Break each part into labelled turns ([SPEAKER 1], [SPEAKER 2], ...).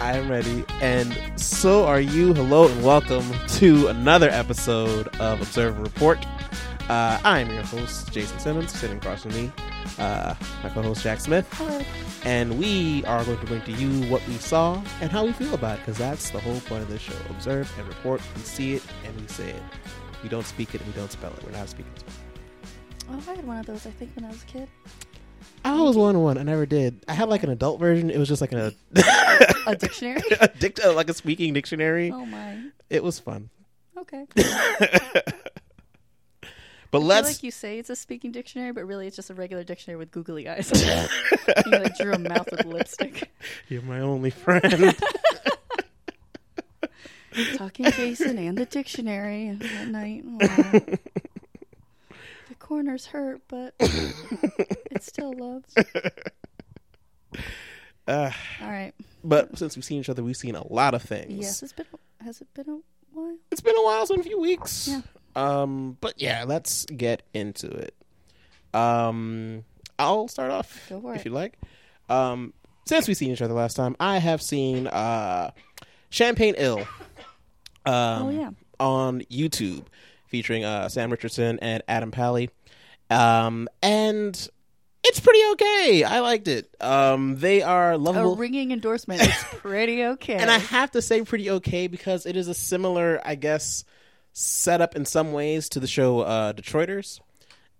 [SPEAKER 1] I'm ready, and so are you. Hello, and welcome to another episode of Observer Report. Uh, I'm your host, Jason Simmons, sitting across from me, uh, my co host, Jack Smith.
[SPEAKER 2] Hello.
[SPEAKER 1] And we are going to bring to you what we saw and how we feel about it, because that's the whole point of this show. Observe and report. We see it and we say it. We don't speak it and we don't spell it. We're not speaking it.
[SPEAKER 2] Oh, I had one of those. I think when I was a kid.
[SPEAKER 1] I always wanted one. I never did. I had like an adult version. It was just like an
[SPEAKER 2] A dictionary.
[SPEAKER 1] a dict- uh, like a speaking dictionary.
[SPEAKER 2] oh my.
[SPEAKER 1] It was fun.
[SPEAKER 2] Okay.
[SPEAKER 1] But
[SPEAKER 2] I
[SPEAKER 1] let's
[SPEAKER 2] like you say it's a speaking dictionary, but really it's just a regular dictionary with googly eyes. you like drew a mouth with lipstick.
[SPEAKER 1] You're my only friend.
[SPEAKER 2] Talking Jason and the dictionary at night. Corners hurt, but it still loves.
[SPEAKER 1] uh,
[SPEAKER 2] All right.
[SPEAKER 1] but since we've seen each other, we've seen a lot of things.
[SPEAKER 2] Yes, it's been. Has it been a while?
[SPEAKER 1] It's been a while, it's been a few weeks.
[SPEAKER 2] Yeah.
[SPEAKER 1] Um, but yeah, let's get into it. Um, I'll start off
[SPEAKER 2] Go for
[SPEAKER 1] if
[SPEAKER 2] it.
[SPEAKER 1] you like. Um, since we've seen each other last time, I have seen uh, Champaign Ill. Um,
[SPEAKER 2] Oh, yeah.
[SPEAKER 1] on YouTube, featuring uh, Sam Richardson and Adam Pally. Um, and it's pretty okay. I liked it. Um, they are lovable.
[SPEAKER 2] A ringing endorsement. It's pretty okay.
[SPEAKER 1] and I have to say pretty okay because it is a similar, I guess, setup in some ways to the show uh, Detroiters.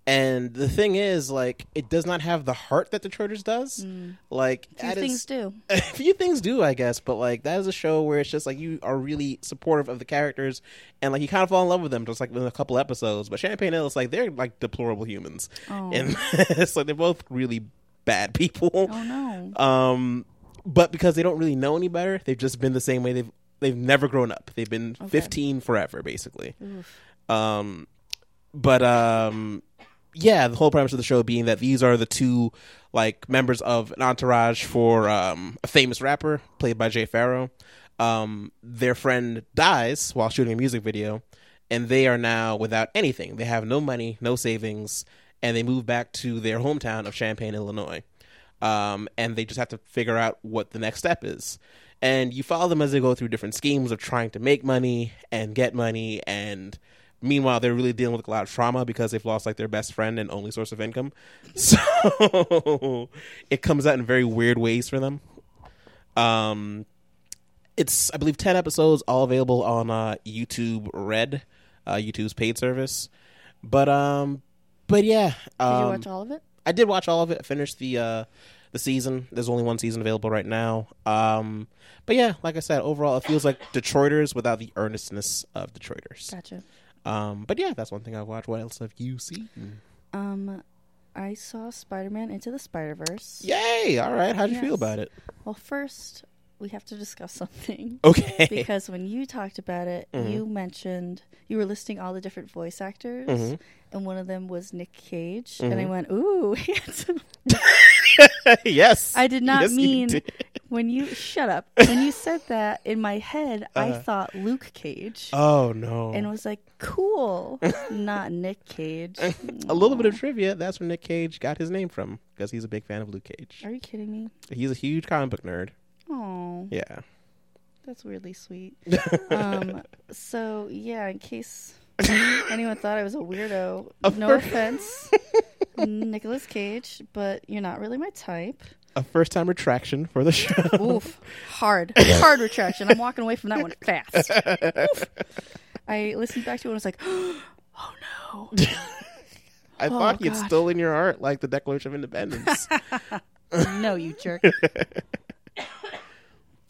[SPEAKER 1] And the thing is, like, it does not have the heart that the Detroiters does. Like,
[SPEAKER 2] Mm. Few
[SPEAKER 1] that is-
[SPEAKER 2] things do.
[SPEAKER 1] a few things do, I guess, but like that is a show where it's just like you are really supportive of the characters, and like you kind of fall in love with them, just like in a couple episodes. But Champaign is like they're like deplorable humans,
[SPEAKER 2] Oh.
[SPEAKER 1] and it's like they're both really bad people.
[SPEAKER 2] Oh no.
[SPEAKER 1] Um, but because they don't really know any better, they've just been the same way. They've they've never grown up. They've been
[SPEAKER 2] Okay.
[SPEAKER 1] fifteen forever, basically.
[SPEAKER 2] Oof.
[SPEAKER 1] Um, but um, yeah, the whole premise of the show being that these are the two like members of an entourage for um, a famous rapper played by Jay Pharoah. Um, their friend dies while shooting a music video, and they are now without anything. They have no money, no savings, and they move back to their hometown of Champaign, Illinois. Um, and they just have to figure out what the next step is. And you follow them as they go through different schemes of trying to make money and get money and meanwhile they're really dealing with a lot of trauma because they've lost like their best friend and only source of income so it comes out in very weird ways for them um it's i believe 10 episodes all available on uh youtube red uh youtube's paid service but um but yeah
[SPEAKER 2] Did
[SPEAKER 1] um,
[SPEAKER 2] you watch all of it?
[SPEAKER 1] I did watch all of it. I finished the uh the season. There's only one season available right now. Um but yeah, like I said, overall it feels like Detroiters without the earnestness of Detroiters.
[SPEAKER 2] Gotcha.
[SPEAKER 1] Um but yeah, that's one thing I've watched. What else have you seen?
[SPEAKER 2] Um, I saw Spider-Man Into the Spider-Verse.
[SPEAKER 1] Yay! All right, how'd you feel about it?
[SPEAKER 2] Well, first we have to discuss something
[SPEAKER 1] Okay.
[SPEAKER 2] because when you talked about it,
[SPEAKER 1] Mhm.
[SPEAKER 2] you mentioned you were listing all the different voice actors,
[SPEAKER 1] Mhm.
[SPEAKER 2] And one of them was Nick Cage, and I
[SPEAKER 1] Mhm.
[SPEAKER 2] went, "Ooh, handsome."
[SPEAKER 1] yes.
[SPEAKER 2] I did not
[SPEAKER 1] Yes, you
[SPEAKER 2] mean
[SPEAKER 1] did.
[SPEAKER 2] when you shut up. When you said that in my head, I
[SPEAKER 1] Uh-huh.
[SPEAKER 2] thought Luke Cage,
[SPEAKER 1] Oh no.
[SPEAKER 2] and was like, "Cool," not Nick Cage.
[SPEAKER 1] a little bit of trivia. That's where Nick Cage got his name from because he's a big fan of Luke Cage.
[SPEAKER 2] Are you kidding me?
[SPEAKER 1] He's a huge comic book nerd.
[SPEAKER 2] Oh,
[SPEAKER 1] Yeah.
[SPEAKER 2] that's weirdly sweet. um, so yeah, in case anyone thought I was a weirdo,
[SPEAKER 1] A
[SPEAKER 2] no offense, Nicholas Cage, but you're not really my type.
[SPEAKER 1] A first time retraction for the show.
[SPEAKER 2] Oof, hard, hard retraction. I'm walking away from that one fast. Oof. I listened back to it and was like, oh no.
[SPEAKER 1] I
[SPEAKER 2] Oh,
[SPEAKER 1] thought
[SPEAKER 2] God.
[SPEAKER 1] stolen your heart like the Declaration of Independence.
[SPEAKER 2] no, you jerk.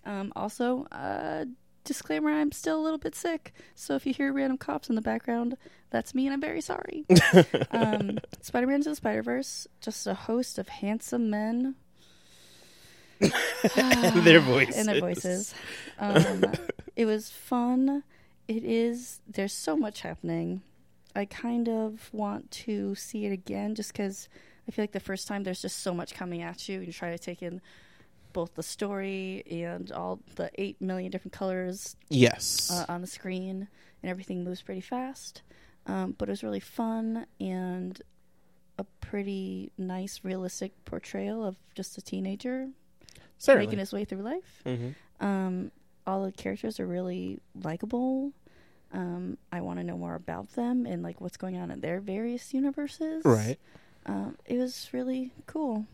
[SPEAKER 2] um, also, uh, disclaimer: I'm still a little bit sick, so if you hear random cops in the background, that's me, and I'm very sorry. um, Spider-Man into the Spider-Verse, just a host of handsome men
[SPEAKER 1] and their voices.
[SPEAKER 2] and their voices. Um, it was fun. It is. There's so much happening. I kind of want to see it again, just because I feel like the first time there's just so much coming at you, and you try to take in both the story and all the eight million different colors
[SPEAKER 1] Yes.
[SPEAKER 2] uh, on the screen, and everything moves pretty fast. Um, but it was really fun and a pretty nice, realistic portrayal of just a teenager.
[SPEAKER 1] Certainly.
[SPEAKER 2] making his way through life.
[SPEAKER 1] hmm
[SPEAKER 2] Um, all the characters are really likable. Um, I want to know more about them and like what's going on in their various universes.
[SPEAKER 1] Right.
[SPEAKER 2] Um, it was really cool.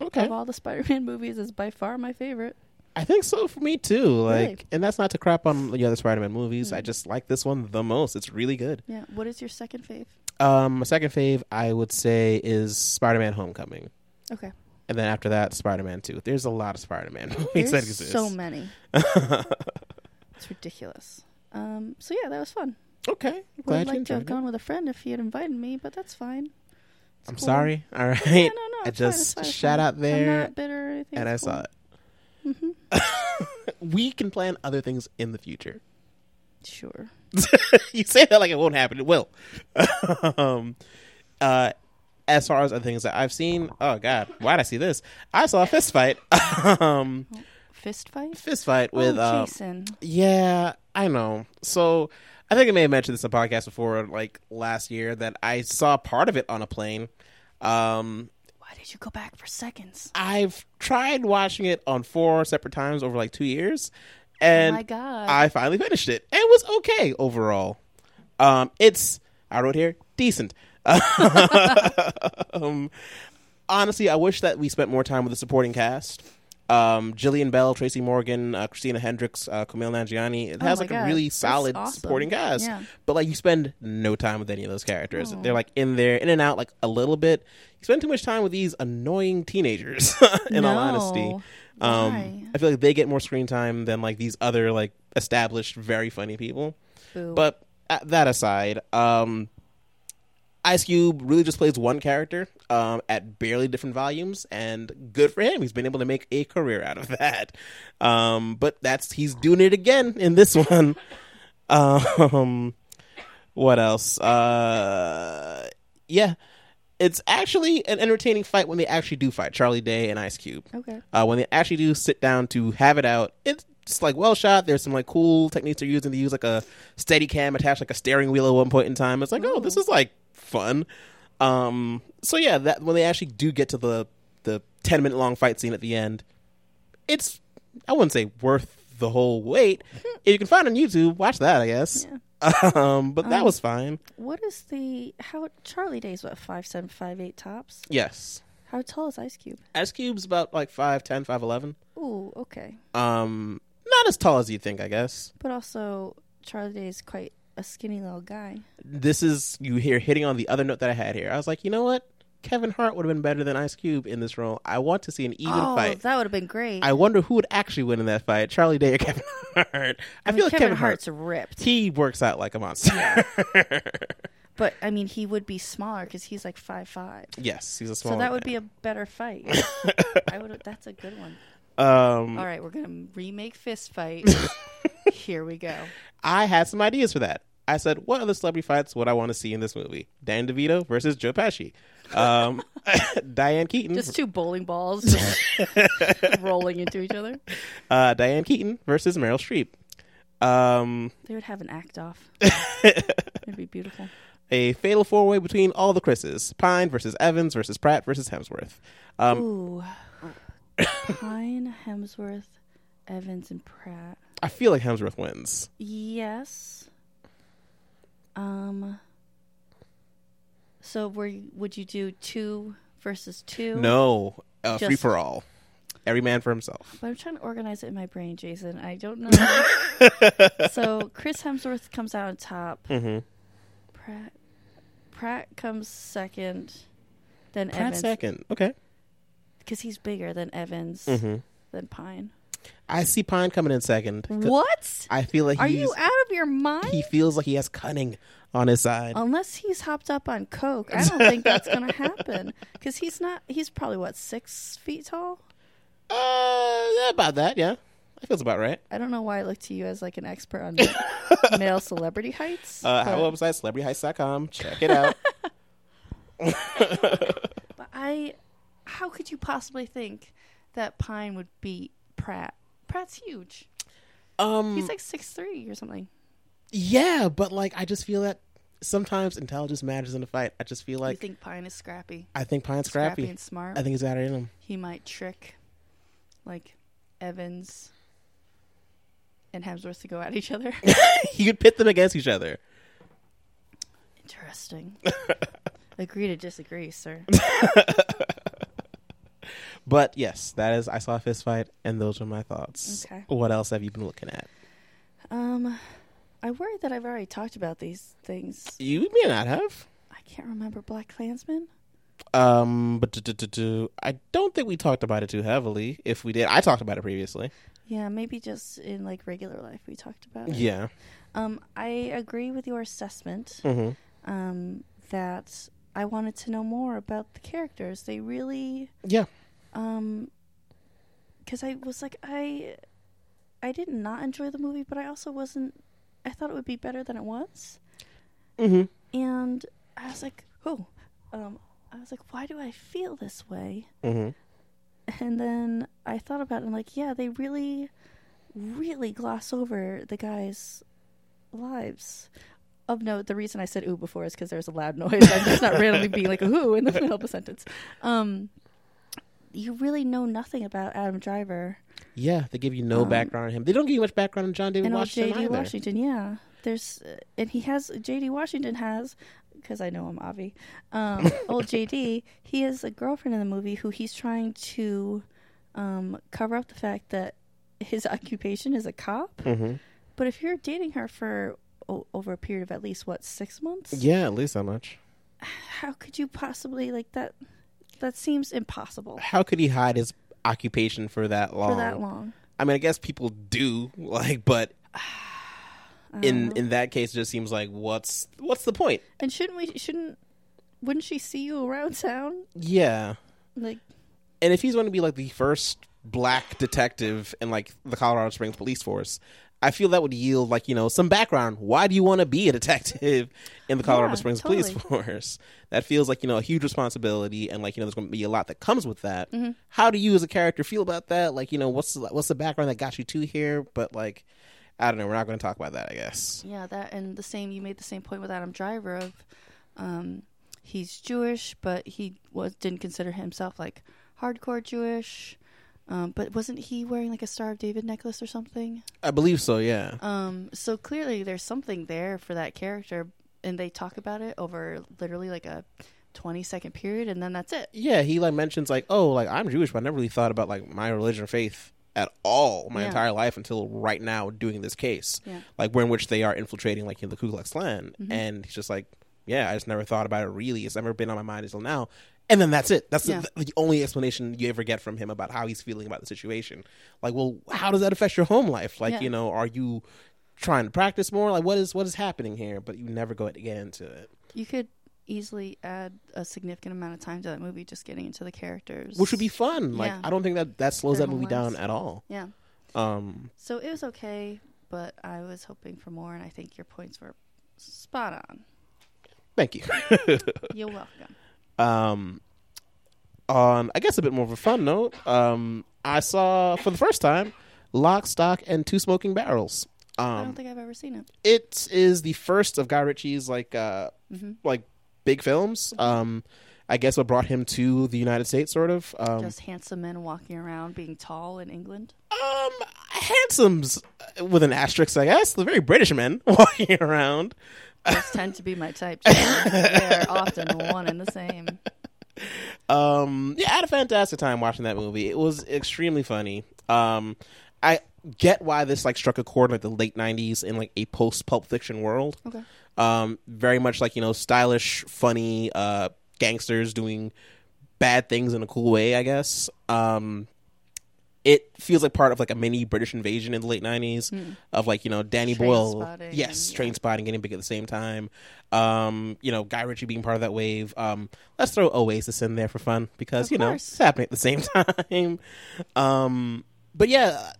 [SPEAKER 1] Okay.
[SPEAKER 2] Of all the Spider-Man movies, is by far my favorite.
[SPEAKER 1] I think so for me too. Like,
[SPEAKER 2] Really?
[SPEAKER 1] and that's not to crap on the other Spider-Man movies. I
[SPEAKER 2] Mm.
[SPEAKER 1] just like this one the most. It's really good.
[SPEAKER 2] Yeah. What is your second fave?
[SPEAKER 1] Um, my second fave, I would say, is Spider-Man: Homecoming,
[SPEAKER 2] Okay.
[SPEAKER 1] and then after that, Spider-Man Two. There's a lot of Spider-Man movies that exist.
[SPEAKER 2] so many. It's ridiculous. Um, so yeah, that was fun.
[SPEAKER 1] okay,
[SPEAKER 2] Would
[SPEAKER 1] glad
[SPEAKER 2] have
[SPEAKER 1] you
[SPEAKER 2] to have
[SPEAKER 1] it.
[SPEAKER 2] gone with a friend if he had invited me, but that's fine. It's
[SPEAKER 1] I'm
[SPEAKER 2] cool.
[SPEAKER 1] sorry. All right,
[SPEAKER 2] Yeah, no, no.
[SPEAKER 1] I
[SPEAKER 2] it's fine, it's
[SPEAKER 1] just
[SPEAKER 2] fine,
[SPEAKER 1] shout out there,
[SPEAKER 2] I'm not bitter anything.
[SPEAKER 1] and I
[SPEAKER 2] it's
[SPEAKER 1] saw it.
[SPEAKER 2] Mm-hmm.
[SPEAKER 1] We can plan other things in the future.
[SPEAKER 2] Sure.
[SPEAKER 1] you say that like it won't happen. It will. um, uh, as far as other things that I've seen, oh god, why did I see this? I saw a fist fight. um,
[SPEAKER 2] Fist fight
[SPEAKER 1] fist fight with
[SPEAKER 2] oh,
[SPEAKER 1] um,
[SPEAKER 2] Jason.
[SPEAKER 1] yeah, I know. So I think I may have mentioned this on podcast before, like last year, that I saw part of it on a plane. Um,
[SPEAKER 2] Why did you go back for seconds?
[SPEAKER 1] I've tried watching it on four separate times over like two years,
[SPEAKER 2] oh
[SPEAKER 1] and
[SPEAKER 2] my god.
[SPEAKER 1] I finally finished it. and It was okay overall. Um, it's I wrote here decent. um, honestly, I wish that we spent more time with the supporting cast. Um, Jillian Bell, Tracy Morgan, uh, Christina Hendricks, uh, Kumail Nanjiani. It
[SPEAKER 2] Oh
[SPEAKER 1] has
[SPEAKER 2] my
[SPEAKER 1] like
[SPEAKER 2] God.
[SPEAKER 1] a really solid
[SPEAKER 2] awesome.
[SPEAKER 1] supporting cast.
[SPEAKER 2] Yeah.
[SPEAKER 1] But like you spend no time with any of those characters.
[SPEAKER 2] Oh.
[SPEAKER 1] They're like in there, in and out, like a little bit. You spend too much time with these annoying teenagers. in all honesty, um, I feel like they get more screen time than like these other like established, very funny people.
[SPEAKER 2] Boo.
[SPEAKER 1] But uh, that aside, um, Ice Cube really just plays one character um, at barely different volumes, and good for him. He's been able to make a career out of that. Um, but that's he's doing it again in this one. Um, what else? Uh, yeah, it's actually an entertaining fight when they actually do fight. Charlie Day and Ice Cube
[SPEAKER 2] okay.
[SPEAKER 1] uh, when they actually do sit down to have it out, it's just like well shot. There's some like cool techniques they're using. They use like a steady cam attached like a steering wheel at one point in time. It's like, oh, this is like fun. Um, so yeah, that when they actually do get to the the ten minute long fight scene at the end, it's I wouldn't say worth the whole wait. if you can find it on YouTube, watch that. I guess. um, but that
[SPEAKER 2] Um,
[SPEAKER 1] was fine.
[SPEAKER 2] What is the how Charlie Day's what five seven five eight tops?
[SPEAKER 1] Yes.
[SPEAKER 2] How tall is Ice Cube?
[SPEAKER 1] Ice Cube's about like 5'10", 5'11".
[SPEAKER 2] Ooh, okay.
[SPEAKER 1] Um, not as tall as you think, I guess.
[SPEAKER 2] But also Charlie Day is quite a skinny little guy.
[SPEAKER 1] this is you hear hitting on the other note that I had here. I was like, you know what? Kevin Hart would have been better than Ice Cube in this role. I want to see an even
[SPEAKER 2] oh,
[SPEAKER 1] fight.
[SPEAKER 2] that would have been great.
[SPEAKER 1] I wonder who would actually win in that fight, Charlie Day or Kevin Hart. I,
[SPEAKER 2] I mean,
[SPEAKER 1] feel like
[SPEAKER 2] Kevin,
[SPEAKER 1] Kevin,
[SPEAKER 2] Hart's
[SPEAKER 1] Hart.
[SPEAKER 2] ripped,
[SPEAKER 1] He works out like a monster.
[SPEAKER 2] but I mean, he would be smaller because he's like five five.
[SPEAKER 1] yes, he's a small.
[SPEAKER 2] So that would be a better fight. I would. That's a good one.
[SPEAKER 1] Um,
[SPEAKER 2] All right, we're gonna remake Fist Fight. Here we go.
[SPEAKER 1] I had some ideas for that. I said, what other celebrity fights would I want to see in this movie? Dan DeVito versus Joe Pesci. Um, Diane Keaton.
[SPEAKER 2] Just two bowling balls just rolling into each other.
[SPEAKER 1] uh, Diane Keaton versus Meryl Streep. Um,
[SPEAKER 2] They would have an act off. It'd be beautiful.
[SPEAKER 1] a fatal four way between all the Chris's Pine versus Evans versus Pratt versus Hemsworth. Um,
[SPEAKER 2] Ooh, Pine, Hemsworth, Evans, and Pratt.
[SPEAKER 1] I feel like Hemsworth wins.
[SPEAKER 2] Yes. Um. So, were you, would you do two versus two?
[SPEAKER 1] No, uh,
[SPEAKER 2] Just-
[SPEAKER 1] free for all. Every man for himself.
[SPEAKER 2] But I'm trying to organize it in my brain, Jason. I don't know. so Chris Hemsworth comes out on top.
[SPEAKER 1] hmm
[SPEAKER 2] Pratt Pratt comes second. Then
[SPEAKER 1] Pratt
[SPEAKER 2] Evans
[SPEAKER 1] second. Okay.
[SPEAKER 2] because he's bigger than Evans
[SPEAKER 1] hmm
[SPEAKER 2] than Pine.
[SPEAKER 1] I see Pine coming in second.
[SPEAKER 2] What?
[SPEAKER 1] I feel like
[SPEAKER 2] Are you out of your mind?
[SPEAKER 1] he feels like he has cunning on his side.
[SPEAKER 2] Unless he's hopped up on coke, I don't think that's going to happen. Because he's not. He's probably what six feet tall.
[SPEAKER 1] Uh, yeah, about that. Yeah, that feels about right.
[SPEAKER 2] I don't know why I look to you as like an expert on male celebrity heights.
[SPEAKER 1] Uh,
[SPEAKER 2] but,
[SPEAKER 1] our website celebrityheist.com. Check it out.
[SPEAKER 2] but I, how could you possibly think that Pine would beat Pratt? Pratt's huge.
[SPEAKER 1] um,
[SPEAKER 2] He's like six three or something.
[SPEAKER 1] yeah, but like I just feel that sometimes intelligence matters in a fight. I just feel like you
[SPEAKER 2] think Pine is scrappy?
[SPEAKER 1] I think Pine's
[SPEAKER 2] Scrappy
[SPEAKER 1] scrappy.
[SPEAKER 2] and smart.
[SPEAKER 1] I think he's got it in him.
[SPEAKER 2] he might trick, like Evans and Hemsworth to go at each other.
[SPEAKER 1] you could pit them against each other.
[SPEAKER 2] Interesting. Agree to disagree, sir.
[SPEAKER 1] But yes, that is I saw a fist fight, and those are my thoughts.
[SPEAKER 2] Okay.
[SPEAKER 1] What else have you been looking at?
[SPEAKER 2] Um, I worry that I've already talked about these things.
[SPEAKER 1] You may not have.
[SPEAKER 2] I can't remember Black Klansman.
[SPEAKER 1] Um, but I don't think we talked about it too heavily. If we did, I talked about it previously.
[SPEAKER 2] Yeah, maybe just in like regular life we talked about it.
[SPEAKER 1] Yeah.
[SPEAKER 2] Um, I agree with your assessment.
[SPEAKER 1] hmm
[SPEAKER 2] Um, that I wanted to know more about the characters. They really,
[SPEAKER 1] Yeah.
[SPEAKER 2] Um, because I was like, I, I did not enjoy the movie, but I also wasn't. I thought it would be better than it was,
[SPEAKER 1] hmm
[SPEAKER 2] and I was like, oh, um, I was like, why do I feel this way?
[SPEAKER 1] hmm
[SPEAKER 2] And then I thought about it and like, yeah, they really, really gloss over the guys' lives. Of note, the reason I said ooh before is because there's a loud noise. I'm just not randomly being like ooh in the middle of a sentence. Um, you really know nothing about Adam Driver
[SPEAKER 1] Yeah, they give you no
[SPEAKER 2] Um,
[SPEAKER 1] background on him. They don't give you much background on John David
[SPEAKER 2] and
[SPEAKER 1] Washington
[SPEAKER 2] J.D.
[SPEAKER 1] either.
[SPEAKER 2] Washington. Yeah, there's uh, and he has J.D. Washington has because I know I'm Avi. Um, old J.D. He has a girlfriend in the movie who he's trying to um, cover up the fact that his occupation is a cop.
[SPEAKER 1] hmm
[SPEAKER 2] But if you're dating her for o- over a period of at least what six months,
[SPEAKER 1] Yeah, at least that much.
[SPEAKER 2] how could you possibly like that? That seems impossible
[SPEAKER 1] How could he hide his occupation for that long?
[SPEAKER 2] for that long.
[SPEAKER 1] I mean, I guess people do like, but in
[SPEAKER 2] know.
[SPEAKER 1] in that case, it just seems like what's what's the point?
[SPEAKER 2] and shouldn't we? Shouldn't wouldn't she see you around town?
[SPEAKER 1] Yeah,
[SPEAKER 2] Like
[SPEAKER 1] and if he's going to be like the first black detective in like the Colorado Springs police force, I feel that would yield like you know some background. Why do you want to be a detective in the Colorado
[SPEAKER 2] Yeah,
[SPEAKER 1] Springs police force? That feels like you know a huge responsibility, and like you know there's going to be a lot that comes with that.
[SPEAKER 2] Mm-hmm.
[SPEAKER 1] How do you as a character feel about that? Like you know what's the, what's the background that got you to here? But like I don't know, we're not going to talk about that. I guess.
[SPEAKER 2] Yeah, that and the same. You made the same point with Adam Driver of, um, he's Jewish, but he was didn't consider himself like hardcore Jewish. Um, but wasn't he wearing like a Star of David necklace or something?
[SPEAKER 1] I believe so. Yeah.
[SPEAKER 2] Um, so clearly there's something there for that character, and they talk about it over literally like a twenty second period, and then that's it.
[SPEAKER 1] yeah, he like mentions like, oh, like I'm Jewish, but I never really thought about like my religion or faith at all my
[SPEAKER 2] Yeah.
[SPEAKER 1] entire life until right now doing this case.
[SPEAKER 2] Yeah.
[SPEAKER 1] Like where in which they are infiltrating like you know, the Ku Klux Klan,
[SPEAKER 2] Mm-hmm.
[SPEAKER 1] and he's just like, yeah, I just never thought about it really. It's never been on my mind until now. And then that's it. That's
[SPEAKER 2] Yeah.
[SPEAKER 1] the, the only explanation you ever get from him about how he's feeling about the situation. Like, well, how does that affect your home life? Like,
[SPEAKER 2] Yeah.
[SPEAKER 1] you know, are you trying to practice more? Like, what is what is happening here? But you never go to get into it.
[SPEAKER 2] You could easily add a significant amount of time to that movie just getting into the characters,
[SPEAKER 1] which would be fun. Like
[SPEAKER 2] Yeah.
[SPEAKER 1] I don't think that that slows
[SPEAKER 2] Their
[SPEAKER 1] that movie down at all.
[SPEAKER 2] yeah.
[SPEAKER 1] Um,
[SPEAKER 2] So it was okay, but I was hoping for more, and I think your points were spot on.
[SPEAKER 1] thank you.
[SPEAKER 2] You're welcome.
[SPEAKER 1] Um, on I guess a bit more of a fun note, um, I saw for the first time Lock, Stock, and Two Smoking Barrels.
[SPEAKER 2] Um, I
[SPEAKER 1] Um,
[SPEAKER 2] don't think I've ever seen it.
[SPEAKER 1] it is the first of Guy Ritchie's like uh,
[SPEAKER 2] hmm
[SPEAKER 1] like big films. Um, I guess what brought him to the United States, sort of. Um,
[SPEAKER 2] Just handsome men walking around being tall in England.
[SPEAKER 1] um, handsomes uh, with an asterisk, I guess. The very British men walking around.
[SPEAKER 2] Those tend to be my type. They're often one and the same.
[SPEAKER 1] Um, yeah, I had a fantastic time watching that movie. It was extremely funny. Um, I get why this like struck a chord in like the late '90s in like a post Pulp Fiction world.
[SPEAKER 2] Okay.
[SPEAKER 1] Um, very much like you know, stylish, funny uh, gangsters doing bad things in a cool way. I guess. Um, it feels like part of like a mini British invasion in the late '90s of like you know Danny
[SPEAKER 2] Train
[SPEAKER 1] Boyle,
[SPEAKER 2] spotting
[SPEAKER 1] yes,
[SPEAKER 2] and-
[SPEAKER 1] train spotting, getting big at the same time. Um, you know, Guy Ritchie being part of that wave. Um, let's throw Oasis in there for fun because
[SPEAKER 2] Of
[SPEAKER 1] you know it's happening at the same time. um, but yeah,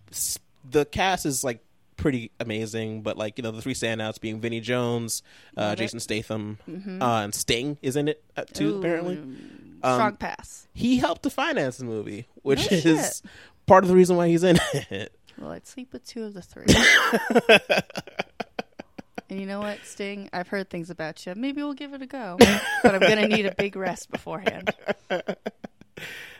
[SPEAKER 1] the cast is like pretty amazing. But like you know, the three standouts being Vinnie Jones, uh,
[SPEAKER 2] Love it.
[SPEAKER 1] Jason Statham, uh, and Sting is in it uh, too.
[SPEAKER 2] Ooh,
[SPEAKER 1] Apparently,
[SPEAKER 2] strong
[SPEAKER 1] Um,
[SPEAKER 2] pass.
[SPEAKER 1] he helped to finance the movie, which
[SPEAKER 2] No
[SPEAKER 1] is
[SPEAKER 2] shit.
[SPEAKER 1] Part of the reason why he's in it.
[SPEAKER 2] Well, I'd sleep with two of the three. and you know what, Sting? I've heard things about you. Maybe we'll give it a go. but I'm gonna need a big rest beforehand.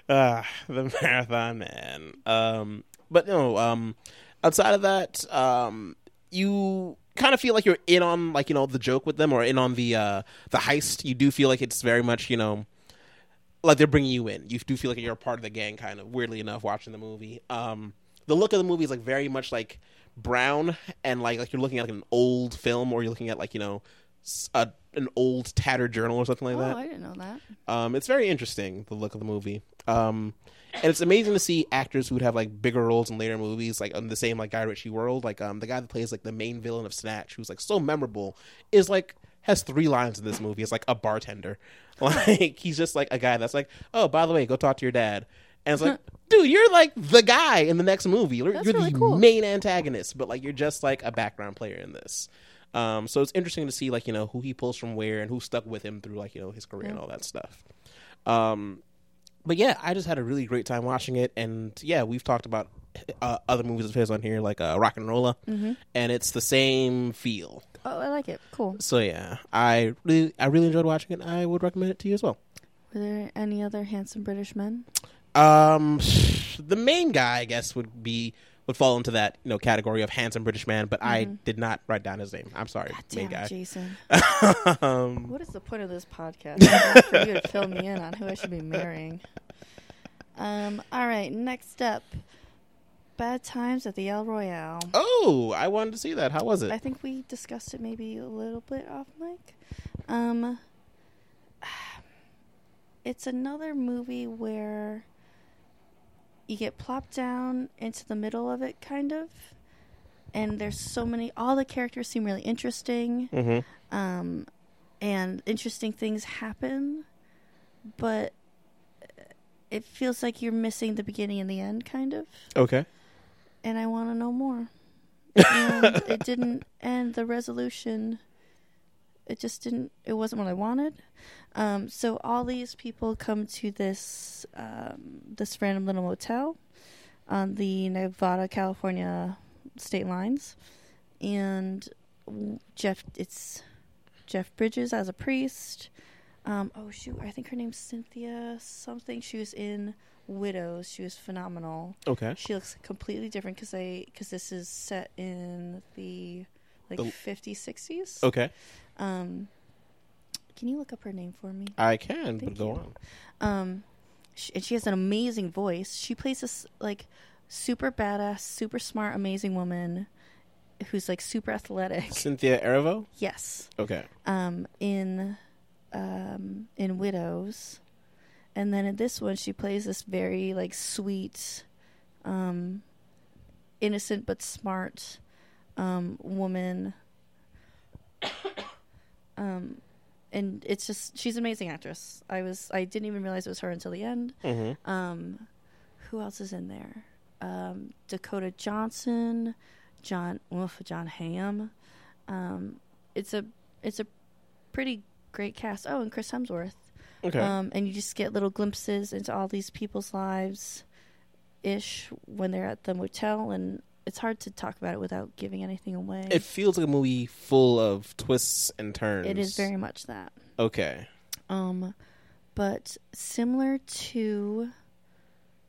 [SPEAKER 1] Ah, the marathon man. Um, but no, um, outside of that, um, you kind of feel like you're in on like you know the joke with them or in on the uh the heist. You do feel like it's very much you know like they're bringing you in. You do feel like you're a part of the gang, kind of weirdly enough, watching the movie. Um, the look of the movie is like very much like brown and like like you're looking at like an old film or you're looking at like you know a, an old tattered journal or something like that.
[SPEAKER 2] oh,
[SPEAKER 1] that.
[SPEAKER 2] I didn't know that.
[SPEAKER 1] Um, it's very interesting the look of the movie. Um, and it's amazing to see actors who would have like bigger roles in later movies, like on the same like Guy Ritchie world. Like um, the guy that plays like the main villain of Snatch, who's like so memorable, is like has three lines in this movie. It's like a bartender. Like he's just like a guy that's like, oh, by the way, go talk to your dad. And it's like, dude, you're like the guy in the next movie. You're, you're
[SPEAKER 2] really
[SPEAKER 1] the
[SPEAKER 2] cool.
[SPEAKER 1] main antagonist, but like you're just like a background player in this. Um, so it's interesting to see like you know who he pulls from where and who stuck with him through like you know his career and all that stuff. Um, but yeah, I just had a really great time watching it, and yeah, we've talked about uh, other movies of his on here like uh, Rock and Rolla,
[SPEAKER 2] Mm-hmm.
[SPEAKER 1] and it's the same feel.
[SPEAKER 2] Oh, I like it. Cool.
[SPEAKER 1] So yeah, I really I really enjoyed watching it. I would recommend it to you as well.
[SPEAKER 2] Were there any other handsome British men?
[SPEAKER 1] Um, the main guy, I guess, would be would fall into that you know category of handsome British man, but I did not write down his name. I'm sorry, main
[SPEAKER 2] Mm-hmm.
[SPEAKER 1] Guy.
[SPEAKER 2] Jason.
[SPEAKER 1] um,
[SPEAKER 2] What is the point of this podcast? For you to fill me in on who I should be marrying. Um. All right. Next up, Bad Times at the El Royale.
[SPEAKER 1] oh, I wanted to see that. How was it?
[SPEAKER 2] I think we discussed it maybe a little bit off mic. Um, it's another movie where you get plopped down into the middle of it, kind of. And there's so many. All the characters seem really interesting,
[SPEAKER 1] mm-hmm.
[SPEAKER 2] um, and interesting things happen, but it feels like you're missing the beginning and the end, kind of
[SPEAKER 1] Okay.
[SPEAKER 2] And I want to know more. and it didn't end the resolution. It just didn't. It wasn't what I wanted. Um, so all these people come to this um, this random little motel on the Nevada California state lines, and Jeff. It's Jeff Bridges as a priest. Um, oh shoot, I think her name's Cynthia something. She was in Widows. She was phenomenal
[SPEAKER 1] Okay.
[SPEAKER 2] she looks completely different because they because this is set in the like
[SPEAKER 1] The-
[SPEAKER 2] 50s 60s
[SPEAKER 1] Okay.
[SPEAKER 2] um can you look up her name for me
[SPEAKER 1] I can, but
[SPEAKER 2] Thank
[SPEAKER 1] go
[SPEAKER 2] you.
[SPEAKER 1] on.
[SPEAKER 2] um she, and she has an amazing voice she plays this like super badass super smart amazing woman who's like super athletic
[SPEAKER 1] Cynthia Erivo.
[SPEAKER 2] yes
[SPEAKER 1] Okay.
[SPEAKER 2] um in um in widows and then in this one she plays this very like sweet um innocent but smart um woman. Um and it's just she's an amazing actress. I was i didn't even realize it was her until the end.
[SPEAKER 1] Mm-hmm.
[SPEAKER 2] um who else is in there? Um dakota johnson john oof, john hamm. Um it's a it's a pretty great cast. Oh and chris hemsworth
[SPEAKER 1] Okay.
[SPEAKER 2] um, and you just get little glimpses into all these people's lives ish when they're at the motel and it's hard to talk about it without giving anything away
[SPEAKER 1] it feels like a movie full of twists and turns.
[SPEAKER 2] it is very much that
[SPEAKER 1] okay.
[SPEAKER 2] um but similar to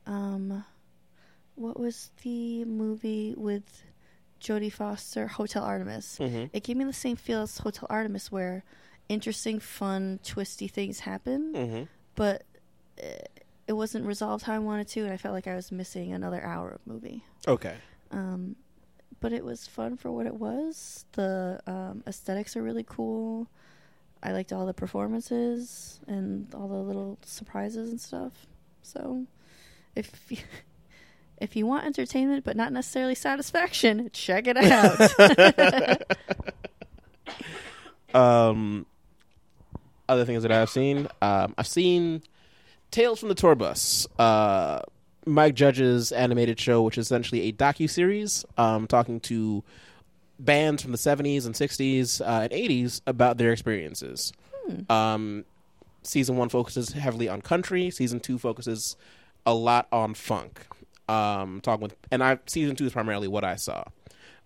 [SPEAKER 2] um what was the movie with Jodie Foster Hotel Artemis
[SPEAKER 1] Mm-hmm.
[SPEAKER 2] it gave me the same feel as Hotel Artemis where interesting fun twisty things happen
[SPEAKER 1] Mm-hmm.
[SPEAKER 2] but uh, it wasn't resolved how I wanted to, and I felt like I was missing another hour of movie.
[SPEAKER 1] Okay.
[SPEAKER 2] Um, but it was fun for what it was. The um, aesthetics are really cool. I liked all the performances and all the little surprises and stuff. So, if you, if you want entertainment but not necessarily satisfaction, check it out.
[SPEAKER 1] um, other things that I've seen, um, I've seen Tales from the Tour Bus, uh, Mike Judge's animated show, which is essentially a docu series, um, talking to bands from the '70s and '60s uh, and '80s about their experiences. Um, season one focuses heavily on country. Season two focuses a lot on funk. Um, talking with, and I season two is primarily what I saw.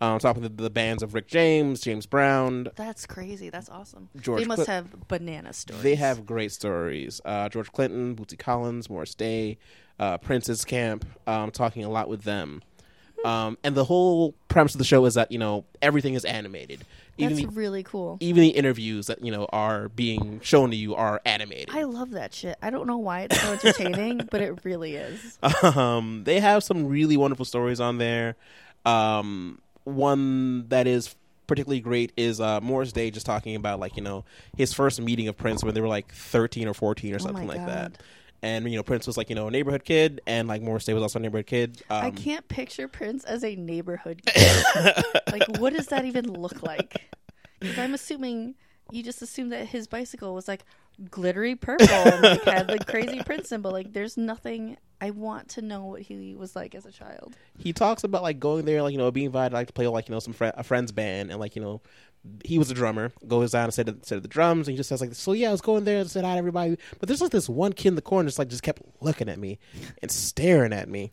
[SPEAKER 1] Um, talking with the bands of Rick James, James Brown,
[SPEAKER 2] That's crazy. That's awesome.
[SPEAKER 1] George
[SPEAKER 2] they must
[SPEAKER 1] Cl-
[SPEAKER 2] have banana stories.
[SPEAKER 1] They have great stories. Uh, George Clinton, Bootsy Collins, Morris Day, uh, Prince's Camp. Um, talking a lot with them. Um, and the whole premise of the show is that you know everything is animated. Even
[SPEAKER 2] That's
[SPEAKER 1] the,
[SPEAKER 2] really cool.
[SPEAKER 1] even the interviews that you know are being shown to you are animated.
[SPEAKER 2] I love that shit. I don't know why it's so entertaining, but it really is.
[SPEAKER 1] um, they have some really wonderful stories on there. Um, one that is particularly great is uh, Morris Day just talking about like you know his first meeting of Prince when they were like thirteen or fourteen or
[SPEAKER 2] Oh
[SPEAKER 1] something like that. And you know Prince was like you know a neighborhood kid, and like Morris Day was also a neighborhood kid. Um,
[SPEAKER 2] I can't picture Prince as a neighborhood kid. like, what does that even look like? Because I'm assuming you just assume that his bicycle was like glittery purple and like had the crazy Prince symbol. Like, there's nothing. I want to know what he was like as a child.
[SPEAKER 1] he talks about like going there, like you know, being invited like to play like you know some fri a friend's band, and like you know, he was a drummer. Goes down and said said the drums, and he just says like, so yeah, I was going there and said hi to everybody, but there's like this one kid in the corner just like just kept looking at me and staring at me,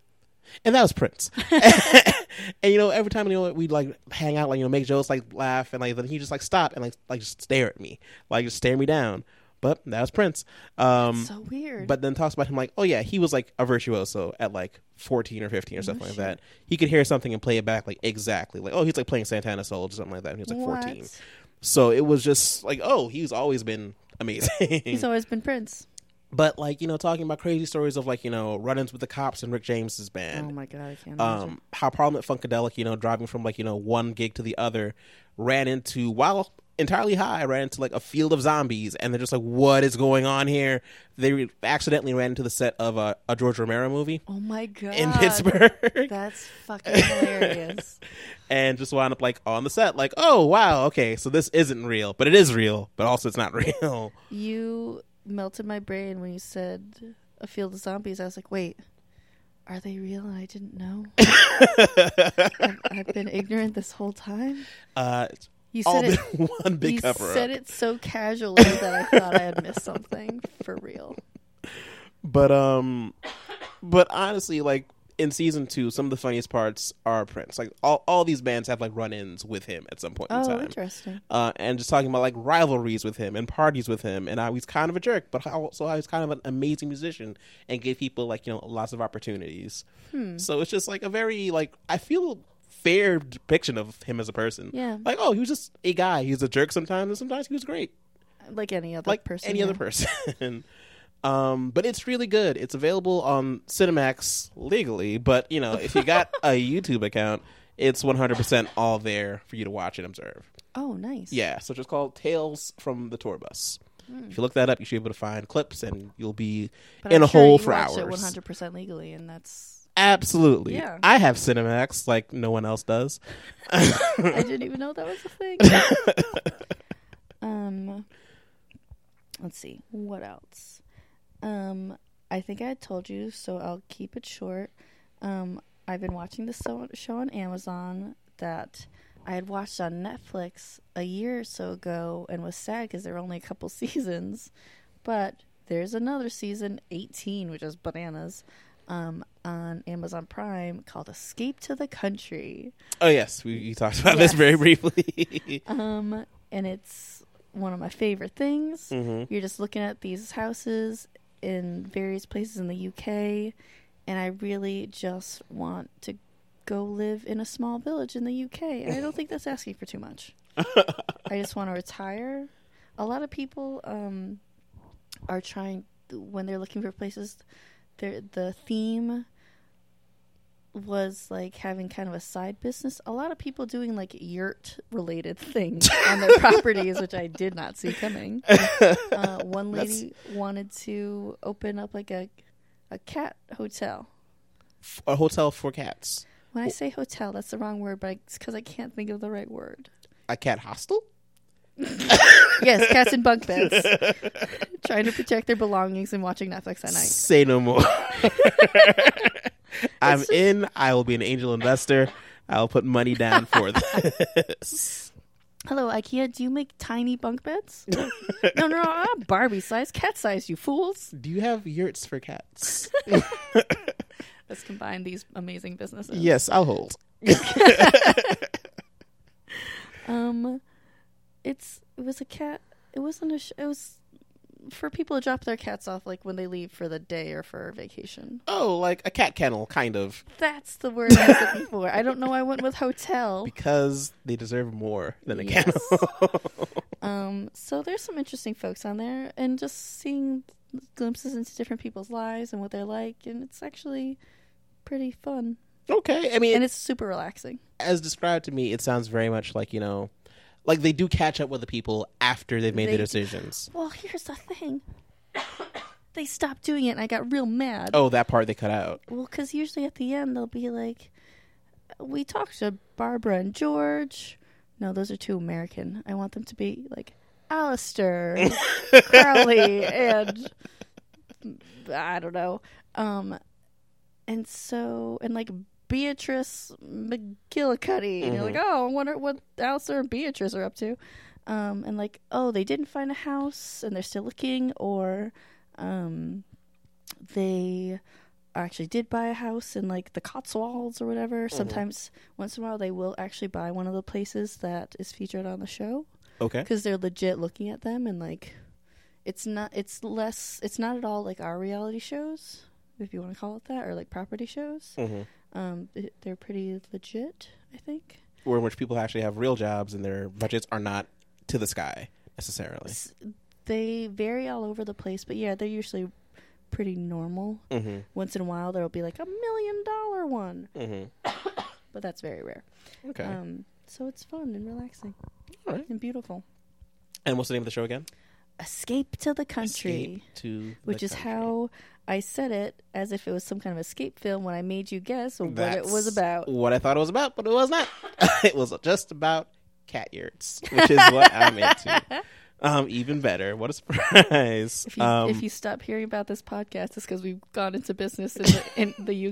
[SPEAKER 1] and that was Prince. and you know, every time you know we'd like hang out, like you know, make jokes, like laugh, and like then he just like stop and like like just stare at me, like just stare me down. But that was Prince. Um,
[SPEAKER 2] so weird.
[SPEAKER 1] but then talks about him like, oh yeah, he was like a virtuoso at like fourteen or fifteen or something like that. He could hear something and play it back like exactly, like oh he's like playing Santana Soul or something like that. And he was like
[SPEAKER 2] What?
[SPEAKER 1] fourteen, so it was just like oh he's always been amazing.
[SPEAKER 2] He's always been Prince.
[SPEAKER 1] but like you know talking about crazy stories of like you know run-ins with the cops and Rick James's band.
[SPEAKER 2] Oh my god, I can't imagine.
[SPEAKER 1] um, how Parliament Funkadelic, you know, driving from like you know one gig to the other, ran into while entirely high, ran into like a field of zombies, and they're just like, "What is going on here?" They re- accidentally ran into the set of a, a George Romero movie
[SPEAKER 2] oh my god.
[SPEAKER 1] in Pittsburgh,
[SPEAKER 2] That's fucking hilarious.
[SPEAKER 1] and just wound up like on the set, like, "Oh wow, okay, so this isn't real, but it is real, but also it's not real."
[SPEAKER 2] You melted my brain when you said a field of zombies. I was like, wait, are they real? And I didn't know. I've, I've been ignorant this whole time.
[SPEAKER 1] Uh,
[SPEAKER 2] You said it.
[SPEAKER 1] one big
[SPEAKER 2] you
[SPEAKER 1] cover
[SPEAKER 2] said
[SPEAKER 1] up.
[SPEAKER 2] it so casually that I thought I had missed something for real.
[SPEAKER 1] But um, but honestly, like in season two, some of the funniest parts are Prince. Like all, all these bands have like run-ins with him at some point in
[SPEAKER 2] Oh,
[SPEAKER 1] time.
[SPEAKER 2] interesting.
[SPEAKER 1] Uh, and just talking about like rivalries with him and parties with him, and how he's kind of a jerk, but how, also how he's kind of an amazing musician and gave people like you know lots of opportunities.
[SPEAKER 2] Hmm.
[SPEAKER 1] So it's just like a very like I feel fair depiction of him as a person.
[SPEAKER 2] Yeah.
[SPEAKER 1] Like oh, he was just a guy. He was a jerk sometimes, and sometimes he was great
[SPEAKER 2] Like any other
[SPEAKER 1] like
[SPEAKER 2] person.
[SPEAKER 1] any
[SPEAKER 2] yeah.
[SPEAKER 1] other person. um, but it's really good. It's available on Cinemax legally, but you know, if you got a YouTube account, it's 100% all there for you to watch and observe.
[SPEAKER 2] Oh, nice.
[SPEAKER 1] Yeah, so it's just called Tales from the Tour Bus.
[SPEAKER 2] Hmm.
[SPEAKER 1] If you look that up, you should be able to find clips, and you'll be
[SPEAKER 2] But
[SPEAKER 1] in
[SPEAKER 2] I'm
[SPEAKER 1] a
[SPEAKER 2] sure
[SPEAKER 1] hole for hours.
[SPEAKER 2] 100% legally, and that's.
[SPEAKER 1] Absolutely.
[SPEAKER 2] Yeah.
[SPEAKER 1] I have Cinemax like no one else does.
[SPEAKER 2] I didn't even know that was a thing. um, let's see what else. Um, I think I told you, so I'll keep it short. Um, I've been watching this show on Amazon that I had watched on Netflix a year or so ago and was sad because there were only a couple seasons. But there's another season, 18, which is bananas, um, on Amazon Prime called Escape to the Country.
[SPEAKER 1] oh yes, we, we talked about this very briefly.
[SPEAKER 2] Um, and it's one of my favorite things.
[SPEAKER 1] hmm
[SPEAKER 2] You're just looking at these houses in various places in the UK, and I really just want to go live in a small village in the UK. And I don't think that's asking for too much. I just want to retire. A lot of people um, are trying when they're looking for places. They're, the theme was like having kind of a side business. A lot of people doing like yurt related things on their properties, which I did not see coming. Uh, one lady wanted to open up like a a cat hotel.
[SPEAKER 1] A hotel for cats.
[SPEAKER 2] When I say hotel, that's the wrong word, but it's because I can't think of the right word.
[SPEAKER 1] A cat hostel?
[SPEAKER 2] Yes, cats in bunk beds, trying to protect their belongings and watching Netflix at night.
[SPEAKER 1] Say no more. I'm
[SPEAKER 2] just-
[SPEAKER 1] in. I will be an angel investor. I'll put money down for this.
[SPEAKER 2] Hello, IKEA. Do you make tiny bunk beds? no, no, no, not Barbie size, cat size. You fools!
[SPEAKER 1] Do you have yurts for cats?
[SPEAKER 2] Let's combine these amazing businesses.
[SPEAKER 1] yes, I'll hold.
[SPEAKER 2] Um, it's it was a cat. It wasn't a. Sh- it was for people to drop their cats off like when they leave for the day or for vacation.
[SPEAKER 1] Oh, like a cat kennel, kind of,
[SPEAKER 2] That's the word I was looking for. I don't know. why I went with hotel.
[SPEAKER 1] because they deserve more than a
[SPEAKER 2] Yes.
[SPEAKER 1] kennel.
[SPEAKER 2] Um, so there's some interesting folks on there, and just seeing glimpses into different people's lives and what they're like, and it's actually pretty fun,
[SPEAKER 1] okay, I mean,
[SPEAKER 2] and it's super relaxing.
[SPEAKER 1] as described to me, it sounds very much like you know, like they do catch up with the people after they've made
[SPEAKER 2] They
[SPEAKER 1] their decisions.
[SPEAKER 2] Well, here's the thing. they stopped doing it, and I got real mad.
[SPEAKER 1] Oh, that part they cut out.
[SPEAKER 2] Well, because usually at the end they'll be like, "We talked to Barbara and George." No, those are too American. I want them to be like Alistair, Crowley, and I don't know. Um, and so and like Beatrice McGillicuddy. And you're like, oh, I wonder what Alistair and Beatrice are up to. Um, and like, oh, they didn't find a house and they're still looking, or um, they actually did buy a house in like the Cotswolds or whatever. Sometimes, once in a while, they will actually buy one of the places that is featured on the show
[SPEAKER 1] Okay.
[SPEAKER 2] because they're legit looking at them and like, it's not. It's less. It's not at all like our reality shows, if you want to call it that, or like property shows.
[SPEAKER 1] hmm
[SPEAKER 2] Um, they're pretty legit, I think.
[SPEAKER 1] Where in which people actually have real jobs and their budgets are not to the sky necessarily.
[SPEAKER 2] S- They vary all over the place, but yeah, they're usually pretty normal.
[SPEAKER 1] hmm
[SPEAKER 2] Once in a while, there'll be like a million dollar one,
[SPEAKER 1] hmm
[SPEAKER 2] but that's very rare.
[SPEAKER 1] Okay.
[SPEAKER 2] Um, so it's fun and relaxing
[SPEAKER 1] right.
[SPEAKER 2] and beautiful.
[SPEAKER 1] And what's the name of the show again?
[SPEAKER 2] Escape to the country,
[SPEAKER 1] Escape to
[SPEAKER 2] which
[SPEAKER 1] the
[SPEAKER 2] is
[SPEAKER 1] country.
[SPEAKER 2] how I said it as if it was some kind of escape film when I made you guess what it was about.
[SPEAKER 1] What I thought it was about, but it was not. it was just about cat yurts, which is what I'm into. Um, even better. What a surprise.
[SPEAKER 2] If you,
[SPEAKER 1] um,
[SPEAKER 2] if you stop hearing about this podcast, it's because we've gone into business in the, in the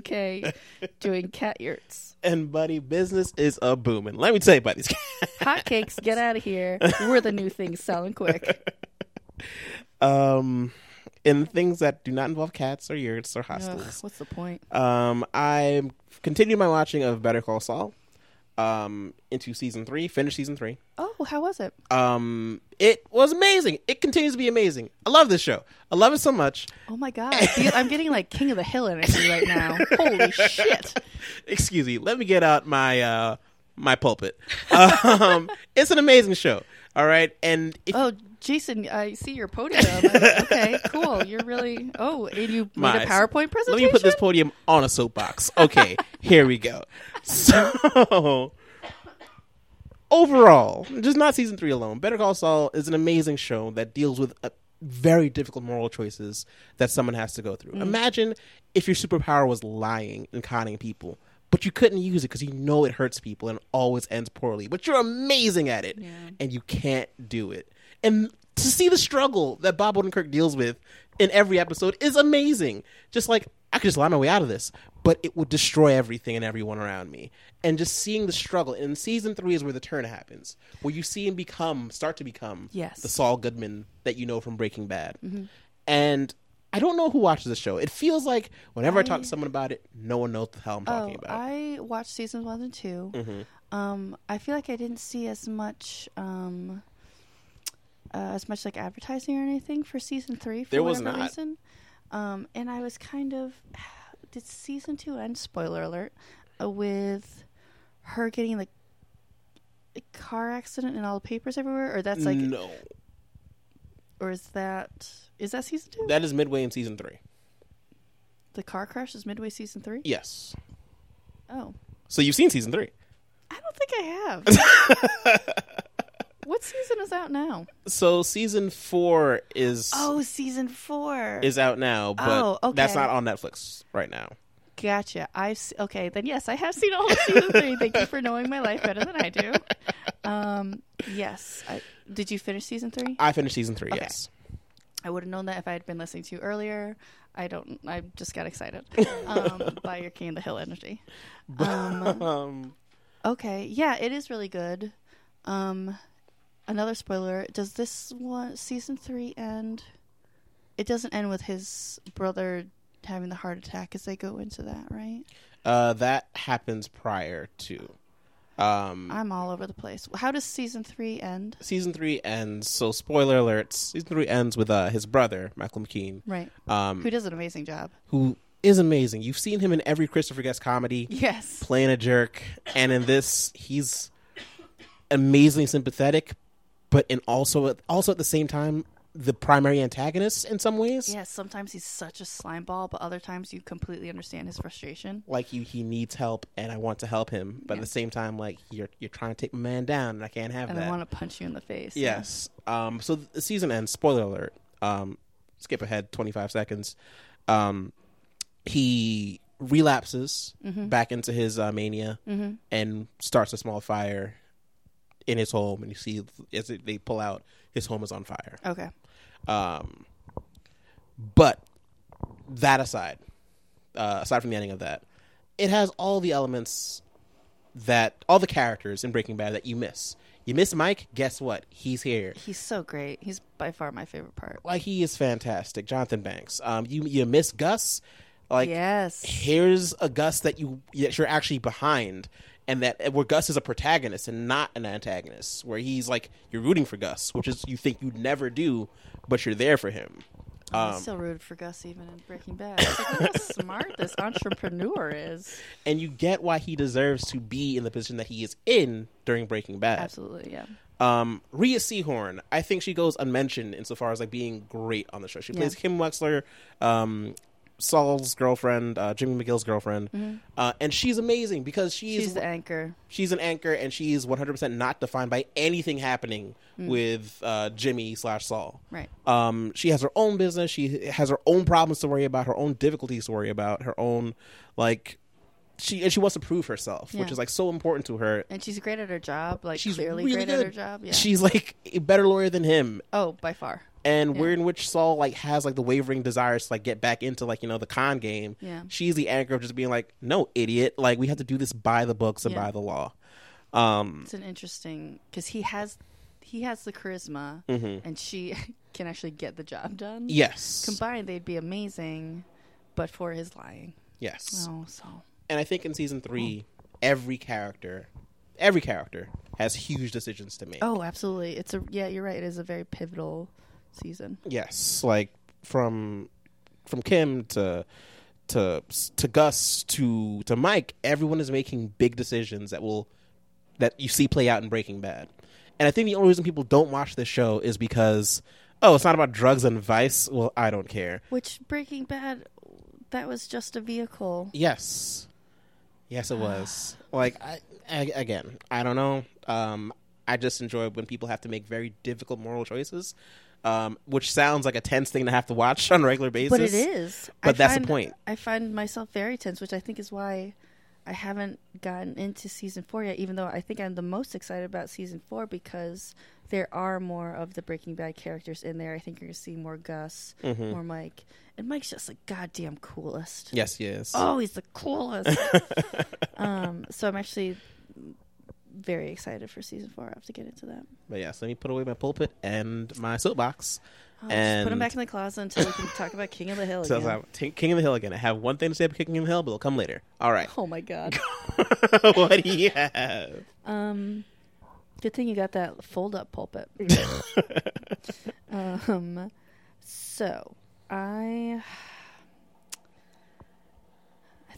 [SPEAKER 2] UK doing cat yurts.
[SPEAKER 1] and buddy, business is a booming. Let me tell you about these.
[SPEAKER 2] Hotcakes, get out of here. We're the new thing selling quick.
[SPEAKER 1] Um, in things that do not involve cats or yurts or
[SPEAKER 2] Ugh,
[SPEAKER 1] hostels.
[SPEAKER 2] what's the point?
[SPEAKER 1] Um, I'm continuing my watching of Better Call Saul. Um, into season three, finished season three.
[SPEAKER 2] Oh, how was it?
[SPEAKER 1] Um, it was amazing. It continues to be amazing. I love this show. I love it so much.
[SPEAKER 2] Oh my god, I I'm getting like King of the Hill energy right now. Holy shit!
[SPEAKER 1] Excuse me. Let me get out my uh my pulpit. Um, it's an amazing show. All right, and if
[SPEAKER 2] Oh, Jason, I see your podium. okay, cool. You're really. Oh, and you made
[SPEAKER 1] My-
[SPEAKER 2] a PowerPoint presentation.
[SPEAKER 1] let me put this podium on a soapbox. Okay, here we go. So overall, just not season three alone, Better Call Saul is an amazing show that deals with uh very difficult moral choices that someone has to go through. Imagine if your superpower was lying and conning people. But you couldn't use it because you know it hurts people and always ends poorly. But you're amazing at it,
[SPEAKER 2] Yeah.
[SPEAKER 1] and you can't do it. And to see the struggle that Bob Odenkirk deals with in every episode is amazing. Just like I could just lie my way out of this, but it would destroy everything and everyone around me. And just seeing the struggle. And season three is where the turn happens, where you see him become, start to become,
[SPEAKER 2] Yes.
[SPEAKER 1] the Saul Goodman that you know from Breaking Bad. And I don't know who watches the show. It feels like whenever I, talk to someone about it, no one knows what the hell I'm talking
[SPEAKER 2] Oh,
[SPEAKER 1] about.
[SPEAKER 2] I watched seasons one and 2
[SPEAKER 1] Mhm.
[SPEAKER 2] Um, I feel like I didn't see as much, um, uh, as much like advertising or anything for season three. For
[SPEAKER 1] There was
[SPEAKER 2] whatever
[SPEAKER 1] not.
[SPEAKER 2] Reason. Um, and I was kind of, did season two end? Spoiler alert, uh, with her getting a car accident and all the papers everywhere, or that's like,
[SPEAKER 1] no,
[SPEAKER 2] or is that is that season two?
[SPEAKER 1] that is midway in season three.
[SPEAKER 2] the car crash is midway season three.
[SPEAKER 1] Yes.
[SPEAKER 2] Oh,
[SPEAKER 1] So you've seen season three.
[SPEAKER 2] I don't think I have. what season is out now?
[SPEAKER 1] So season four is
[SPEAKER 2] Oh, season four.
[SPEAKER 1] is out now, but
[SPEAKER 2] Oh, okay.
[SPEAKER 1] that's not on Netflix right now.
[SPEAKER 2] Gotcha. I've se- okay. Then yes, I have seen all of season three. Thank you for knowing my life better than I do. Um, yes. I, did you finish season three?
[SPEAKER 1] I finished season three.
[SPEAKER 2] Okay.
[SPEAKER 1] Yes.
[SPEAKER 2] I would have known that if I had been listening to you earlier. I don't. I just got excited um, by your King of the Hill energy. Um,
[SPEAKER 1] Um,
[SPEAKER 2] okay. Yeah, it is really good. Um, another spoiler. Does this one season three end? It doesn't end with his brother having the heart attack as they go into that, right?
[SPEAKER 1] uh, that happens prior to. Um,
[SPEAKER 2] I'm all over the place. How does season three end?
[SPEAKER 1] season three ends. So spoiler alerts. Season three ends with uh, his brother Michael McKean,
[SPEAKER 2] Right.
[SPEAKER 1] um,
[SPEAKER 2] Who does an amazing job?
[SPEAKER 1] who is amazing. You've seen him in every Christopher Guest comedy,
[SPEAKER 2] Yes.
[SPEAKER 1] playing a jerk, and in this, he's amazingly sympathetic, but in also also at the same time the primary antagonist in some ways.
[SPEAKER 2] Yes. Sometimes he's such a slime ball, but other times you completely understand his frustration.
[SPEAKER 1] Like he, he needs help, and I want to help him, but at the same time, like you're you're trying to take my man down, and I can't have
[SPEAKER 2] And
[SPEAKER 1] that.
[SPEAKER 2] I want to punch you in the face.
[SPEAKER 1] Yes. Um, so the season ends. Spoiler alert. Um, skip ahead twenty five seconds. Um, he relapses
[SPEAKER 2] Mm-hmm.
[SPEAKER 1] back into his uh, mania and starts a small fire in his home, and you see as they pull out, his home is on fire.
[SPEAKER 2] Okay.
[SPEAKER 1] Um, but that aside, uh, aside from the ending of that, it has all the elements that all the characters in Breaking Bad that you miss. You miss Mike. Guess what? He's here.
[SPEAKER 2] He's so great. He's by far my favorite part.
[SPEAKER 1] Like he is fantastic. Jonathan Banks. Um, you you miss Gus. Like
[SPEAKER 2] yes.
[SPEAKER 1] here's a Gus that you that you're actually behind, and that where Gus is a protagonist and not an antagonist. Where he's like you're rooting for Gus, which is you think you'd never do, but you're there for him.
[SPEAKER 2] I
[SPEAKER 1] Um,
[SPEAKER 2] still rooted for Gus even in Breaking Bad. It's like, look how smart this entrepreneur is.
[SPEAKER 1] and you get why he deserves to be in the position that he is in during Breaking Bad.
[SPEAKER 2] Absolutely, yeah.
[SPEAKER 1] Um, Rhea Seehorn, I think she goes unmentioned insofar as like being great on the show. She
[SPEAKER 2] Yeah.
[SPEAKER 1] plays Kim Wexler, um, Saul's girlfriend, uh, Jimmy McGill's girlfriend, uh, and she's amazing because she's
[SPEAKER 2] Mm-hmm. She's the anchor.
[SPEAKER 1] she's an anchor and she's 100% not defined by anything happening with uh, Jimmy slash Saul.
[SPEAKER 2] Right.
[SPEAKER 1] Um, she has her own business. She has her own problems to worry about, her own difficulties to worry about, her own like she and she wants to prove herself, which is like so important to her.
[SPEAKER 2] And she's great at her job, like
[SPEAKER 1] She's
[SPEAKER 2] clearly
[SPEAKER 1] really
[SPEAKER 2] great at her job. Yeah.
[SPEAKER 1] She's like a better lawyer than him.
[SPEAKER 2] oh, by far.
[SPEAKER 1] And
[SPEAKER 2] Yeah.
[SPEAKER 1] where in which Saul like has like the wavering desires to like get back into like you know the con game.
[SPEAKER 2] Yeah.
[SPEAKER 1] She's the anchor of just being like, no, idiot. Like we have to do this by the books and
[SPEAKER 2] Yeah.
[SPEAKER 1] by the law. Um,
[SPEAKER 2] It's an interesting because he has he has the charisma,
[SPEAKER 1] Mm-hmm.
[SPEAKER 2] and she can actually get the job done.
[SPEAKER 1] yes,
[SPEAKER 2] Combined, they'd be amazing, but for his lying.
[SPEAKER 1] yes.
[SPEAKER 2] Oh, so
[SPEAKER 1] And I think in season three, every character, every character has huge decisions to make.
[SPEAKER 2] oh, absolutely. It's a yeah. You're right. It is a very pivotal season.
[SPEAKER 1] Yes, like from from Kim to to to Gus to to Mike, everyone is making big decisions that will that you see play out in Breaking Bad. And I think the only reason people don't watch this show is because oh, it's not about drugs and vice. Well, I don't care.
[SPEAKER 2] Which Breaking Bad, that was just a vehicle.
[SPEAKER 1] Yes, yes, it was. like I, I again, I don't know. Um, I just enjoy when people have to make very difficult moral choices. Um, which sounds like a tense thing to have to watch on a regular basis.
[SPEAKER 2] But it is.
[SPEAKER 1] But that's the point.
[SPEAKER 2] I find myself very tense, which I think is why I haven't gotten into season four yet. Even though I think I'm the most excited about season four because there are more of the Breaking Bad characters in there. I think you're gonna see more Gus,
[SPEAKER 1] Mm-hmm.
[SPEAKER 2] more Mike, and Mike's just the goddamn coolest.
[SPEAKER 1] Yes, yes.
[SPEAKER 2] Oh, he's the coolest. um, so I'm actually very excited for season four. I have to get into that.
[SPEAKER 1] But yes, let me put away my pulpit and my soapbox.
[SPEAKER 2] Oh, just
[SPEAKER 1] and
[SPEAKER 2] put them back in the closet until we can talk about King of the Hill
[SPEAKER 1] so
[SPEAKER 2] again.
[SPEAKER 1] T- King of the Hill again. I have one thing to say about King of the Hill, but it'll come later. All right.
[SPEAKER 2] Oh my god.
[SPEAKER 1] what do you have?
[SPEAKER 2] Um, good thing you got that fold up pulpit. um, so I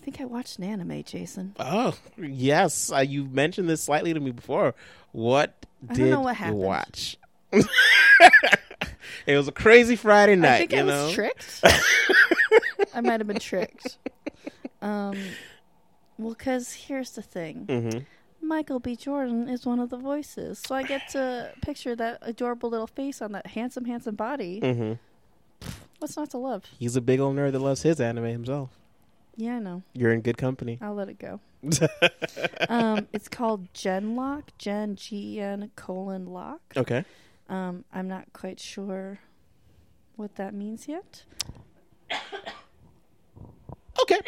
[SPEAKER 2] think I watched an anime, Jason.
[SPEAKER 1] Oh, yes. Uh, you mentioned this slightly to me before. What
[SPEAKER 2] I
[SPEAKER 1] did
[SPEAKER 2] don't know what
[SPEAKER 1] you
[SPEAKER 2] happened.
[SPEAKER 1] watch? it was a crazy Friday night,
[SPEAKER 2] I think
[SPEAKER 1] you
[SPEAKER 2] I
[SPEAKER 1] know?
[SPEAKER 2] was tricked. I might have been tricked. Um, well, because here's the thing.
[SPEAKER 1] hmm
[SPEAKER 2] Michael B. Jordan is one of the voices, so I get to picture that adorable little face on that handsome, handsome body.
[SPEAKER 1] Mm-hmm.
[SPEAKER 2] What's not to love?
[SPEAKER 1] He's a big old nerd that loves his anime himself.
[SPEAKER 2] Yeah, I know.
[SPEAKER 1] You're in good company.
[SPEAKER 2] I'll let it go. um, it's called Genlock, Gen G E N colon lock.
[SPEAKER 1] Okay.
[SPEAKER 2] Um, I'm not quite sure what that means yet.
[SPEAKER 1] Okay.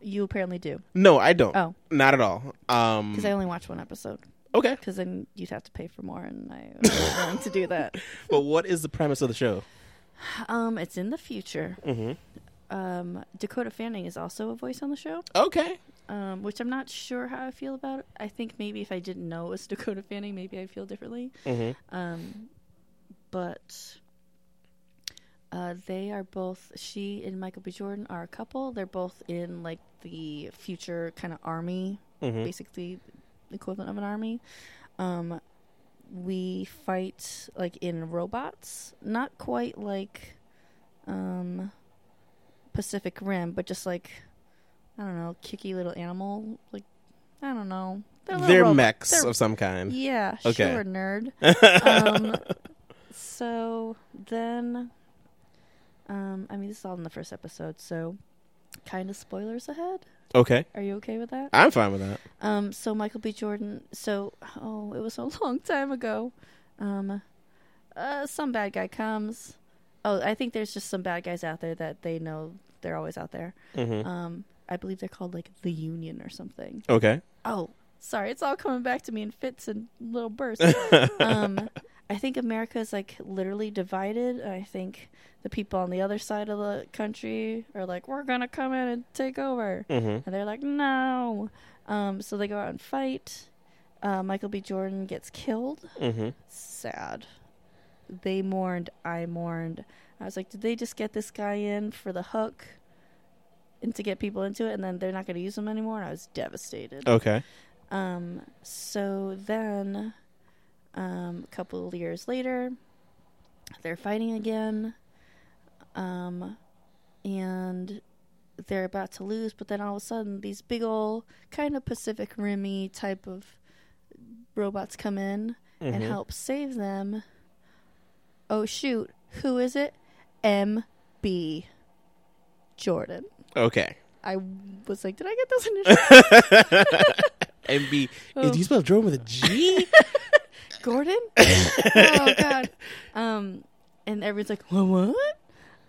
[SPEAKER 2] You apparently do.
[SPEAKER 1] No, I don't.
[SPEAKER 2] Oh,
[SPEAKER 1] Not at all. Um,
[SPEAKER 2] because I only watched one episode.
[SPEAKER 1] okay.
[SPEAKER 2] Because then you'd have to pay for more, and I wasn't willing to do that.
[SPEAKER 1] But what is the premise of the show?
[SPEAKER 2] Um, it's in the future.
[SPEAKER 1] hmm
[SPEAKER 2] Um, Dakota Fanning is also a voice on the show.
[SPEAKER 1] Okay.
[SPEAKER 2] um, which I'm not sure how I feel about. I think maybe if I didn't know it was Dakota Fanning, maybe I'd feel differently.
[SPEAKER 1] hmm
[SPEAKER 2] Um, but uh, they are both she and Michael B. Jordan are a couple. They're both in like the future kind of army,
[SPEAKER 1] hmm
[SPEAKER 2] basically the equivalent of an army. Um, we fight like in robots, not quite like um, Pacific Rim, but just like I don't know, kicky little animal. Like I don't know,
[SPEAKER 1] They're
[SPEAKER 2] robot-
[SPEAKER 1] mechs
[SPEAKER 2] they're-
[SPEAKER 1] of some kind.
[SPEAKER 2] Yeah,
[SPEAKER 1] Okay.
[SPEAKER 2] sure, nerd. um, so then, um, I mean, this is all in the first episode, so kind of spoilers ahead.
[SPEAKER 1] okay,
[SPEAKER 2] Are you okay with that?
[SPEAKER 1] I'm fine with that.
[SPEAKER 2] Um, so Michael B. Jordan. So oh, it was a long time ago. Um, uh, some bad guy comes. Oh, I think there's just some bad guys out there that they know they're always out there.
[SPEAKER 1] hmm
[SPEAKER 2] Um, I believe they're called like the Union or something.
[SPEAKER 1] Okay.
[SPEAKER 2] Oh, sorry, it's all coming back to me in fits and little bursts. um, I think America is like literally divided. I think the people on the other side of the country are like, "We're gonna come in and take over,"
[SPEAKER 1] hmm
[SPEAKER 2] and they're like, "No." Um, so they go out and fight. Uh, Michael B. Jordan gets killed.
[SPEAKER 1] hmm
[SPEAKER 2] Sad. They mourned. I mourned. I was like, did they just get this guy in for the hook and to get people into it, and then they're not going to use him anymore? And I was devastated.
[SPEAKER 1] Okay.
[SPEAKER 2] Um, so then, um, a couple of years later, they're fighting again. Um, and they're about to lose, but then all of a sudden, these big old kind of Pacific Rimmy type of robots come in and
[SPEAKER 1] Mhm.
[SPEAKER 2] help save them. Oh shoot, who is it? M.B. Jordan.
[SPEAKER 1] Okay.
[SPEAKER 2] I was like, did I get those initials?
[SPEAKER 1] MB.
[SPEAKER 2] Oh.
[SPEAKER 1] Do you spell Jordan with a G?
[SPEAKER 2] Gordon? oh god. Um and everyone's like, What what?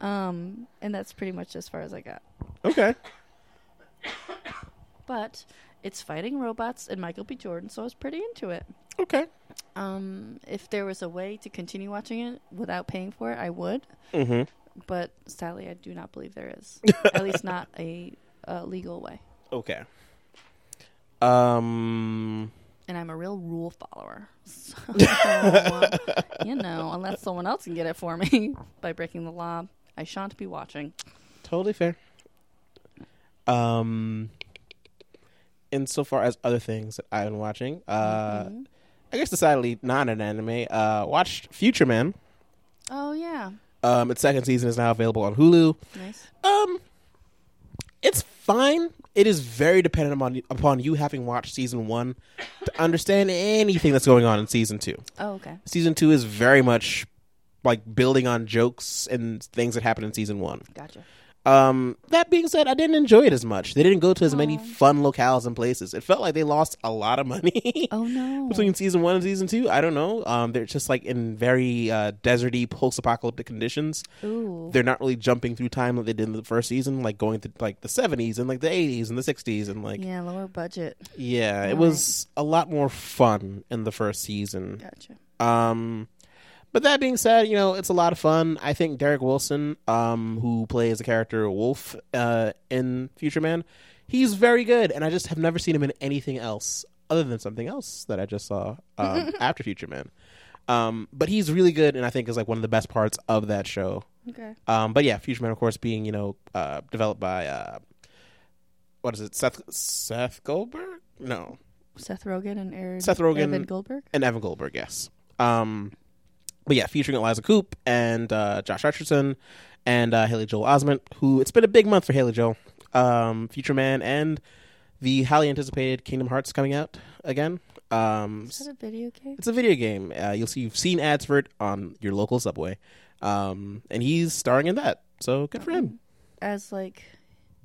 [SPEAKER 2] Um and that's pretty much as far as I got.
[SPEAKER 1] okay.
[SPEAKER 2] But it's fighting robots and Michael B. Jordan, so I was pretty into it.
[SPEAKER 1] Okay.
[SPEAKER 2] Um if there was a way to continue watching it without paying for it, I would.
[SPEAKER 1] hmm
[SPEAKER 2] But sadly I do not believe there is. At least not a, a legal way.
[SPEAKER 1] Okay. Um.
[SPEAKER 2] And I'm a real rule follower. So, you know, unless someone else can get it for me by breaking the law, I shan't be watching.
[SPEAKER 1] Totally fair. Um. Insofar as other things that I've been watching, uh,
[SPEAKER 2] Mhm.
[SPEAKER 1] I guess decidedly not an anime. Uh, watched Future Man.
[SPEAKER 2] Oh yeah,
[SPEAKER 1] Um, its second season is now available on Hulu.
[SPEAKER 2] nice.
[SPEAKER 1] Um, it's fine. It is very dependent upon upon you having watched season one to understand anything that's going on in season two.
[SPEAKER 2] Oh okay.
[SPEAKER 1] Season two is very much like building on jokes and things that happened in season one.
[SPEAKER 2] Gotcha.
[SPEAKER 1] Um, that being said, I didn't enjoy it as much. They didn't go to as many fun locales and places. It felt like they lost a lot of money
[SPEAKER 2] Oh no.
[SPEAKER 1] between season one and season two. I don't know. Um, they're just like in very uh, deserty, post-apocalyptic conditions.
[SPEAKER 2] Ooh.
[SPEAKER 1] They're not really jumping through time like they did in the first season, like going to like the seventies and like the eighties and the sixties and like yeah,
[SPEAKER 2] lower budget.
[SPEAKER 1] Yeah, it
[SPEAKER 2] Right.
[SPEAKER 1] was a lot more fun in the first season.
[SPEAKER 2] Gotcha.
[SPEAKER 1] Um, but that being said, you know, it's a lot of fun. I think Derek Wilson, um, who plays the character Wolf uh, in Future Man, he's very good, and I just have never seen him in anything else other than something else that I just saw um, after Future Man. Um, but he's really good, and I think is like one of the best parts of that show.
[SPEAKER 2] Okay.
[SPEAKER 1] Um, but yeah, Future Man, of course, being you know uh, developed by uh, what is it, Seth Seth Goldberg? No,
[SPEAKER 2] Seth Rogen and Aaron
[SPEAKER 1] Seth Rogen.
[SPEAKER 2] Evan Goldberg.
[SPEAKER 1] and Evan Goldberg, yes. Um, but yeah, featuring Eliza Coupe and uh, Josh Hutcherson and uh, Haley Joel Osment, who it's been a big month for Haley Joel. Um, Future Man and the highly anticipated Kingdom Hearts coming out again. Um,
[SPEAKER 2] Is that a video game?
[SPEAKER 1] it's a video game. Uh, you'll see you've seen ads for it on your local subway, um, and he's starring in that. So good for him.
[SPEAKER 2] As like,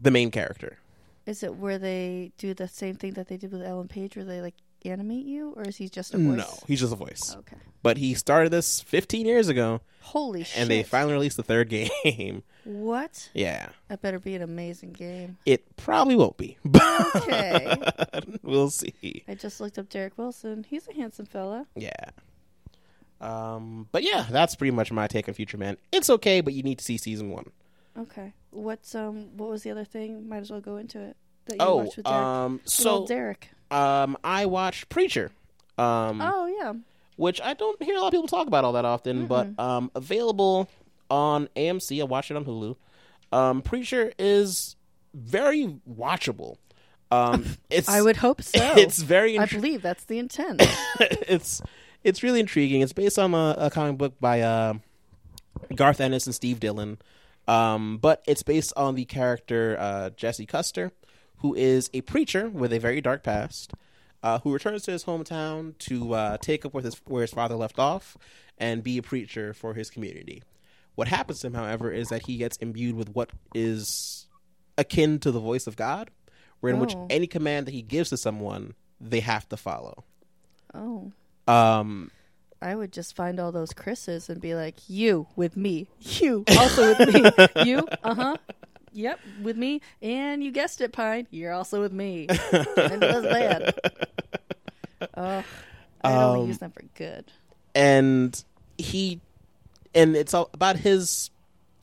[SPEAKER 1] The main character.
[SPEAKER 2] is it where they do the same thing that they did with Ellen Page, where they like animate you, or is he just a voice?
[SPEAKER 1] No, he's just a voice.
[SPEAKER 2] Okay.
[SPEAKER 1] But he started this 15 years ago,
[SPEAKER 2] Holy shit!
[SPEAKER 1] and they finally released the third game.
[SPEAKER 2] what?
[SPEAKER 1] yeah.
[SPEAKER 2] That better be an amazing game.
[SPEAKER 1] It probably won't be,
[SPEAKER 2] Okay.
[SPEAKER 1] we'll see.
[SPEAKER 2] I just looked up Derek Wilson. He's a handsome fella.
[SPEAKER 1] Yeah. Um, but yeah, that's pretty much my take on Future Man. It's okay, but you need to see season one.
[SPEAKER 2] Okay. What's um? What was the other thing? Might as well go into it. that you
[SPEAKER 1] Oh,
[SPEAKER 2] watched with Derek?
[SPEAKER 1] um, so
[SPEAKER 2] Derek.
[SPEAKER 1] Um, I watched Preacher. Um,
[SPEAKER 2] Oh yeah.
[SPEAKER 1] which I don't hear a lot of people talk about all that often, but um, available on AMC. I watched it on Hulu. Um, Preacher is very watchable. Um, it's
[SPEAKER 2] I would hope so.
[SPEAKER 1] it's very
[SPEAKER 2] I believe that's the intent.
[SPEAKER 1] it's it's really intriguing. It's based on a, a comic book by uh, Garth Ennis and Steve Dillon, um, but it's based on the character uh, Jesse Custer, who is a preacher with a very dark past, uh, who returns to his hometown to uh, take up with his, where his father left off and be a preacher for his community. What happens to him, however, is that he gets imbued with what is akin to the voice of God, where in which
[SPEAKER 2] Oh.
[SPEAKER 1] any command that he gives to someone, they have to follow.
[SPEAKER 2] oh.
[SPEAKER 1] Um,
[SPEAKER 2] I would just find all those Chris's and be like, "You with me, you also with me, you, uh huh, yep, with me, and you guessed it, Pine, you're also with me." and it was bad. Oh, I only
[SPEAKER 1] Um,
[SPEAKER 2] use them for good.
[SPEAKER 1] and he and it's all about his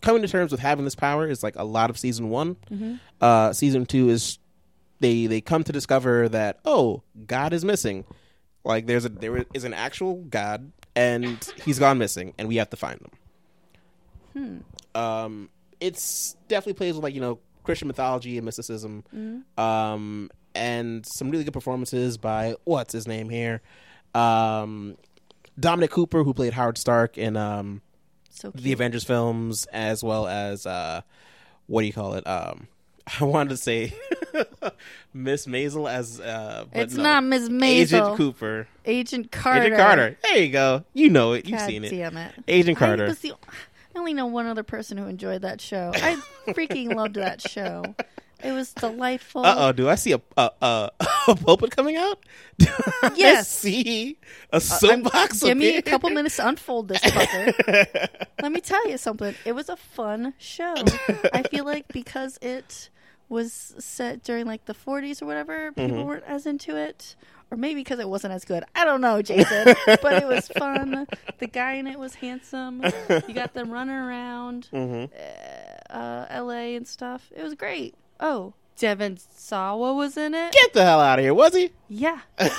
[SPEAKER 1] coming to terms with having this power is like a lot of season one uh season two is they they come to discover that oh god is missing like there's a there is an actual god and he's gone missing and we have to find him Hmm. um it's definitely plays with like you know christian mythology and mysticism um and some really good performances by what's his name here um Dominic Cooper, who played Howard Stark in um,
[SPEAKER 2] So
[SPEAKER 1] the Avengers films, as well as uh, what do you call it? Um, I wanted to say Miss Maisel as, uh,
[SPEAKER 2] it's
[SPEAKER 1] no.
[SPEAKER 2] not Ms. Maisel.
[SPEAKER 1] Agent Cooper,
[SPEAKER 2] Agent Carter.
[SPEAKER 1] Agent Carter. There you go. You know it. You've
[SPEAKER 2] God
[SPEAKER 1] seen it.
[SPEAKER 2] damn it.
[SPEAKER 1] Agent Carter.
[SPEAKER 2] I only know one other person who enjoyed that show. I freaking loved that show. It was delightful.
[SPEAKER 1] Uh oh, do I see a a, a, a pulpit coming out? Do I
[SPEAKER 2] Yes.
[SPEAKER 1] see a
[SPEAKER 2] I'm-
[SPEAKER 1] soapbox.
[SPEAKER 2] give me a couple minutes to unfold this fucker. Let me tell you something. It was a fun show. I feel like because it was set during like the 40s or whatever, people
[SPEAKER 1] Mm-hmm.
[SPEAKER 2] weren't as into it. Or maybe because it wasn't as good. I don't know, Jason. but it was fun. The guy in it was handsome. You got them running around
[SPEAKER 1] Mm-hmm.
[SPEAKER 2] uh, LA and stuff. It was great. Oh, Devon Sawa was in it.
[SPEAKER 1] Get the hell out of here, was he?
[SPEAKER 2] Yeah.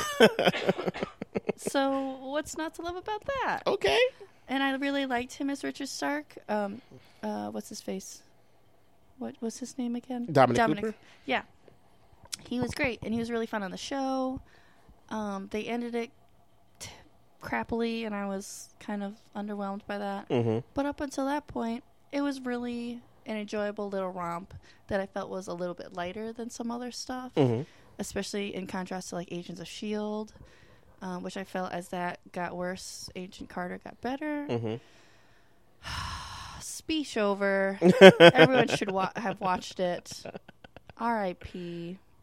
[SPEAKER 2] so what's not to love about that?
[SPEAKER 1] Okay.
[SPEAKER 2] And I really liked him as Richard Stark. Um, uh, what's his face? What was his name again?
[SPEAKER 1] Dominic Cooper?
[SPEAKER 2] Yeah, he was great, and he was really fun on the show. Um, they ended it t- crappily, and I was kind of underwhelmed by that.
[SPEAKER 1] Mm-hmm.
[SPEAKER 2] But up until that point, it was really an enjoyable little romp that I felt was a little bit lighter than some other stuff
[SPEAKER 1] Mm-hmm.
[SPEAKER 2] especially in contrast to like Agents of Shield, um, which I felt as that got worse, Agent Carter got better.
[SPEAKER 1] Mm-hmm.
[SPEAKER 2] Speech over. Everyone should wa- have watched it. R.I.P.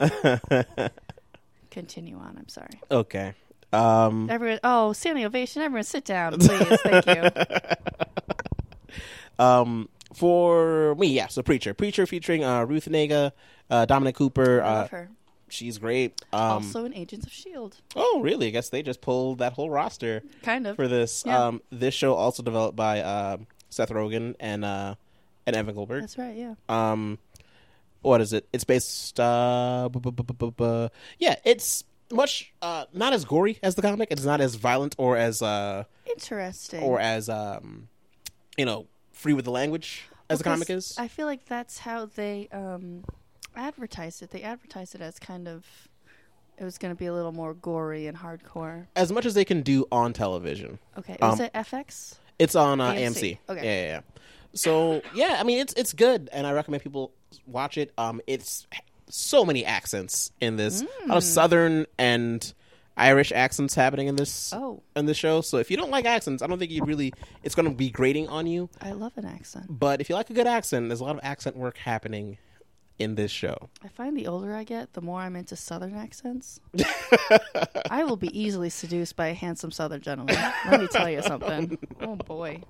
[SPEAKER 2] Continue on. I'm sorry.
[SPEAKER 1] okay. Um,
[SPEAKER 2] Everyone. Oh, standing ovation. Everyone, sit down, please. Thank you.
[SPEAKER 1] um, for me, yeah. So Preacher, Preacher featuring uh, Ruth Negga, uh, Dominic Cooper.
[SPEAKER 2] I
[SPEAKER 1] Uh,
[SPEAKER 2] love her.
[SPEAKER 1] she's great. Um,
[SPEAKER 2] also in Agents of Shield,
[SPEAKER 1] oh, really? I guess they just pulled that whole roster
[SPEAKER 2] kind of.
[SPEAKER 1] for this.
[SPEAKER 2] Yeah.
[SPEAKER 1] Um, this show also developed by uh, Seth Rogen and uh, and Evan Goldberg.
[SPEAKER 2] That's right. Yeah.
[SPEAKER 1] Um, what is it? It's based. Uh, bu- bu- bu- yeah, it's much uh, not as gory as the comic. It's not as violent or as uh,
[SPEAKER 2] Interesting.
[SPEAKER 1] or as um, you know, free with the language as the comic
[SPEAKER 2] Because
[SPEAKER 1] is.
[SPEAKER 2] I feel like that's how they um, advertised it. They advertised it as kind of it was going to be a little more gory and hardcore.
[SPEAKER 1] as much as they can do on television.
[SPEAKER 2] Okay, was
[SPEAKER 1] Um,
[SPEAKER 2] it FX?
[SPEAKER 1] It's on uh,
[SPEAKER 2] AMC.
[SPEAKER 1] AMC.
[SPEAKER 2] Okay.
[SPEAKER 1] Yeah, yeah, yeah. So yeah, I mean it's it's good, and I recommend people watch it. Um, it's so many accents in this, a lot of Southern and Irish accents happening in this
[SPEAKER 2] Oh,
[SPEAKER 1] in this show. So if you don't like accents, I don't think you really it's going to be grating on you.
[SPEAKER 2] I love an accent.
[SPEAKER 1] But if you like a good accent, there's a lot of accent work happening in this show.
[SPEAKER 2] I find the older I get, the more I'm into Southern accents. I will be easily seduced by a handsome Southern gentleman. Let me tell you something. Oh boy.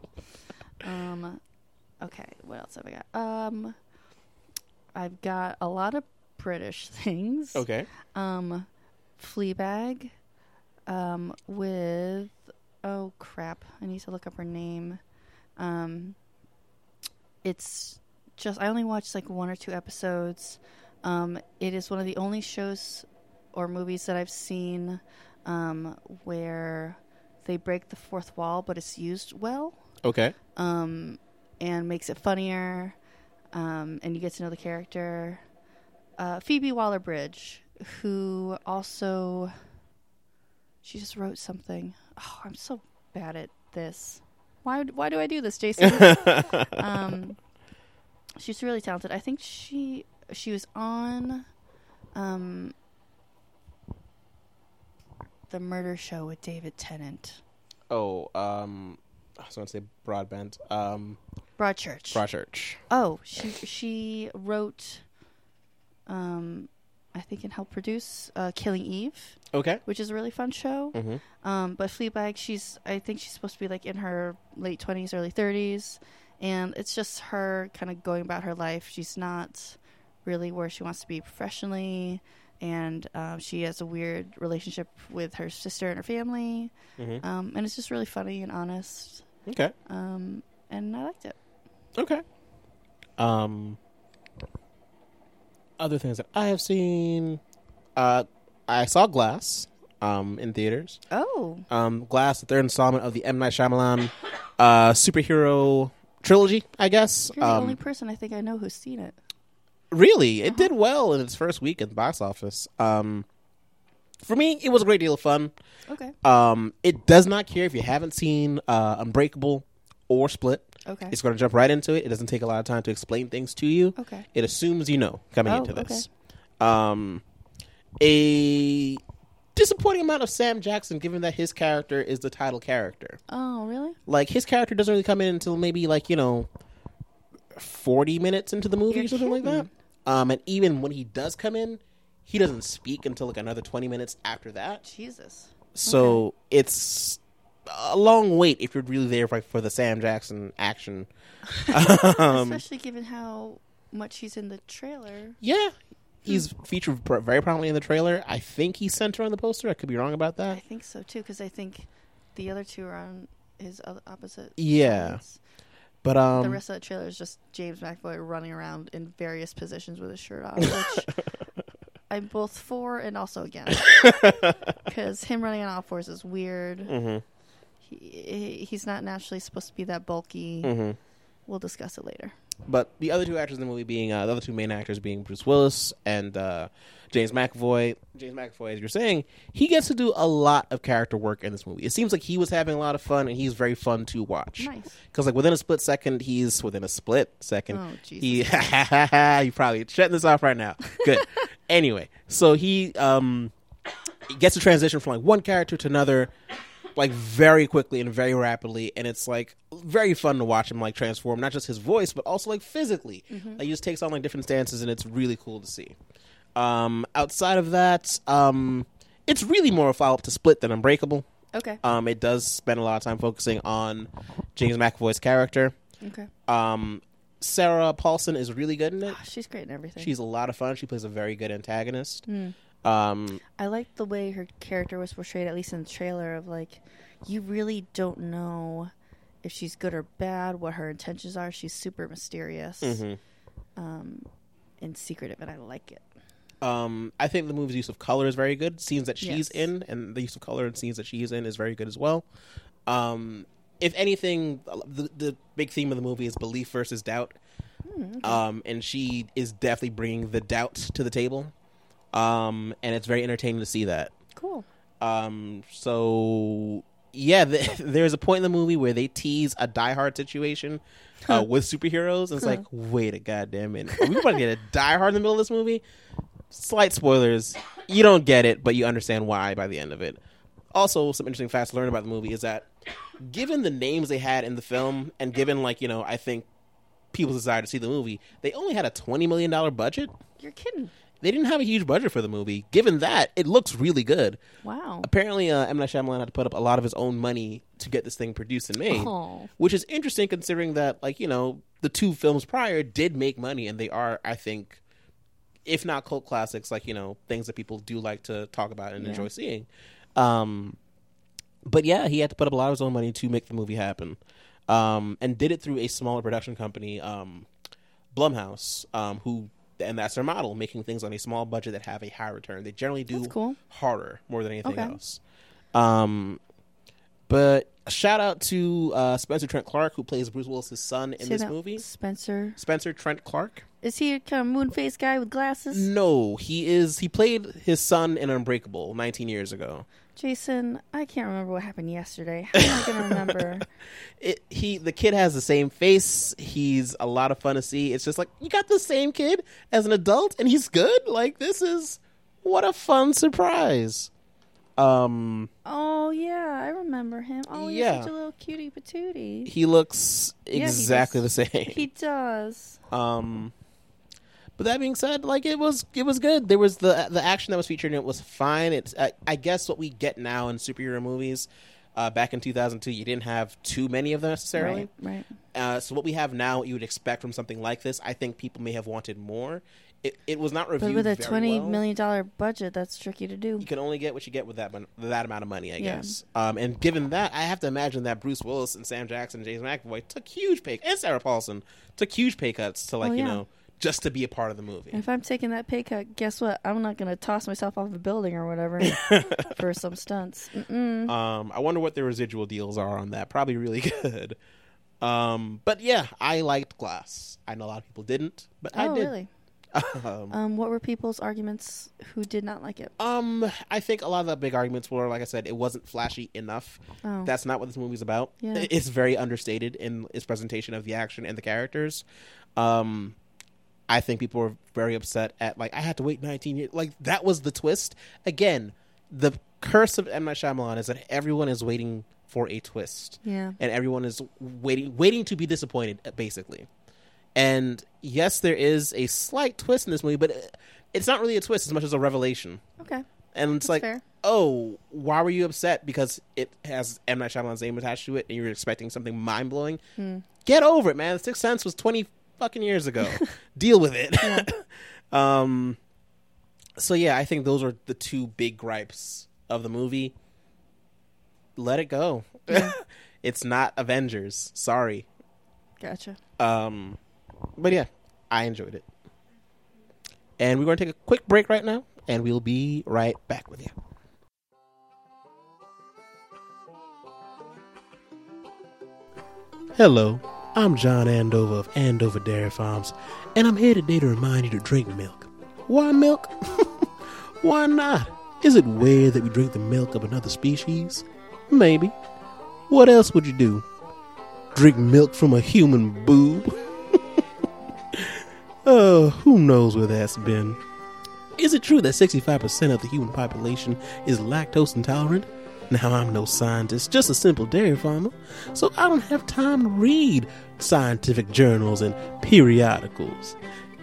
[SPEAKER 2] Um, okay, what else have I got? Um, I've got a lot of British things.
[SPEAKER 1] Okay.
[SPEAKER 2] Um, Fleabag. Um, with oh crap, I need to look up her name. Um, it's just I only watched like one or two episodes, Um, it is one of the only shows or movies that I've seen um, where they break the fourth wall, but it's used well
[SPEAKER 1] Okay.
[SPEAKER 2] um, and makes it funnier, um, and you get to know the character. Uh, Phoebe Waller Bridge, who also she just wrote something. Oh, I'm so bad at this. Why? Why do I do this, Jason? um, she's really talented. I think she she was on um, the murder show with David Tennant.
[SPEAKER 1] oh, um, I was going to say broadband. Um,
[SPEAKER 2] Broadchurch.
[SPEAKER 1] Broadchurch.
[SPEAKER 2] Oh, she she wrote, um, I think and helped produce uh, Killing Eve,
[SPEAKER 1] Okay.
[SPEAKER 2] which is a really fun show.
[SPEAKER 1] Mm-hmm.
[SPEAKER 2] Um, but Fleabag, she's I think she's supposed to be like in her late twenties, early thirties, and it's just her kind of going about her life. She's not really where she wants to be professionally, and um, she has a weird relationship with her sister and her family,
[SPEAKER 1] Mm-hmm.
[SPEAKER 2] um, and it's just really funny and honest,
[SPEAKER 1] Okay.
[SPEAKER 2] um, and I liked it.
[SPEAKER 1] Okay. Um, other things that I have seen, uh, I saw Glass, um, in theaters.
[SPEAKER 2] Oh,
[SPEAKER 1] Um, Glass, the third installment of the M Night Shyamalan, uh, superhero trilogy, I guess.
[SPEAKER 2] you're the
[SPEAKER 1] Um,
[SPEAKER 2] only person I think I know who's seen it.
[SPEAKER 1] really, it did well in its first week at the box office. Um, for me, it was a great deal of fun.
[SPEAKER 2] Okay.
[SPEAKER 1] Um, it does not care if you haven't seen uh, Unbreakable or Split.
[SPEAKER 2] Okay.
[SPEAKER 1] It's going to jump right into it. It doesn't take a lot of time to explain things to you.
[SPEAKER 2] okay.
[SPEAKER 1] It assumes you know coming
[SPEAKER 2] Oh,
[SPEAKER 1] into this. Um, a disappointing amount of Sam Jackson, given that his character is the title character.
[SPEAKER 2] Oh, really?
[SPEAKER 1] Like his character doesn't really come in until maybe like you know, forty minutes into the movie
[SPEAKER 2] You're
[SPEAKER 1] or something like that. Um, and even when he does come in, he doesn't speak until like another twenty minutes after that.
[SPEAKER 2] Jesus.
[SPEAKER 1] So it's a long wait if you're really there for, the Sam Jackson action. um,
[SPEAKER 2] Especially given how much he's in the trailer.
[SPEAKER 1] yeah, he's featured very prominently in the trailer. I think he's center on the poster. I could be wrong about that.
[SPEAKER 2] I think so too, because I think the other two are on his opposite.
[SPEAKER 1] Yeah.
[SPEAKER 2] sides.
[SPEAKER 1] But um,
[SPEAKER 2] the rest of the trailer is just James McAvoy running around in various positions with his shirt off, which I'm both for and also against. Because him running on all fours is weird.
[SPEAKER 1] mhm,
[SPEAKER 2] He, he, he's not naturally supposed to be that bulky.
[SPEAKER 1] mhm.
[SPEAKER 2] We'll discuss it later.
[SPEAKER 1] But the other two actors in the movie being uh, the other two main actors being Bruce Willis and uh, James McAvoy. James McAvoy, as you're saying, he gets to do a lot of character work in this movie. It seems like he was having a lot of fun, and he's very fun to watch.
[SPEAKER 2] Nice.
[SPEAKER 1] Because like within a split second, he's within a split second.
[SPEAKER 2] Oh, Jesus.
[SPEAKER 1] He you probably shutting this off right now. Good. anyway, so he um gets to transition from like one character to another like very quickly and very rapidly and it's like very fun to watch him like transform not just his voice but also like physically like he just takes on like different stances and it's really cool to see um outside of that um it's really more a follow-up to split than unbreakable
[SPEAKER 2] Okay.
[SPEAKER 1] um it does spend a lot of time focusing on james mcavoy's character
[SPEAKER 2] Okay.
[SPEAKER 1] um sarah paulson is really good in it
[SPEAKER 2] Ah, She's great in everything.
[SPEAKER 1] she's a lot of fun she plays a very good antagonist
[SPEAKER 2] Mm.
[SPEAKER 1] Um
[SPEAKER 2] I like the way her character was portrayed, at least in the trailer, of like, you really don't know if she's good or bad, what her intentions are. She's super mysterious
[SPEAKER 1] mhm.
[SPEAKER 2] um, and secretive, and I like it.
[SPEAKER 1] Um, I think the movie's use of color is very good. Scenes that she's
[SPEAKER 2] Yes.
[SPEAKER 1] in and the use of color in scenes that she's in is very good as well. Um, if anything, the, the big theme of the movie is belief versus doubt. Um, and she is definitely bringing the doubt to the table. Um, and it's very entertaining to see that.
[SPEAKER 2] Cool.
[SPEAKER 1] Um, so yeah, the, there's a point in the movie where they tease a Die Hard situation uh, with superheroes, and it's like, wait a goddamn minute, are we about to get a Die Hard in the middle of this movie? Slight spoilers, you don't get it, but you understand why by the end of it. Also, some interesting facts to learn about the movie is that given the names they had in the film, and given like you know, I think people's desire to see the movie, they only had a twenty million dollar budget.
[SPEAKER 2] You're kidding.
[SPEAKER 1] They didn't have a huge budget for the movie. Given that, it looks really good
[SPEAKER 2] Wow.
[SPEAKER 1] apparently uh, M Night Shyamalan had to put up a lot of his own money to get this thing produced and made,
[SPEAKER 2] Oh.
[SPEAKER 1] which is interesting considering that, like you know, the two films prior did make money and they are, I think, if not cult classics, like you know, things that people do like to talk about and
[SPEAKER 2] Yeah.
[SPEAKER 1] enjoy seeing. Um, but yeah, he had to put up a lot of his own money to make the movie happen, um, and did it through a smaller production company, um, Blumhouse, um, who and that's their model, making things on a small budget that have a high return. They generally do
[SPEAKER 2] cool.
[SPEAKER 1] harder more than anything
[SPEAKER 2] Okay.
[SPEAKER 1] else. Um, but shout out to uh, Spencer Treat Clark, who plays Bruce Willis's son in
[SPEAKER 2] Say
[SPEAKER 1] this movie.
[SPEAKER 2] Spencer.
[SPEAKER 1] Spencer Treat Clark.
[SPEAKER 2] Is he a kind of moon faced guy with glasses?
[SPEAKER 1] No, he is. He played his son in Unbreakable 19 years ago.
[SPEAKER 2] Jason, I can't remember what happened yesterday. How am I going to remember?
[SPEAKER 1] It, he the kid has the same face. He's a lot of fun to see. It's just like you got the same kid as an adult, and he's good. Like this is what a fun surprise. Um,
[SPEAKER 2] Oh yeah, I remember him. Oh, he's
[SPEAKER 1] Yeah.
[SPEAKER 2] such a little cutie patootie.
[SPEAKER 1] he looks
[SPEAKER 2] Yeah, he
[SPEAKER 1] exactly the same.
[SPEAKER 2] He does.
[SPEAKER 1] Um, but that being said, like it was, it was good. There was the the action that was featured in it was fine. It's I, I guess what we get now in superhero movies. Uh, back in 2002, you didn't have too many of them necessarily.
[SPEAKER 2] Right, right.
[SPEAKER 1] Uh, so what we have now, what you would expect from something like this, I think people may have wanted more. It it was not
[SPEAKER 2] But
[SPEAKER 1] reviewed
[SPEAKER 2] with a twenty
[SPEAKER 1] well.
[SPEAKER 2] million dollar budget, that's tricky to do.
[SPEAKER 1] You can only get what you get with that that amount of money, I
[SPEAKER 2] Yeah.
[SPEAKER 1] guess. Um, and given that, I have to imagine that Bruce Willis and Sam Jackson and James McAvoy took huge pay, and Sarah Paulson took huge pay cuts to like
[SPEAKER 2] Oh,
[SPEAKER 1] you know just to be a part of the movie.
[SPEAKER 2] If I'm taking that pay cut, guess what? I'm not going to toss myself off a building or whatever for some stunts. Mm-mm.
[SPEAKER 1] Um, I wonder what the residual deals are on that. Probably really good. Um, but yeah, I liked Glass. I know a lot of people didn't, but I
[SPEAKER 2] oh,
[SPEAKER 1] did.
[SPEAKER 2] really?
[SPEAKER 1] Um,
[SPEAKER 2] Um, what were people's arguments who did not like it?
[SPEAKER 1] um, I think a lot of the big arguments were, like I said, it wasn't flashy enough.
[SPEAKER 2] Oh,
[SPEAKER 1] That's not what this movie's about.
[SPEAKER 2] Yeah.
[SPEAKER 1] It's very understated in its presentation of the action and the characters. Um, I think people were very upset at like I had to wait 19 years. Like that was the twist. Again, the curse of M Night Shyamalan is that everyone is waiting for a twist.
[SPEAKER 2] yeah.
[SPEAKER 1] and everyone is waiting waiting to be disappointed basically and yes there is a slight twist in this movie but it's not really a twist as much as a revelation
[SPEAKER 2] Okay.
[SPEAKER 1] and it's
[SPEAKER 2] That's
[SPEAKER 1] like
[SPEAKER 2] fair.
[SPEAKER 1] oh why were you upset because it has M Night Shyamalan's name attached to it and you're expecting something mind-blowing
[SPEAKER 2] Hmm.
[SPEAKER 1] get over it man the Sixth Sense was 20 fucking years ago. Deal with it. Um so yeah I think those are the two big gripes of the movie. Let it go. It's not Avengers. Sorry.
[SPEAKER 2] Gotcha.
[SPEAKER 1] um, but yeah, I enjoyed it. And we're going to take a quick break right now, and we'll be right back with you. Hello, I'm John Andover of Andover Dairy Farms, and I'm here today to remind you to drink milk. Why milk? Why not? Is it weird that we drink the milk of another species? Maybe. What else would you do? Drink milk from a human boob? Oh, who knows where that's been? Is it true that 65% of the human population is lactose intolerant? Now, I'm no scientist, just a simple dairy farmer, so I don't have time to read scientific journals and periodicals.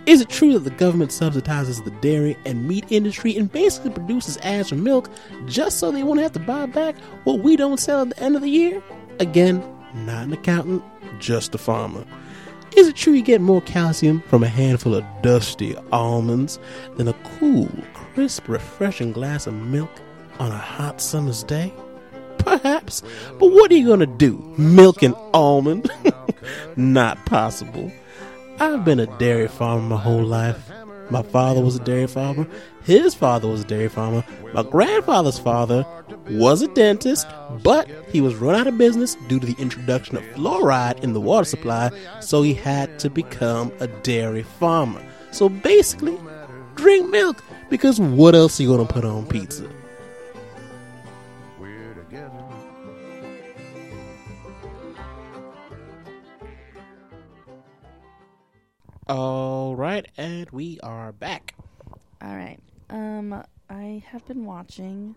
[SPEAKER 1] Is it true that the government subsidizes the dairy and meat industry and basically produces ads for milk just so they won't have to buy back what we don't sell at the end of the year? Again, not an accountant, just a farmer. Is it true you get more calcium from a handful of dusty almonds than a cool, crisp, refreshing glass of milk on a hot summer's day? Perhaps, but what are you going to do? Milk an almond? Not possible. I've been a dairy farmer my whole life. My father was a dairy farmer. His father was a dairy farmer. My grandfather's father was a dentist, but he was run out of business due to the introduction of fluoride in the water supply, so he had to become a dairy farmer. So basically, drink milk because what else are you going to put on pizza? All right, and we are back.
[SPEAKER 2] All right. Um, I have been watching.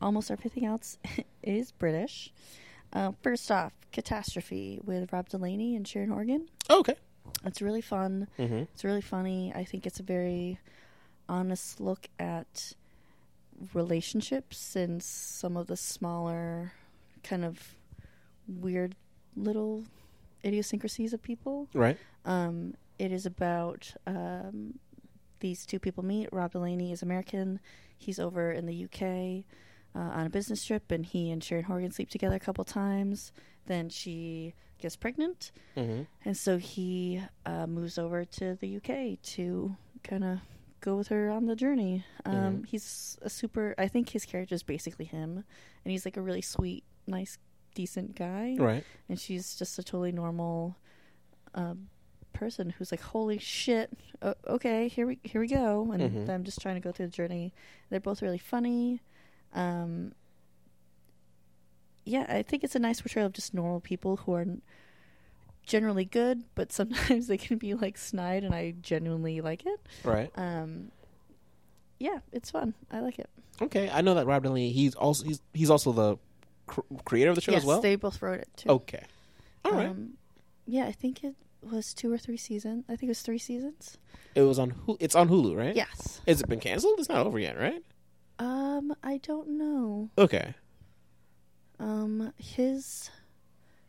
[SPEAKER 2] Almost everything else is British. Uh, first off, Catastrophe with Rob Delaney and Sharon Horgan.
[SPEAKER 1] Okay.
[SPEAKER 2] It's really fun.
[SPEAKER 1] Mm-hmm.
[SPEAKER 2] It's really funny. I think it's a very honest look at relationships and some of the smaller, kind of weird little idiosyncrasies of people.
[SPEAKER 1] Right.
[SPEAKER 2] Um, it is about um, these two people meet. Rob Delaney is American. He's over in the UK uh, on a business trip, and he and Sharon Horgan sleep together a couple times. Then she gets pregnant,
[SPEAKER 1] Mm-hmm.
[SPEAKER 2] and so he uh, moves over to the UK to kind of go with her on the journey. Um,
[SPEAKER 1] Mhm.
[SPEAKER 2] He's a super. I think his character is basically him, and he's like a really sweet, nice, decent guy.
[SPEAKER 1] Right.
[SPEAKER 2] And she's just a totally normal um, person who's like, "Holy shit! O- okay, here we here we go." And
[SPEAKER 1] Mhm.
[SPEAKER 2] I'm just trying to go through the journey. They're both really funny. Um, yeah, I think it's a nice portrayal of just normal people who are generally good, but sometimes they can be like snide, and I genuinely like it.
[SPEAKER 1] Right.
[SPEAKER 2] Um, yeah, it's fun. I like it.
[SPEAKER 1] Okay. I know that Rob Delaney. He's also he's he's also the cr- creator of the show
[SPEAKER 2] yes,
[SPEAKER 1] as well.
[SPEAKER 2] they both wrote it too.
[SPEAKER 1] Okay. All right.
[SPEAKER 2] Um, yeah, I think it was two or three seasons. I think it was three seasons.
[SPEAKER 1] it was on. Hulu. It's on Hulu, right?
[SPEAKER 2] Yes.
[SPEAKER 1] Has it been canceled? It's not over yet, right?
[SPEAKER 2] Um, I don't know.
[SPEAKER 1] Okay.
[SPEAKER 2] Um, his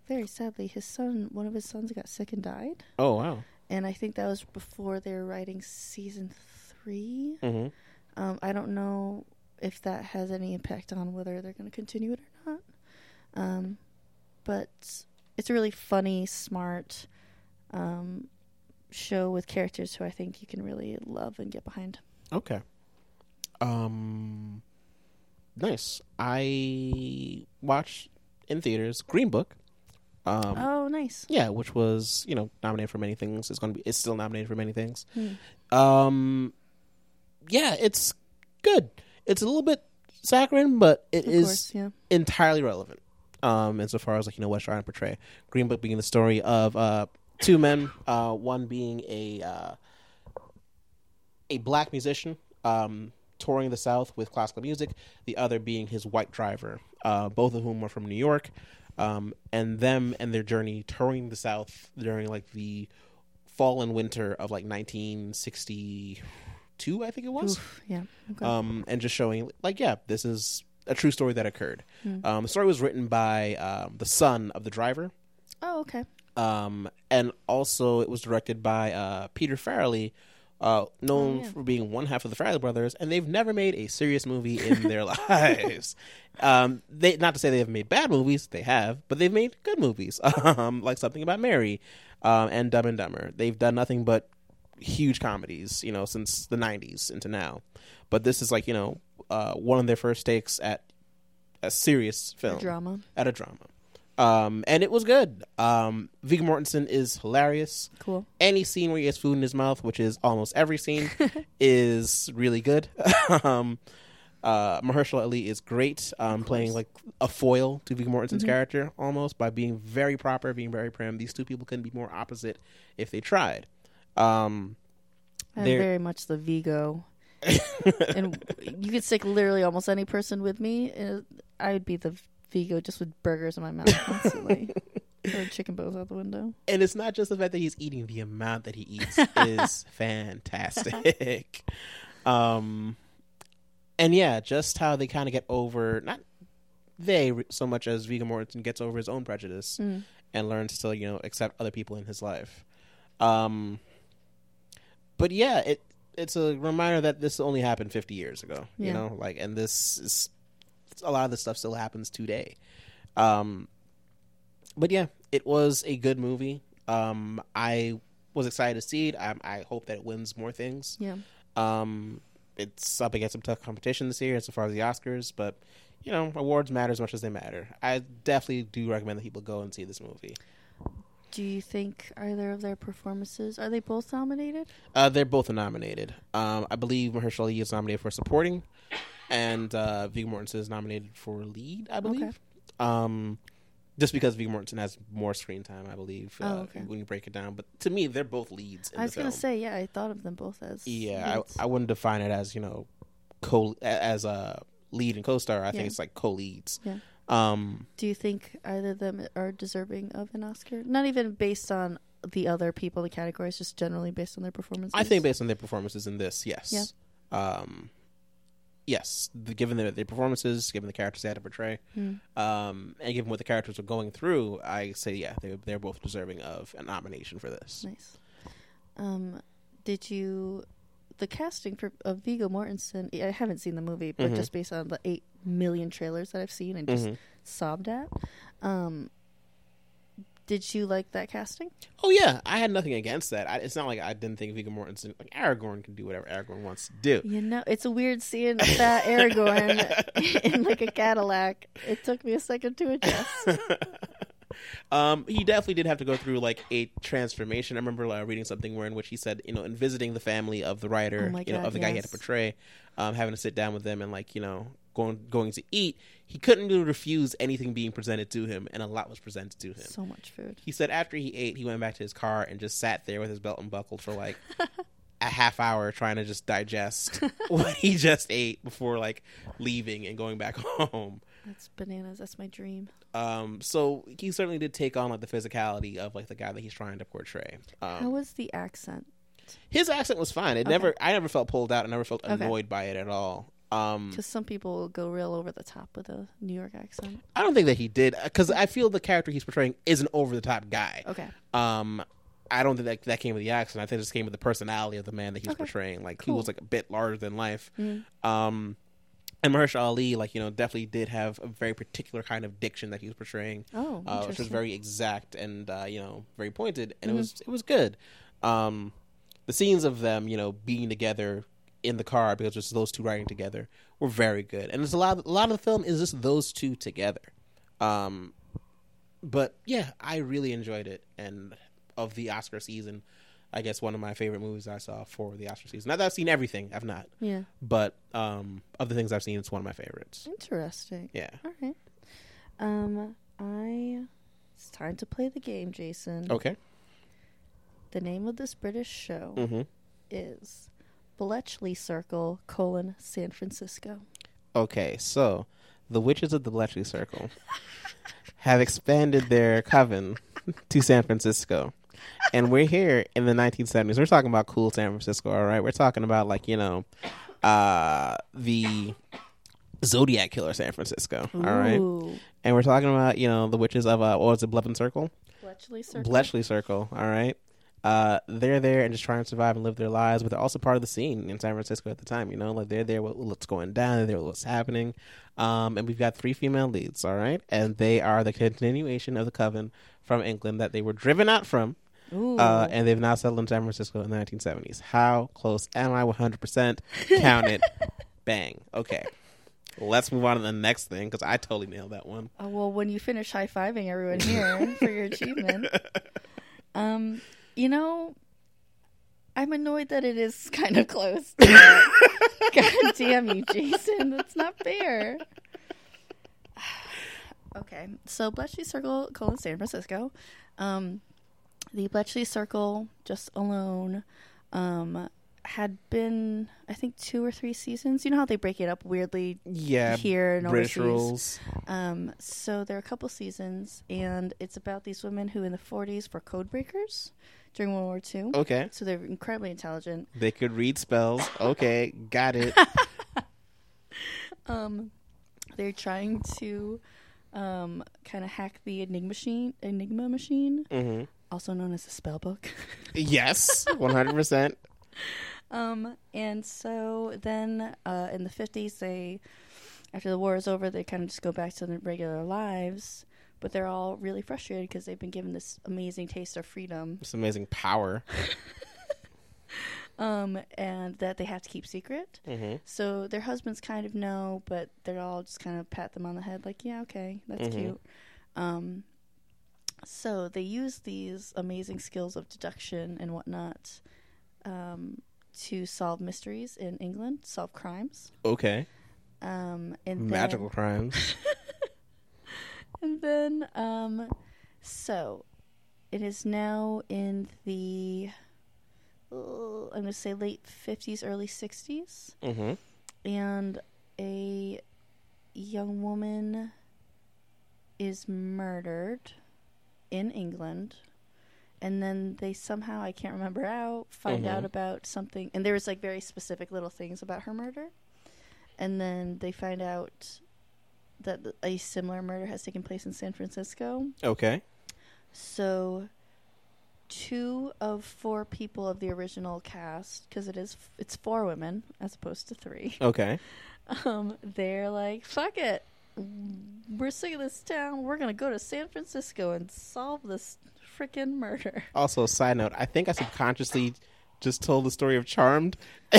[SPEAKER 2] very sadly, his son, one of his sons, got sick and died,
[SPEAKER 1] Oh wow.
[SPEAKER 2] and I think that was before they were writing season three.
[SPEAKER 1] Mm-hmm.
[SPEAKER 2] Um, I don't know if that has any impact on whether they're going to continue it or not. Um, but it's a really funny, smart um, show with characters who I think you can really love and get behind.
[SPEAKER 1] Okay. Um. Nice. I watched in theaters Green Book. Um,
[SPEAKER 2] oh, nice.
[SPEAKER 1] Yeah, which was you know nominated for many things. It's going to be. It's still nominated for many things.
[SPEAKER 2] Hmm.
[SPEAKER 1] Um. Yeah, it's good. It's a little bit saccharine, but it
[SPEAKER 2] Of
[SPEAKER 1] is
[SPEAKER 2] course, yeah.
[SPEAKER 3] entirely
[SPEAKER 1] entirely relevant. Um, insofar as like you know what's trying to portray. Green Book being the story of uh two men, uh, one being a uh, a black musician, um, touring the South with classical music, the other being his white driver. Uh, both of whom are from New York, um, and them and their journey touring the South during like the fall and winter of like 1962, I think it was
[SPEAKER 2] Oof, yeah. Okay.
[SPEAKER 1] um, and just showing like yeah this is a true story that occurred um, the story was written by um, the son of the driver
[SPEAKER 2] oh, okay.
[SPEAKER 1] Um, and also it was directed by uh, peter farrelly uh, known
[SPEAKER 2] Oh, yeah.
[SPEAKER 1] for being one half of the Farrelly brothers, and they've never made a serious movie in their lives. Um, they not to say they have made bad movies, they have, but they've made good movies, um, like Something About Mary um, and Dumb and Dumber. They've done nothing but huge comedies, you know, since the '90s into now. But this is like you know uh, one of their first takes at a serious film
[SPEAKER 2] Drama.
[SPEAKER 1] at a drama. Um, and it was good. Um, Viggo Mortensen is hilarious.
[SPEAKER 2] Cool.
[SPEAKER 1] Any scene where he has food in his mouth, which is almost every scene, is really good. um, uh, Mahershala Ali is great, um, playing like a foil to Viggo Mortensen's
[SPEAKER 2] Mhm.
[SPEAKER 1] character almost by being very proper, being very prim. These two people couldn't be more opposite if they tried. Um,
[SPEAKER 2] I'm
[SPEAKER 1] They're-
[SPEAKER 2] very much the Viggo. and you could stick literally almost any person with me. uh, I would be the Viggo just with burgers in my mouth constantly. or chicken bows out the window.
[SPEAKER 1] and it's not just the fact that he's eating; the amount that he eats is fantastic. um, and yeah, just how they kind of get over not they so much as Viggo Mortensen gets over his own prejudice
[SPEAKER 2] Mm.
[SPEAKER 1] and learns to you know accept other people in his life. Um, but yeah, it it's a reminder that this only happened 50 years ago. You know, like, and this is a lot of the stuff still happens today. Um, but yeah, it was a good movie. Um, I was excited to see it. I, I hope that it wins more things.
[SPEAKER 2] Yeah.
[SPEAKER 1] Um, it's up against some tough competition this year as far as the Oscars, but you know, awards matter as much as they matter. I definitely do recommend that people go and see this movie.
[SPEAKER 2] Do you think either of their performances are they both nominated?
[SPEAKER 1] Uh, they're both nominated. Um, I believe Mahershala Ali is nominated for supporting, and uh, Viggo Mortensen is nominated for lead. I believe.
[SPEAKER 2] Okay.
[SPEAKER 1] Um, just because Viggo Mortensen has more screen time, I believe. Uh,
[SPEAKER 2] Oh, okay.
[SPEAKER 1] When you break it down, but to me, they're both leads. In
[SPEAKER 2] I was gonna
[SPEAKER 1] film.
[SPEAKER 2] say, yeah, I thought of them both as
[SPEAKER 1] Yeah. I, I wouldn't define it as you know, co as a lead and co-star. I think it's like co-leads.
[SPEAKER 2] Yeah.
[SPEAKER 1] Um,
[SPEAKER 2] Do you think either of them are deserving of an Oscar? Not even based on the other people the categories, just generally based on their performances.
[SPEAKER 1] I think based on their performances in this, yes.
[SPEAKER 2] Yeah.
[SPEAKER 1] Um, yes, the, given their, their performances, given the characters they had to portray,
[SPEAKER 2] Hmm.
[SPEAKER 1] um, and given what the characters were going through, I say yeah, they they're both deserving of a nomination for this.
[SPEAKER 2] Nice. Um, did you the casting for of Viggo Mortensen? I haven't seen the movie, but
[SPEAKER 1] Mhm.
[SPEAKER 2] just based on the eight million trailers that I've seen and just
[SPEAKER 1] Mhm.
[SPEAKER 2] sobbed at. Um, Did you like that casting?
[SPEAKER 1] Oh yeah, I had nothing against that. I, it's not like I didn't think Viggo Mortensen, like Aragorn, can do whatever Aragorn wants to do.
[SPEAKER 2] You know, it's a weird seeing a fat Aragorn in like a Cadillac. It took me a second to adjust.
[SPEAKER 1] um, he definitely did have to go through like a transformation. I remember uh, reading something where in which he said, you know, in visiting the family of the writer,
[SPEAKER 2] Oh my
[SPEAKER 1] you know, of the guy he had to portray, um, having to sit down with them and like you know going going to eat, he couldn't really refuse anything being presented to him, and a lot was presented to him.
[SPEAKER 2] So much food.
[SPEAKER 1] He said after he ate, he went back to his car and just sat there with his belt unbuckled for like a half hour trying to just digest what he just ate before like leaving and going back home.
[SPEAKER 2] That's bananas. That's my dream.
[SPEAKER 1] Um, so he certainly did take on like the physicality of like the guy that he's trying to portray.
[SPEAKER 2] How
[SPEAKER 1] Um,
[SPEAKER 2] was the accent?
[SPEAKER 1] his accent was fine. It
[SPEAKER 2] Okay.
[SPEAKER 1] never, I never felt pulled out. I never felt
[SPEAKER 2] Okay.
[SPEAKER 1] annoyed by it at all. Um,
[SPEAKER 2] Because some people will go real over the top with a New York accent.
[SPEAKER 1] I don't think that he did because I feel the character he's portraying is an over the top guy.
[SPEAKER 2] Okay.
[SPEAKER 1] Um, I don't think that that came with the accent. I think it just came with the personality of the man that he's
[SPEAKER 2] Okay.
[SPEAKER 1] portraying. Like he
[SPEAKER 2] Cool.
[SPEAKER 1] was like a bit larger than life.
[SPEAKER 2] Mm.
[SPEAKER 1] Um, and Mahershala Ali, like you know, definitely did have a very particular kind of diction that he was portraying,
[SPEAKER 2] Oh,
[SPEAKER 1] uh, which was
[SPEAKER 2] interesting.
[SPEAKER 1] very exact and uh, you know very pointed, and it was it was good. Um, the scenes of them, you know, being together in the car because it's those two riding together were very good, and it's a lot. A lot of the film is just those two together. Um, but yeah, I really enjoyed it, and of the Oscar season, I guess one of my favorite movies I saw for the Oscar season. Not that I've seen everything, I've not,
[SPEAKER 2] Yeah.
[SPEAKER 1] but um, of the things I've seen, it's one of my favorites.
[SPEAKER 2] Interesting.
[SPEAKER 1] Yeah.
[SPEAKER 2] All right. Um, I. It's time to play the game, Jason.
[SPEAKER 1] Okay.
[SPEAKER 2] The name of this British show
[SPEAKER 1] Mm-hmm.
[SPEAKER 2] is Bletchley Circle: colon San Francisco.
[SPEAKER 1] Okay, so the witches of the Bletchley Circle have expanded their coven to San Francisco. And we're here in the 1970s. We're talking about cool San Francisco, all right? We're talking about, like, you know, uh, the Zodiac Killer San Francisco, all right?
[SPEAKER 2] Ooh.
[SPEAKER 1] And we're talking about, you know, the witches of, uh, what was it, Blevin Circle?
[SPEAKER 2] Bletchley Circle.
[SPEAKER 1] Bletchley Circle, all right? Uh, they're there and just trying to survive and live their lives, but they're also part of the scene in San Francisco at the time. You know, like they're there with what's going down, they're there with what's happening. Um, and we've got three female leads, all right, and they are the continuation of the coven from England that they were driven out from,
[SPEAKER 2] Ooh.
[SPEAKER 1] uh, and they've now settled in San Francisco in the 1970s. How close am I? 100%. Count it. Bang. Okay. Let's move on to the next thing because I totally nailed that one.
[SPEAKER 2] Oh, well, when you finish high fiving everyone here for your achievement, um, you know, I'm annoyed that it is kind of close. God damn you, Jason! That's not fair. okay, so Bletchley Circle, colon San Francisco. Um, the Bletchley Circle, just alone, um, had been I think two or three seasons. You know how they break it up weirdly
[SPEAKER 1] Yeah.
[SPEAKER 2] here and
[SPEAKER 1] British
[SPEAKER 2] overseas.
[SPEAKER 1] rules.
[SPEAKER 2] Um, so there are a couple seasons, and it's about these women who, in the 40s, were code breakers during World War II.
[SPEAKER 1] Okay.
[SPEAKER 2] So they're incredibly intelligent.
[SPEAKER 1] They could read spells. Okay, got it.
[SPEAKER 2] Um, they're trying to um, kind of hack the Enigma machine, Enigma machine,
[SPEAKER 1] mm-hmm.
[SPEAKER 2] also known as the spell book.
[SPEAKER 1] Yes, one hundred percent.
[SPEAKER 2] Um, and so then uh, in the 50s, they, after the war is over, they kind of just go back to their regular lives. But they're all really frustrated because they've been given this amazing taste of freedom
[SPEAKER 1] this amazing power.
[SPEAKER 2] um, and that they have to keep secret.
[SPEAKER 1] hmm
[SPEAKER 2] So their husbands kind of know, but they're all just kind of pat them on the head, like, yeah, okay, that's
[SPEAKER 1] Mhm.
[SPEAKER 2] cute. Um, so they use these amazing skills of deduction and whatnot um, to solve mysteries in England, solve crimes.
[SPEAKER 1] Okay,
[SPEAKER 2] Um, and
[SPEAKER 1] magical
[SPEAKER 2] Then,
[SPEAKER 1] crimes.
[SPEAKER 2] and then, um, so it is now in the, uh, I'm going to say late 50s, early 60s.
[SPEAKER 1] hmm
[SPEAKER 2] and a young woman is murdered in England. And then they somehow, I can't remember how, find
[SPEAKER 1] Mhm.
[SPEAKER 2] out about something. And there was like very specific little things about her murder. And then they find out that a similar murder has taken place in San Francisco.
[SPEAKER 1] Okay.
[SPEAKER 2] So, two of four people of the original cast, because it is it's four women as opposed to three.
[SPEAKER 1] Okay.
[SPEAKER 2] Um, they're like, "Fuck it, we're sick of this town. We're gonna go to San Francisco and solve this freaking murder.
[SPEAKER 1] Also, side note, I think I subconsciously just told the story of Charmed.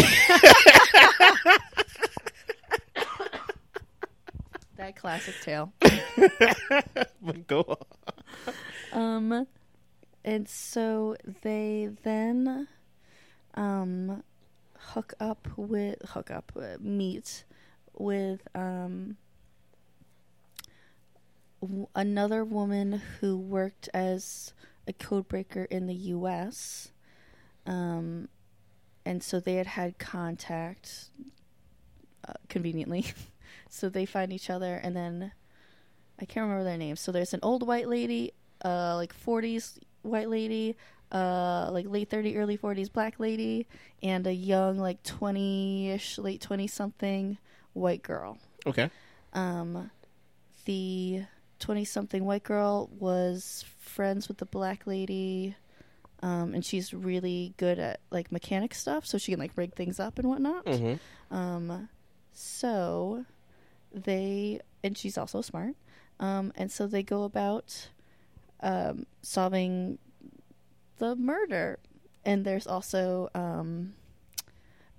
[SPEAKER 2] That classic tale.
[SPEAKER 1] but go on.
[SPEAKER 2] Um, and so they then um hook up with hook up uh, meet with um w- another woman who worked as a code breaker in the U.S. Um, and so they had had contact uh, conveniently. so they find each other, and then I can't remember their names. So there's an old white lady, uh, like 40s white lady, uh, like late 30, early 40s black lady, and a young, like 20 ish, late 20 something white girl.
[SPEAKER 1] Okay.
[SPEAKER 2] Um, the 20 something white girl was friends with the black lady. Um, and she's really good at like mechanic stuff, so she can like rig things up and whatnot.
[SPEAKER 1] hmm
[SPEAKER 2] Um, so they, and she's also smart. Um, and so they go about um, solving the murder. And there's also um,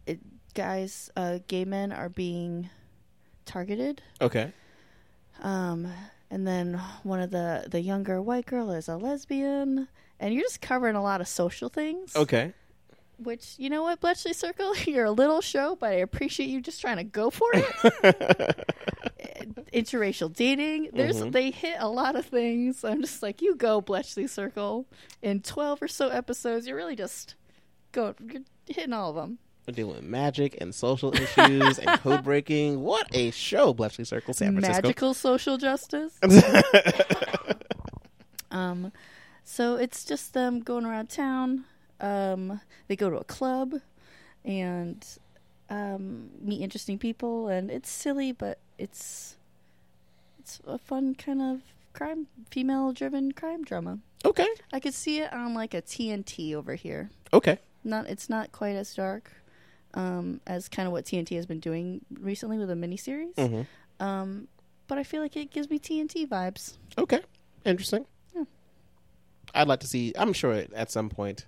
[SPEAKER 2] it, guys, uh, gay men are being targeted.
[SPEAKER 1] Okay.
[SPEAKER 2] Um, and then one of the the younger white girl is a lesbian, and you're just covering a lot of social things.
[SPEAKER 1] Okay.
[SPEAKER 2] Which you know what, Bletchley Circle, you're a little show, but I appreciate you just trying to go for it. Interracial dating, there's
[SPEAKER 1] Mhm.
[SPEAKER 2] they hit a lot of things. I'm just like, you go, Bletchley Circle. In 12 or so episodes, you're really just going, you're hitting all of them.
[SPEAKER 1] We're dealing with magic and social issues and code breaking. What a show, Bletchley Circle, San Francisco.
[SPEAKER 2] Magical social justice. Um, so it's just them going around town. Um, they go to a club and um, meet interesting people, and it's silly, but it's it's a fun kind of crime, female-driven crime drama.
[SPEAKER 1] okay.
[SPEAKER 2] I could see it on like a TNT over here.
[SPEAKER 1] Okay.
[SPEAKER 2] Not, it's not quite as dark um, as kind of what TNT has been doing recently with a miniseries.
[SPEAKER 1] hmm
[SPEAKER 2] Um, but I feel like it gives me TNT vibes.
[SPEAKER 1] Okay. Interesting.
[SPEAKER 2] Yeah.
[SPEAKER 1] I'd like to see, I'm sure at some point,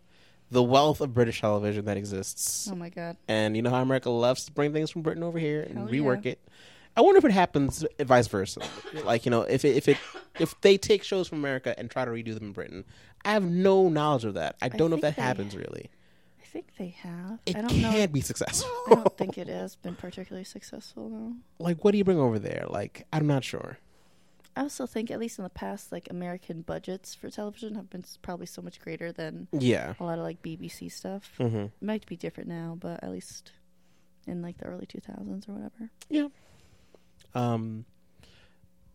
[SPEAKER 1] the wealth of British television that exists.
[SPEAKER 2] Oh my god.
[SPEAKER 1] And you know how America loves to bring things from Britain over here and
[SPEAKER 2] Hell
[SPEAKER 1] rework
[SPEAKER 2] yeah.
[SPEAKER 1] it. I wonder if it happens vice versa. like you know, if it, if it if they take shows from America and try to redo them in Britain, I have no knowledge of that. I don't know if that happens really.
[SPEAKER 2] I think they have.
[SPEAKER 1] It
[SPEAKER 2] I don't know.
[SPEAKER 1] It can
[SPEAKER 2] know.
[SPEAKER 1] be successful.
[SPEAKER 2] I don't think it has been particularly successful though.
[SPEAKER 1] like, what do you bring over there? Like, I'm not sure.
[SPEAKER 2] I also think, at least in the past, like American budgets for television have been probably so much greater than
[SPEAKER 1] Yeah.
[SPEAKER 2] a lot of like BBC stuff.
[SPEAKER 1] hmm
[SPEAKER 2] It might be different now, but at least in like the early 2000s or whatever. Yeah.
[SPEAKER 1] Um,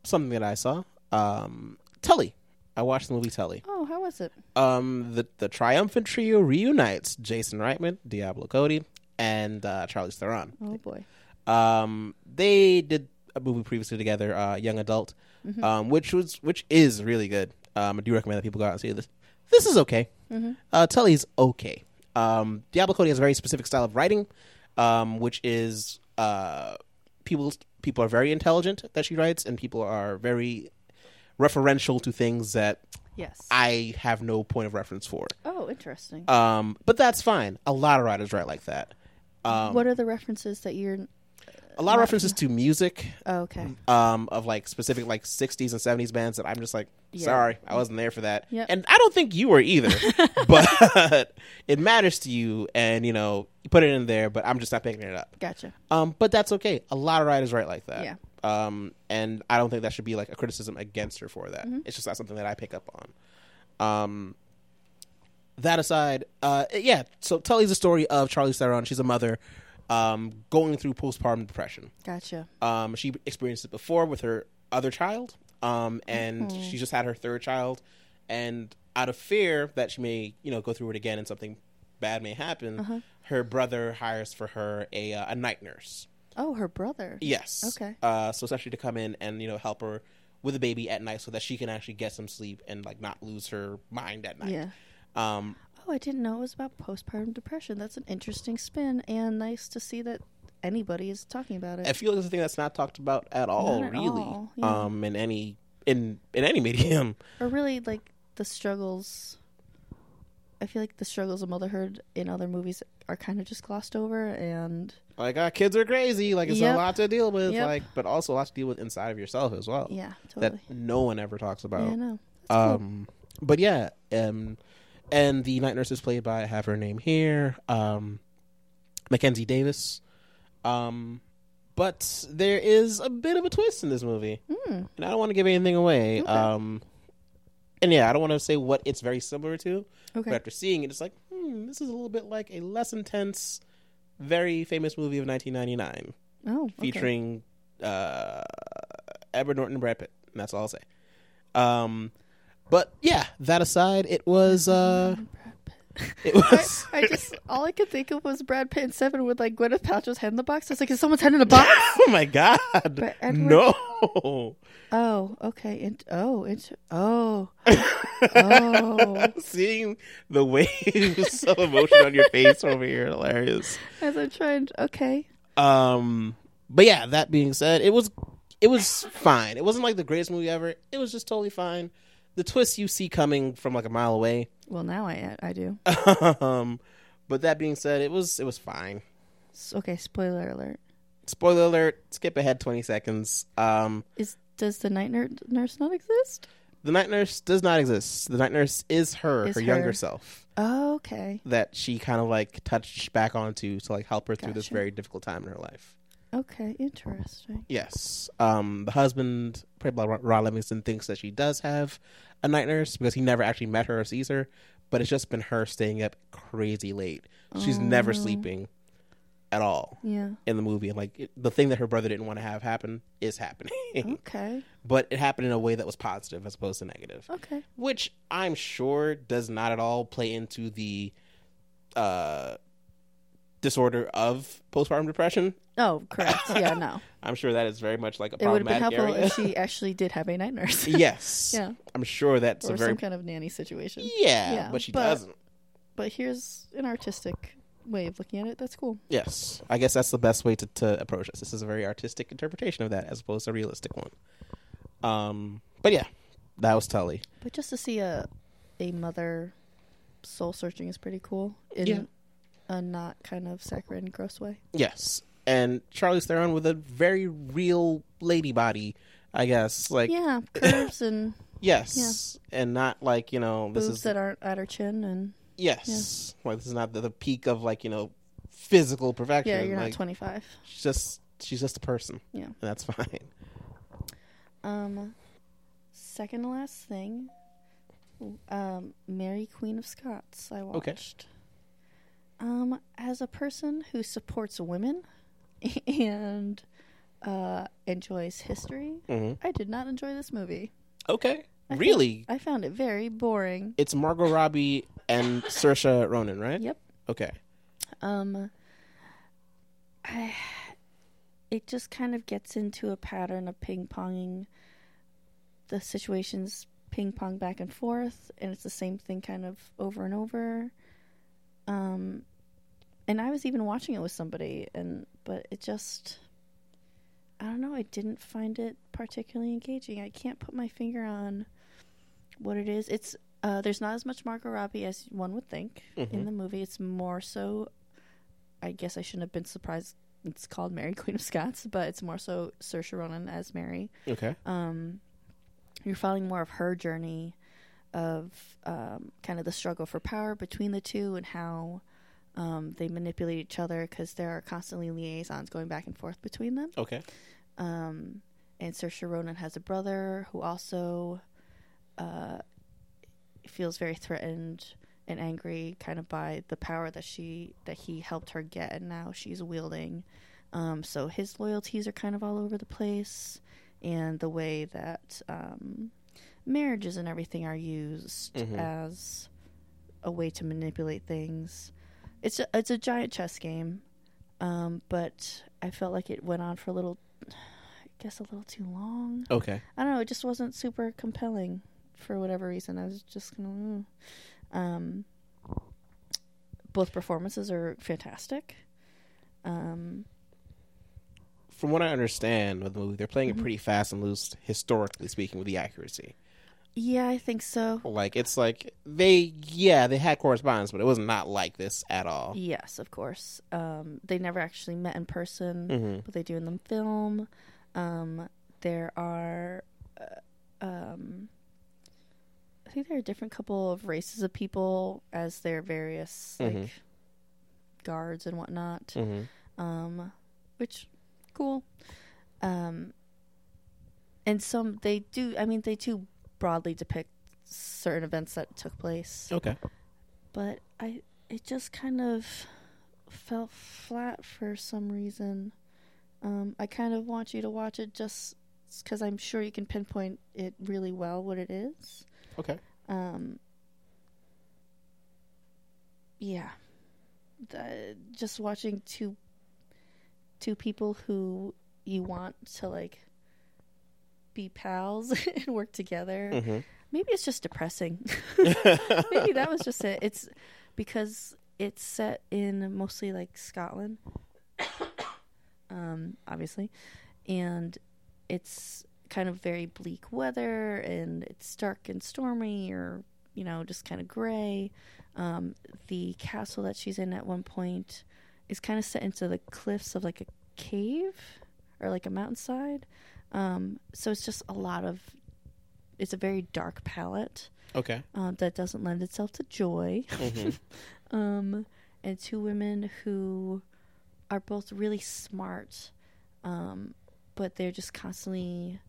[SPEAKER 1] something that I saw. Um, Tully. I watched the movie Tully.
[SPEAKER 2] Oh, how was it?
[SPEAKER 1] Um, the the triumphant trio reunites: Jason Reitman, Diablo Cody, and uh, Charlize Theron.
[SPEAKER 2] Oh boy.
[SPEAKER 1] Um, they did a movie previously together, uh, Young Adult,
[SPEAKER 2] Mhm.
[SPEAKER 1] um, which was which is really good. Um, I do recommend that people go out and see this. This is okay.
[SPEAKER 2] Mhm.
[SPEAKER 1] Uh, Tully's okay. Um, Diablo Cody has a very specific style of writing, um, which is uh, people people are very intelligent that she writes, and people are very referential to things that
[SPEAKER 2] Yes.
[SPEAKER 1] I have no point of reference for.
[SPEAKER 2] oh, interesting.
[SPEAKER 1] Um, but that's fine. A lot of writers write like that. Um,
[SPEAKER 2] what are the references that you're?
[SPEAKER 1] A lot of references to music
[SPEAKER 2] Oh, okay.
[SPEAKER 1] um, of like specific like 60s and 70s bands that I'm just like,
[SPEAKER 2] Yeah.
[SPEAKER 1] sorry, I wasn't there for that.
[SPEAKER 2] Yep.
[SPEAKER 1] And I don't think you were either. but it matters to you, and you know, you put it in there, but I'm just not picking it up.
[SPEAKER 2] Gotcha.
[SPEAKER 1] Um, but that's okay. A lot of writers write like that.
[SPEAKER 2] Yeah.
[SPEAKER 1] Um, and I don't think that should be like a criticism against her for that.
[SPEAKER 2] Mm-hmm.
[SPEAKER 1] It's just not something that I pick up on. Um, that aside, uh, yeah. So Tully's a story of Charlize Theron. She's a mother, um, going through postpartum depression.
[SPEAKER 2] Gotcha.
[SPEAKER 1] Um, she experienced it before with her other child, um, and
[SPEAKER 2] Mm-hmm.
[SPEAKER 1] she just had her third child, and out of fear that she may, you know, go through it again and something bad may happen,
[SPEAKER 2] Uh-huh.
[SPEAKER 1] her brother hires for her a uh, a night nurse.
[SPEAKER 2] Oh, her brother.
[SPEAKER 1] Yes.
[SPEAKER 2] Okay.
[SPEAKER 1] Uh, so it's actually to come in and you know help her with the baby at night so that she can actually get some sleep and like not lose her mind at night.
[SPEAKER 2] Yeah.
[SPEAKER 1] Um,
[SPEAKER 2] Oh, I didn't know it was about postpartum depression. That's an interesting spin, and nice to see that anybody is talking about it.
[SPEAKER 1] I feel like it's a thing that's not talked about at all,
[SPEAKER 2] at
[SPEAKER 1] really.
[SPEAKER 2] all, yeah.
[SPEAKER 1] Um, in any in in any medium.
[SPEAKER 2] or really like the struggles I feel like the struggles of motherhood in other movies are kind of just glossed over and
[SPEAKER 1] Like, ah, kids are crazy. Like, it's
[SPEAKER 2] Yep.
[SPEAKER 1] a lot to deal with.
[SPEAKER 2] Yep.
[SPEAKER 1] Like, but also a lot to deal with inside of yourself as well.
[SPEAKER 2] yeah, totally.
[SPEAKER 1] That no one ever talks about.
[SPEAKER 2] yeah, no. That's cool.
[SPEAKER 1] Um, but yeah, um, and the night nurse is played by I have her name here, um, Mackenzie Davis. Um, but there is a bit of a twist in this movie,
[SPEAKER 2] Mm,
[SPEAKER 1] and I don't want to give anything away.
[SPEAKER 2] Okay.
[SPEAKER 1] Um, and yeah, I don't want to say what it's very similar to,
[SPEAKER 2] okay.
[SPEAKER 1] but after seeing it, it's like, hmm, this is a little bit like a less intense, very famous movie of 1999
[SPEAKER 2] oh, okay.
[SPEAKER 1] featuring uh, Edward Norton and Brad Pitt. And that's all I'll say. Um, but yeah, that aside, it was uh, it was
[SPEAKER 2] I just all I could think of was Brad Pitt and Seven with like Gwyneth Paltrow's head in the box. I was like, is someone's head in a box?
[SPEAKER 1] oh my god,
[SPEAKER 2] But Edward-
[SPEAKER 1] no.
[SPEAKER 2] oh, okay. Int- oh, int- oh, oh.
[SPEAKER 1] Seeing the waves of emotion on your face over here, hilarious.
[SPEAKER 2] As I'm trying. Okay.
[SPEAKER 1] Um, but yeah, that being said, it was it was fine. It wasn't like the greatest movie ever. It was just totally fine. The twist you see coming from like a mile away.
[SPEAKER 2] Well, now I I do.
[SPEAKER 1] um, but that being said, it was it was fine.
[SPEAKER 2] Okay. Spoiler alert.
[SPEAKER 1] Spoiler alert. Skip ahead twenty seconds. Um,
[SPEAKER 2] Is does the night ner- nurse not exist?
[SPEAKER 1] the night nurse does not exist. The night nurse is her,
[SPEAKER 2] Is
[SPEAKER 1] her younger self
[SPEAKER 2] Oh, okay.
[SPEAKER 1] that she kind of like touched back onto to like help her through this very difficult time in her life.
[SPEAKER 2] Okay. Interesting.
[SPEAKER 1] Yes. Um, the husband, played by Ron Livingston, thinks that she does have a night nurse because he never actually met her or sees her, but it's just been her staying up crazy late. She's never
[SPEAKER 2] Oh.
[SPEAKER 1] sleeping at all
[SPEAKER 2] Yeah.
[SPEAKER 1] in the movie. And like it, the thing that her brother didn't want to have happen is happening,
[SPEAKER 2] Okay.
[SPEAKER 1] but it happened in a way that was positive as opposed to negative,
[SPEAKER 2] Okay.
[SPEAKER 1] which I'm sure does not at all play into the uh, disorder of postpartum depression.
[SPEAKER 2] Oh, correct. Yeah. No.
[SPEAKER 1] I'm sure that is very much like a
[SPEAKER 2] It would have been
[SPEAKER 1] problematic
[SPEAKER 2] helpful
[SPEAKER 1] area.
[SPEAKER 2] if she actually did have a night nurse.
[SPEAKER 1] yes.
[SPEAKER 2] Yeah.
[SPEAKER 1] I'm sure that's
[SPEAKER 2] or
[SPEAKER 1] a very
[SPEAKER 2] some kind of nanny situation.
[SPEAKER 1] yeah,
[SPEAKER 2] Yeah,
[SPEAKER 1] but she
[SPEAKER 2] but-
[SPEAKER 1] doesn't.
[SPEAKER 2] But here's an artistic way of looking at it. That's cool.
[SPEAKER 1] Yes, I guess that's the best way to, to approach this. This is a very artistic interpretation of that as opposed to a realistic one. Um, but yeah, that was Tully.
[SPEAKER 2] But just to see a a mother soul searching is pretty cool in
[SPEAKER 1] Yeah.
[SPEAKER 2] A not kind of saccharine, gross way.
[SPEAKER 1] Yes, and Charlize Theron with a very real lady body, I guess. Like
[SPEAKER 2] yeah, curves and
[SPEAKER 1] yes, and not like you know this
[SPEAKER 2] boobs
[SPEAKER 1] is
[SPEAKER 2] that aren't at her chin, and
[SPEAKER 1] yes, like this is not the, the peak of like you know physical perfection.
[SPEAKER 2] yeah, you're not 25.
[SPEAKER 1] She's just she's just a person,
[SPEAKER 2] Yeah.
[SPEAKER 1] and that's fine.
[SPEAKER 2] Um, second to last thing, um, Mary Queen of Scots. I
[SPEAKER 1] Okay.
[SPEAKER 2] Um, as a person who supports women and uh, enjoys history,
[SPEAKER 1] hmm
[SPEAKER 2] I did not enjoy this movie.
[SPEAKER 1] Okay,
[SPEAKER 2] I
[SPEAKER 1] really.
[SPEAKER 2] I found it very boring.
[SPEAKER 1] It's Margot Robbie and Saoirse Ronan, right?
[SPEAKER 2] Yep.
[SPEAKER 1] Okay.
[SPEAKER 2] Um, I, it just kind of gets into a pattern of ping ponging the situations ping pong back and forth, and it's the same thing kind of over and over. Um, and I was even watching it with somebody, and but it just, I don't know, I didn't find it particularly engaging. I can't put my finger on what it is. It's uh, there's not as much Margot Robbie as one would think in
[SPEAKER 1] Mhm.
[SPEAKER 2] the movie. It's more so. I guess I shouldn't have been surprised. It's called Mary Queen of Scots, but it's more so Saoirse Ronan as Mary.
[SPEAKER 1] Okay.
[SPEAKER 2] Um, you're following more of her journey of um, kind of the struggle for power between the two and how um, they manipulate each other because there are constantly liaisons going back and forth between them.
[SPEAKER 1] Okay.
[SPEAKER 2] Um, and Saoirse Ronan has a brother who also uh, feels very threatened and angry, kind of by the power that she that he helped her get, and now she's wielding. Um, so his loyalties are kind of all over the place, and the way that um, marriages and everything are used
[SPEAKER 1] Mhm.
[SPEAKER 2] as a way to manipulate things. It's a, it's a giant chess game, um, but I felt like it went on for a little, I guess a little too long.
[SPEAKER 1] Okay.
[SPEAKER 2] I don't know. It just wasn't super compelling for whatever reason. I was just kind of. Mm. Um, both performances are fantastic. Um,
[SPEAKER 1] from what I understand with the movie, they're playing
[SPEAKER 2] Mm-hmm.
[SPEAKER 1] it pretty fast and loose, historically speaking, with the accuracy.
[SPEAKER 2] Yeah, I think so.
[SPEAKER 1] Like it's like they, yeah, they had correspondence, but it was not like this at all.
[SPEAKER 2] Yes, of course. Um, they never actually met in person,
[SPEAKER 1] hmm
[SPEAKER 2] but they do in the film. Um, there are, uh, um, I think there are a different couple of races of people as their various like
[SPEAKER 1] Mhm.
[SPEAKER 2] guards and whatnot.
[SPEAKER 1] hmm
[SPEAKER 2] Um, which cool. Um, and some they do. I mean, they do broadly depict certain events that took place
[SPEAKER 1] Okay.
[SPEAKER 2] but I it just kind of felt flat for some reason. Um, I kind of want you to watch it just because I'm sure you can pinpoint it really well what it is.
[SPEAKER 1] Okay.
[SPEAKER 2] Um, yeah, the, just watching two two people who you want to like be pals and work together
[SPEAKER 1] hmm
[SPEAKER 2] maybe it's just depressing. maybe that was just it. It's because it's set in mostly like Scotland, um, obviously, and it's kind of very bleak weather, and it's dark and stormy, or you know, just kind of gray. Um, the castle that she's in at one point is kind of set into the cliffs of like a cave or like a mountainside. Um, so it's just a lot of it's a very dark palette
[SPEAKER 1] Okay.
[SPEAKER 2] uh, that doesn't lend itself to joy.
[SPEAKER 1] hmm
[SPEAKER 2] Um, and two women who are both really smart, um, but they're just constantly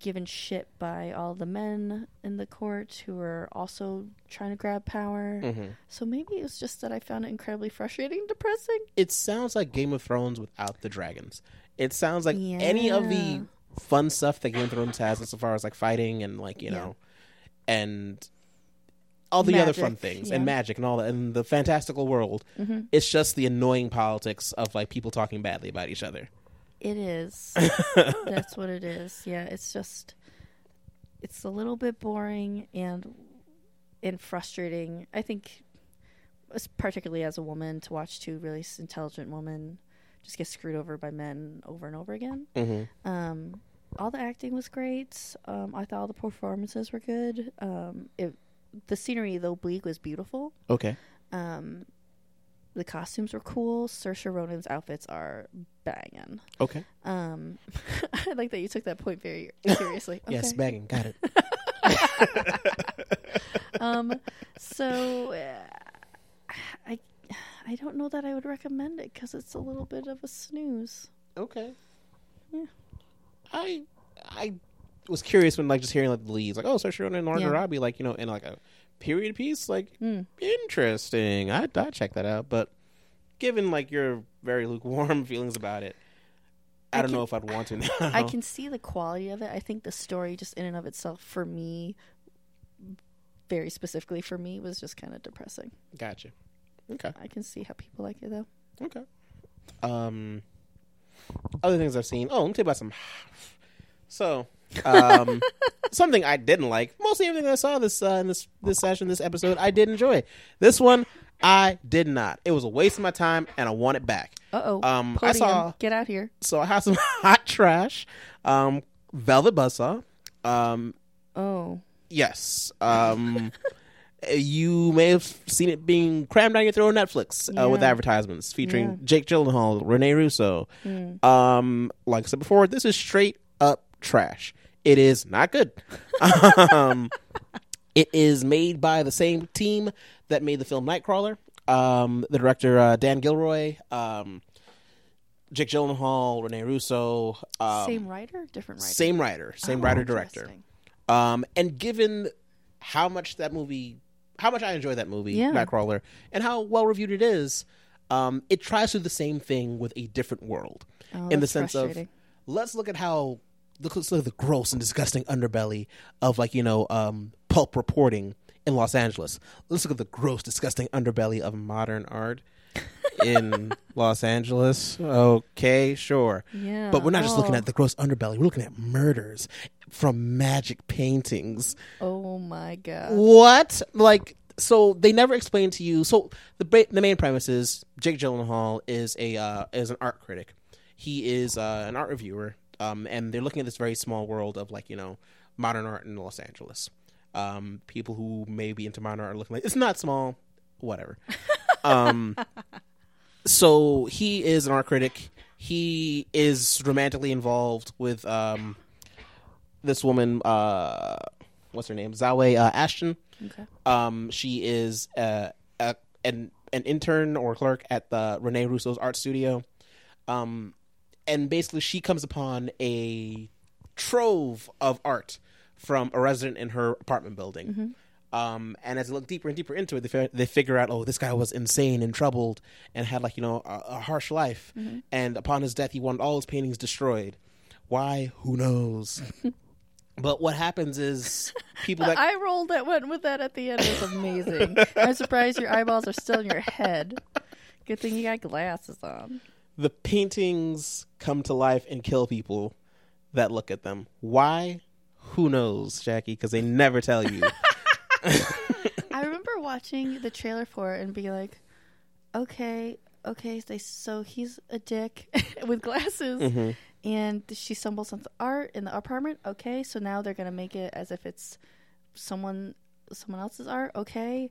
[SPEAKER 2] given shit by all the men in the court who are also trying to grab power.
[SPEAKER 1] hmm
[SPEAKER 2] So maybe it was just that I found it incredibly frustrating and depressing.
[SPEAKER 1] It sounds like Game of Thrones without the dragons. It sounds like any of the fun stuff that Game of Thrones has, as far as like fighting and like you
[SPEAKER 2] Yeah.
[SPEAKER 1] know, and all the other fun things
[SPEAKER 2] yeah.
[SPEAKER 1] and magic and all that, and the fantastical world.
[SPEAKER 2] hmm
[SPEAKER 1] It's just the annoying politics of like people talking badly about each other.
[SPEAKER 2] It is. That's what it is. Yeah, it's just it's a little bit boring and and frustrating. I think particularly as a woman to watch two really intelligent women just get screwed over by men over and over again.
[SPEAKER 1] hmm
[SPEAKER 2] Um all the acting was great. Um I thought all the performances were good. Um it the scenery though bleak was beautiful.
[SPEAKER 1] Okay.
[SPEAKER 2] Um the costumes were cool. Saoirse Ronan's outfits are banging.
[SPEAKER 1] Okay.
[SPEAKER 2] Um, I like that you took that point very seriously.
[SPEAKER 1] Yes, banging. Got it.
[SPEAKER 2] um, so uh, I, I don't know that I would recommend it because it's a little bit of a snooze.
[SPEAKER 1] Okay.
[SPEAKER 2] Yeah.
[SPEAKER 1] I I was curious when like just hearing like the leads, like oh, Saoirse Ronan and Margot
[SPEAKER 2] Yeah.
[SPEAKER 1] Robbie, like you know, in like a period piece, like
[SPEAKER 2] Mm.
[SPEAKER 1] interesting. I I check that out, but given like your very lukewarm feelings about it, I,
[SPEAKER 2] I
[SPEAKER 1] don't
[SPEAKER 2] can-
[SPEAKER 1] know if I'd want to now.
[SPEAKER 2] I can see the quality of it. I think the story, just in and of itself, for me, very specifically for me, was just kind of depressing.
[SPEAKER 1] Gotcha. Okay.
[SPEAKER 2] I can see how people like it though.
[SPEAKER 1] Okay. Um, other things I've seen. Oh, let me tell you about some. So, um, something I didn't like. Mostly everything I saw this uh, in this this session, this episode, I did enjoy. This one, I did not. It was a waste of my time, and I want it back.
[SPEAKER 2] Uh oh.
[SPEAKER 1] Um, I saw.
[SPEAKER 2] get out here.
[SPEAKER 1] So I have some hot trash. Um, Velvet Buzzsaw. Um,
[SPEAKER 2] Oh,
[SPEAKER 1] yes. Um. You may have seen it being crammed down your throat on Netflix uh, with advertisements featuring
[SPEAKER 2] Yeah.
[SPEAKER 1] Jake Gyllenhaal, Rene Russo,
[SPEAKER 2] Mm.
[SPEAKER 1] um, like I said before, this is straight up trash. It is not good. um, it is made by the same team that made the film Nightcrawler. Um, the director uh, Dan Gilroy, um, Jake Gyllenhaal, Rene Russo, um,
[SPEAKER 2] same writer, different writer.
[SPEAKER 1] same writer, same
[SPEAKER 2] Oh,
[SPEAKER 1] writer director. Um, and given how much that movie, how much I enjoy that movie,
[SPEAKER 2] Yeah.
[SPEAKER 1] Nightcrawler, and how well reviewed it is, um, it tries to do the same thing with a different world
[SPEAKER 2] Oh,
[SPEAKER 1] in the sense of let's look at how look, let's look at the gross and disgusting underbelly of like you know um, pulp reporting in Los Angeles. Let's look at the gross, disgusting underbelly of modern art in Los Angeles. Okay, sure.
[SPEAKER 2] Yeah.
[SPEAKER 1] But we're not just looking
[SPEAKER 2] Oh.
[SPEAKER 1] at the gross underbelly. We're looking at murders from magic paintings.
[SPEAKER 2] Oh my god.
[SPEAKER 1] What? Like, so they never explain to you. So the the main premise is Jake Gyllenhaal is a uh, is an art critic. He is uh, an art reviewer, um, and they're looking at this very small world of like you know modern art in Los Angeles. Um, people who may be into modern art are looking like it's not small, whatever. um, so he is an art critic. He is romantically involved with um, this woman. Uh, what's her name? Zawe uh, Ashton.
[SPEAKER 2] Okay.
[SPEAKER 1] Um, she is uh, a, an an intern or clerk at the Rene Russo's art studio. Um, and basically, she comes upon a trove of art from a resident in her apartment building. Um, and as they look deeper and deeper into it, they, they figure out, oh, this guy was insane and troubled and had like you know a, a harsh life. And upon his death, he wanted all his paintings destroyed. Why? Who knows? but what happens is people
[SPEAKER 2] The
[SPEAKER 1] that
[SPEAKER 2] eye roll that went with that at the end was amazing. I'm surprised your eyeballs are still in your head. Good thing you got glasses on.
[SPEAKER 1] the paintings come to life and kill people that look at them. Why? Who knows, Jackie? Because they never tell you.
[SPEAKER 2] I remember watching the trailer for it and being like, okay, okay, so he's a dick with glasses.
[SPEAKER 1] Mm-hmm.
[SPEAKER 2] And she stumbles onto art in the apartment. Okay, so now they're gonna make it as if it's someone someone else's art. Okay,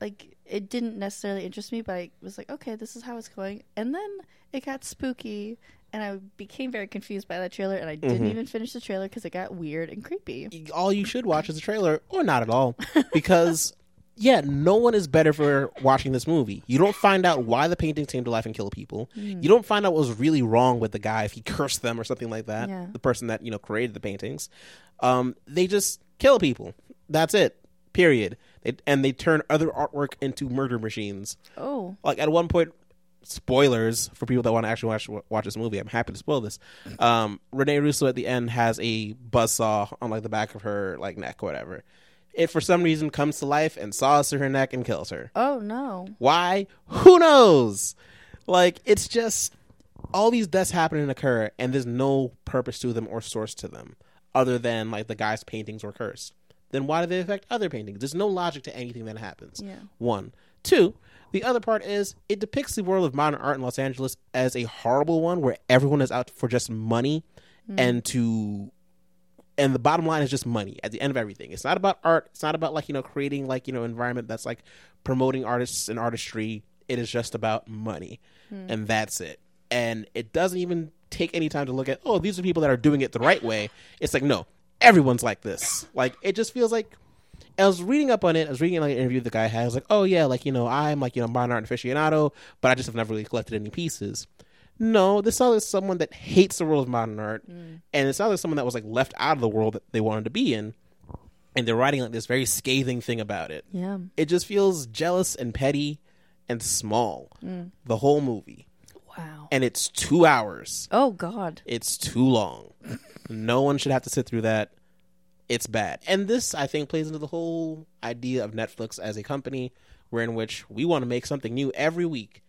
[SPEAKER 2] like it didn't necessarily interest me, but I was like, okay, this is how it's going. And then it got spooky, and I became very confused by that trailer. And I didn't
[SPEAKER 1] Mhm.
[SPEAKER 2] even finish the trailer because it got weird and creepy.
[SPEAKER 1] all you should watch is the trailer, or not at all, because yeah, no one is better for watching this movie. You don't find out why the paintings came to life and kill people.
[SPEAKER 2] Hmm.
[SPEAKER 1] You don't find out what was really wrong with the guy if he cursed them or something like that.
[SPEAKER 2] Yeah.
[SPEAKER 1] The person that you know created the paintings, um, they just kill people. That's it. Period. They, and they turn other artwork into murder machines.
[SPEAKER 2] Oh,
[SPEAKER 1] like at one point spoilers for people that want to actually watch watch this movie i'm happy to spoil this um renee russo at the end has a buzzsaw on like the back of her like neck or whatever it for some reason comes to life and saws through her neck and kills her.
[SPEAKER 2] Oh no.
[SPEAKER 1] why? Who knows? Like it's just all these deaths happen and occur and there's no purpose to them or source to them other than like the guy's paintings were cursed. Then why do they affect other paintings? There's no logic to anything that happens.
[SPEAKER 2] Yeah.
[SPEAKER 1] one. Two, the other part is it depicts the world of modern art in Los Angeles as a horrible one where everyone is out for just money mm. and to and the bottom line is just money at the end of everything. It's not about art, it's not about like, you know, creating like, you know, environment that's like promoting artists and artistry. It is just about money. Hmm. And that's it. And it doesn't even take any time to look at, oh, these are people that are doing it the right way. It's like, no, everyone's like this. Like it just feels like I was reading up on it. I was reading like an interview the guy had. I was like, oh yeah, like you know, I'm like you know modern art aficionado, but I just have never really collected any pieces. No, this sounds like someone that hates the world of modern art, mm. and it sounds like someone that was like left out of the world that they wanted to be in, and they're writing like this very scathing thing about it.
[SPEAKER 2] Yeah.
[SPEAKER 1] It just feels jealous and petty and small. Mm. The whole movie,
[SPEAKER 2] Wow.
[SPEAKER 1] and it's two hours.
[SPEAKER 2] Oh God.
[SPEAKER 1] It's too long. no one should have to sit through that. It's bad. And this, I think, plays into the whole idea of Netflix as a company where in which we want to make something new every week.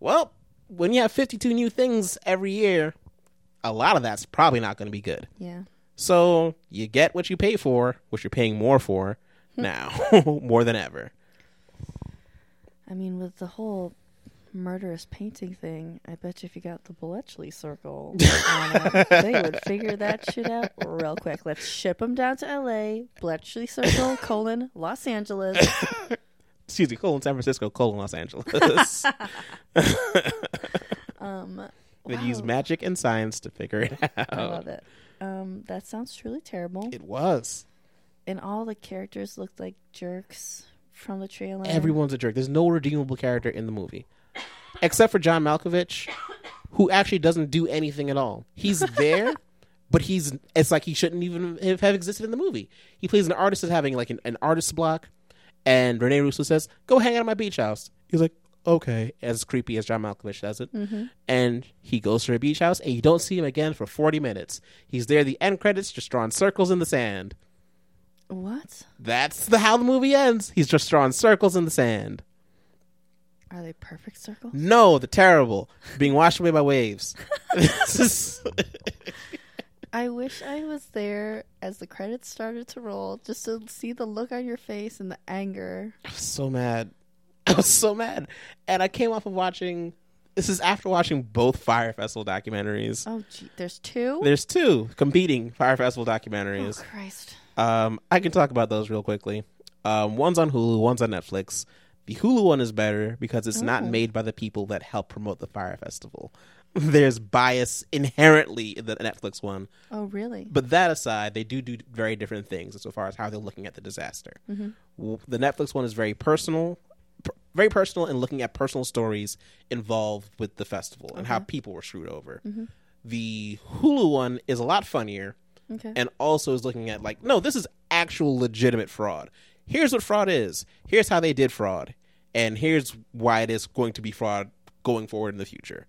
[SPEAKER 1] Well, when you have 52 new things every year, a lot of that's probably not going to be good.
[SPEAKER 2] Yeah.
[SPEAKER 1] So you get what you pay for, which you're paying more for hmm. now, more than ever.
[SPEAKER 2] I mean, with the whole murderous painting thing, I bet you if you got the Bletchley Circle it, they would figure that shit out real quick. Let's ship them down to L.A. Bletchley Circle, colon, Los Angeles.
[SPEAKER 1] Excuse me, colon San Francisco, colon Los Angeles.
[SPEAKER 2] Um,
[SPEAKER 1] They use magic and science to figure it out.
[SPEAKER 2] I love it. Um, that sounds truly terrible.
[SPEAKER 1] It was.
[SPEAKER 2] And all the characters looked like jerks from the trailer.
[SPEAKER 1] Everyone's a jerk. There's no redeemable character in the movie, except for John Malkovich, who actually doesn't do anything at all. He's there, but he's it's like he shouldn't even have, have existed in the movie. He plays an artist that's having like an, an artist block, and Rene Russo says, "Go hang out at my beach house." He's like, "Okay," as creepy as John Malkovich does it, mm-hmm. and he goes to her beach house, and you don't see him again for 40 minutes. He's there. The end credits just drawing circles in the sand.
[SPEAKER 2] What?
[SPEAKER 1] That's the how the movie ends. He's just drawing circles in the sand.
[SPEAKER 2] Are they perfect circles?
[SPEAKER 1] No, the terrible being washed away by waves.
[SPEAKER 2] I wish I was there as the credits started to roll just to see the look on your face and the anger.
[SPEAKER 1] I was so mad. I was so mad, and I came off of watching This is after watching both Fyre Festival documentaries.
[SPEAKER 2] Oh, gee, there's two.
[SPEAKER 1] There's two competing Fyre Festival
[SPEAKER 2] oh
[SPEAKER 1] documentaries.
[SPEAKER 2] Christ.
[SPEAKER 1] Um, I can talk about those real quickly. Um, one's on Hulu, one's on Netflix. The Hulu one is better because it's not
[SPEAKER 2] Oh.
[SPEAKER 1] made by the people that help promote the Fyre Festival. There's bias inherently in the Netflix one,
[SPEAKER 2] Oh, really?
[SPEAKER 1] but that aside, they do do very different things as far as how they're looking at the disaster. Mm-hmm. W- The Netflix one is very personal, very personal in looking at personal stories involved with the festival and how people were screwed over. Mm-hmm. The Hulu one is a lot funnier
[SPEAKER 2] Okay.
[SPEAKER 1] and also is looking at like, no, this is actual legitimate fraud. Here's what fraud is. Here's how they did fraud, and here's why it is going to be fraud going forward in the future.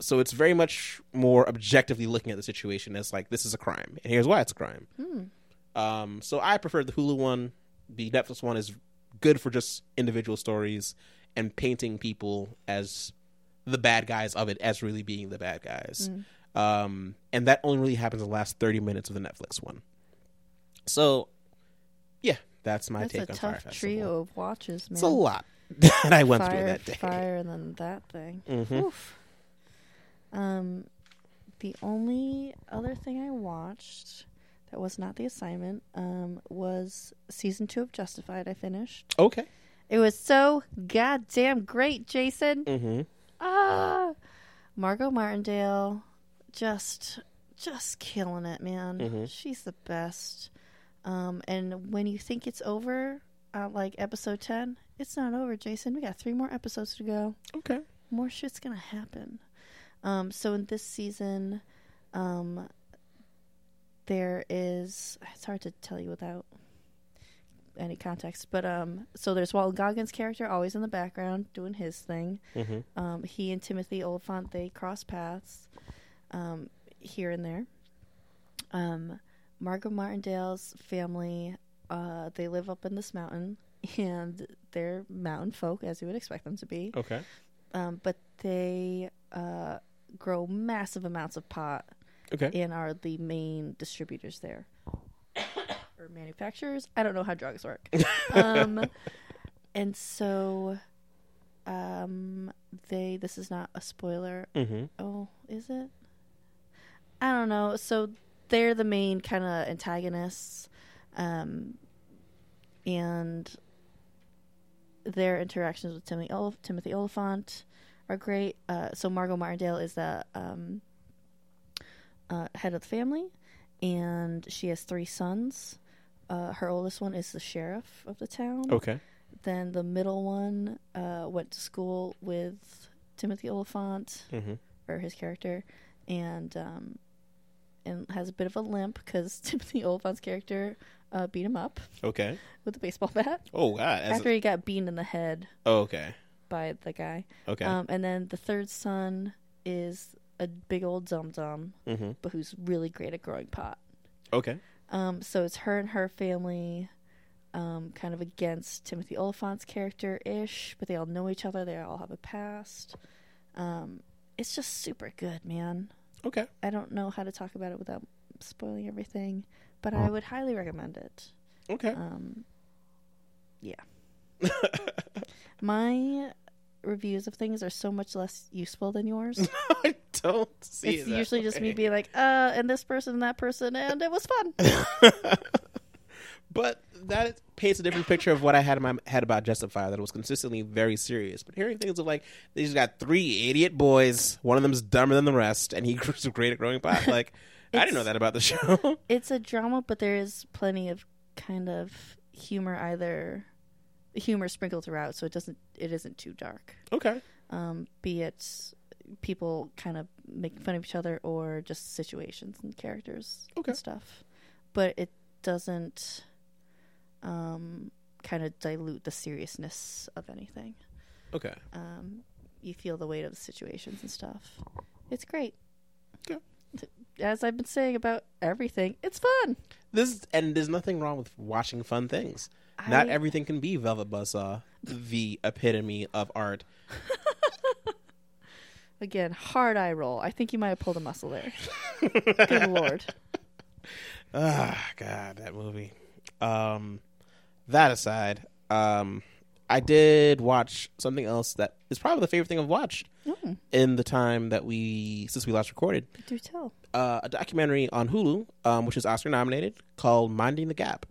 [SPEAKER 1] So it's very much more objectively looking at the situation as like this is a crime, and here's why it's a crime. Um, so I prefer the Hulu one. The Netflix one is good for just individual stories and painting people as the bad guys of it as really being the bad guys. Um, and that only really happens in the last 30 minutes of the Netflix one. So, yeah, that's my
[SPEAKER 2] That's
[SPEAKER 1] take on Fyre
[SPEAKER 2] tough trio of watches, man.
[SPEAKER 1] It's a lot that I went
[SPEAKER 2] fire,
[SPEAKER 1] through that day.
[SPEAKER 2] Fire, and then that thing.
[SPEAKER 1] Mhm.
[SPEAKER 2] Um, the only other thing I watched that was not the assignment um, was season two of Justified. I finished.
[SPEAKER 1] Okay.
[SPEAKER 2] It was so goddamn great, Jason.
[SPEAKER 1] Mm-hmm.
[SPEAKER 2] Ah, Margo Martindale, just just killing it, man.
[SPEAKER 1] Mhm.
[SPEAKER 2] She's the best. Um, and when you think it's over, uh, like episode ten, it's not over, Jason. We got three more episodes to go.
[SPEAKER 1] Okay.
[SPEAKER 2] More shit's gonna happen. Um, so in this season, um, there is. It's hard to tell you without any context, but um, so there's Walton Goggins' character always in the background doing his thing.
[SPEAKER 1] Mm-hmm.
[SPEAKER 2] Um, he and Timothy Olyphant they cross paths um, here and there. Um, Margo Martindale's family uh, they live up in this mountain, and they're mountain folk as you would expect them to be.
[SPEAKER 1] Okay.
[SPEAKER 2] Um, but they uh, grow massive amounts of pot
[SPEAKER 1] Okay.
[SPEAKER 2] and are the main distributors there or manufacturers. I don't know how drugs work. um, and so um, they this is not a spoiler.
[SPEAKER 1] Mm-hmm.
[SPEAKER 2] Oh, is it? I don't know. So they're the main kind of antagonists, um, and their interactions with Timothy, Olif- Timothy Olyphant are great. Uh, so Margo Martindale is the um, uh, head of the family, and she has three sons. Uh, her oldest one is the sheriff of the town.
[SPEAKER 1] Okay.
[SPEAKER 2] Then the middle one uh, went to school with Timothy Olyphant,
[SPEAKER 1] Mm-hmm.
[SPEAKER 2] or his character, and um, and has a bit of a limp because Timothy Olyphant's character uh, beat him up
[SPEAKER 1] Okay.
[SPEAKER 2] with a baseball bat
[SPEAKER 1] Oh God.
[SPEAKER 2] After he got beaten in the head
[SPEAKER 1] oh, okay.
[SPEAKER 2] By the guy.
[SPEAKER 1] Okay.
[SPEAKER 2] Um, and then the third son is a big old dum dum,
[SPEAKER 1] mm-hmm.
[SPEAKER 2] but who's really great at growing pot.
[SPEAKER 1] Okay.
[SPEAKER 2] Um, so it's her and her family, um, kind of against Timothy Olyphant's character ish, but they all know each other. They all have a past. Um, it's just super good, man.
[SPEAKER 1] Okay.
[SPEAKER 2] I don't know how to talk about it without spoiling everything, but I would highly recommend it.
[SPEAKER 1] Okay.
[SPEAKER 2] Um, yeah. My reviews of things are so much less useful than yours.
[SPEAKER 1] I don't see
[SPEAKER 2] it's
[SPEAKER 1] it
[SPEAKER 2] usually just me being like, uh, and this person and that person, and it was fun.
[SPEAKER 1] But that paints a different picture of what I had in my head about Justified. That it was consistently very serious. But hearing things of like they just got three idiot boys. One of them's dumber than the rest, and he grew great at growing pot. Like I didn't know that about the show.
[SPEAKER 2] it's a drama, but there is plenty of kind of humor, either humor sprinkled throughout, so it doesn't, it isn't too dark.
[SPEAKER 1] okay.
[SPEAKER 2] Um, be it people kind of making fun of each other or just situations and characters
[SPEAKER 1] Okay.
[SPEAKER 2] and stuff. But it doesn't um, kind of dilute the seriousness of anything.
[SPEAKER 1] Okay.
[SPEAKER 2] Um, you feel the weight of the situations and stuff. It's great.
[SPEAKER 1] Okay.
[SPEAKER 2] As I've been saying about everything, it's fun.
[SPEAKER 1] This and there's nothing wrong with watching fun things. Not
[SPEAKER 2] I-
[SPEAKER 1] everything can be Velvet Buzzsaw, the epitome of art.
[SPEAKER 2] Again, hard eye roll. I think you might have pulled a muscle there. Good lord.
[SPEAKER 1] Ah, God, that movie. Um, that aside, um, I did watch something else that is probably the favorite thing I've watched
[SPEAKER 2] Mm,
[SPEAKER 1] in the time that we since we last recorded.
[SPEAKER 2] do tell.
[SPEAKER 1] Uh, a documentary on Hulu, um, which is Oscar nominated, called "Minding the Gap."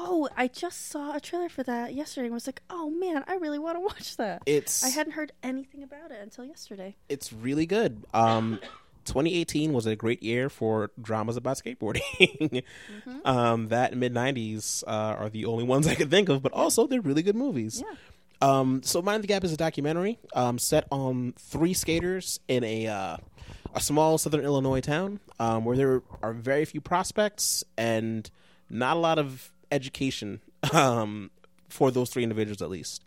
[SPEAKER 2] Oh, I just saw a trailer for that yesterday and was like, oh man, I really want to watch that.
[SPEAKER 1] It's
[SPEAKER 2] I hadn't heard anything about it until yesterday.
[SPEAKER 1] it's really good. Um, 2018 was a great year for dramas about skateboarding. um, that mid 90s uh, are the only ones I could think of, but also they're really good movies.
[SPEAKER 2] Yeah.
[SPEAKER 1] Um, so Mind the Gap is a documentary um, set on three skaters in a uh, a small southern Illinois town um, where there are very few prospects and not a lot of education um, for those three individuals at least.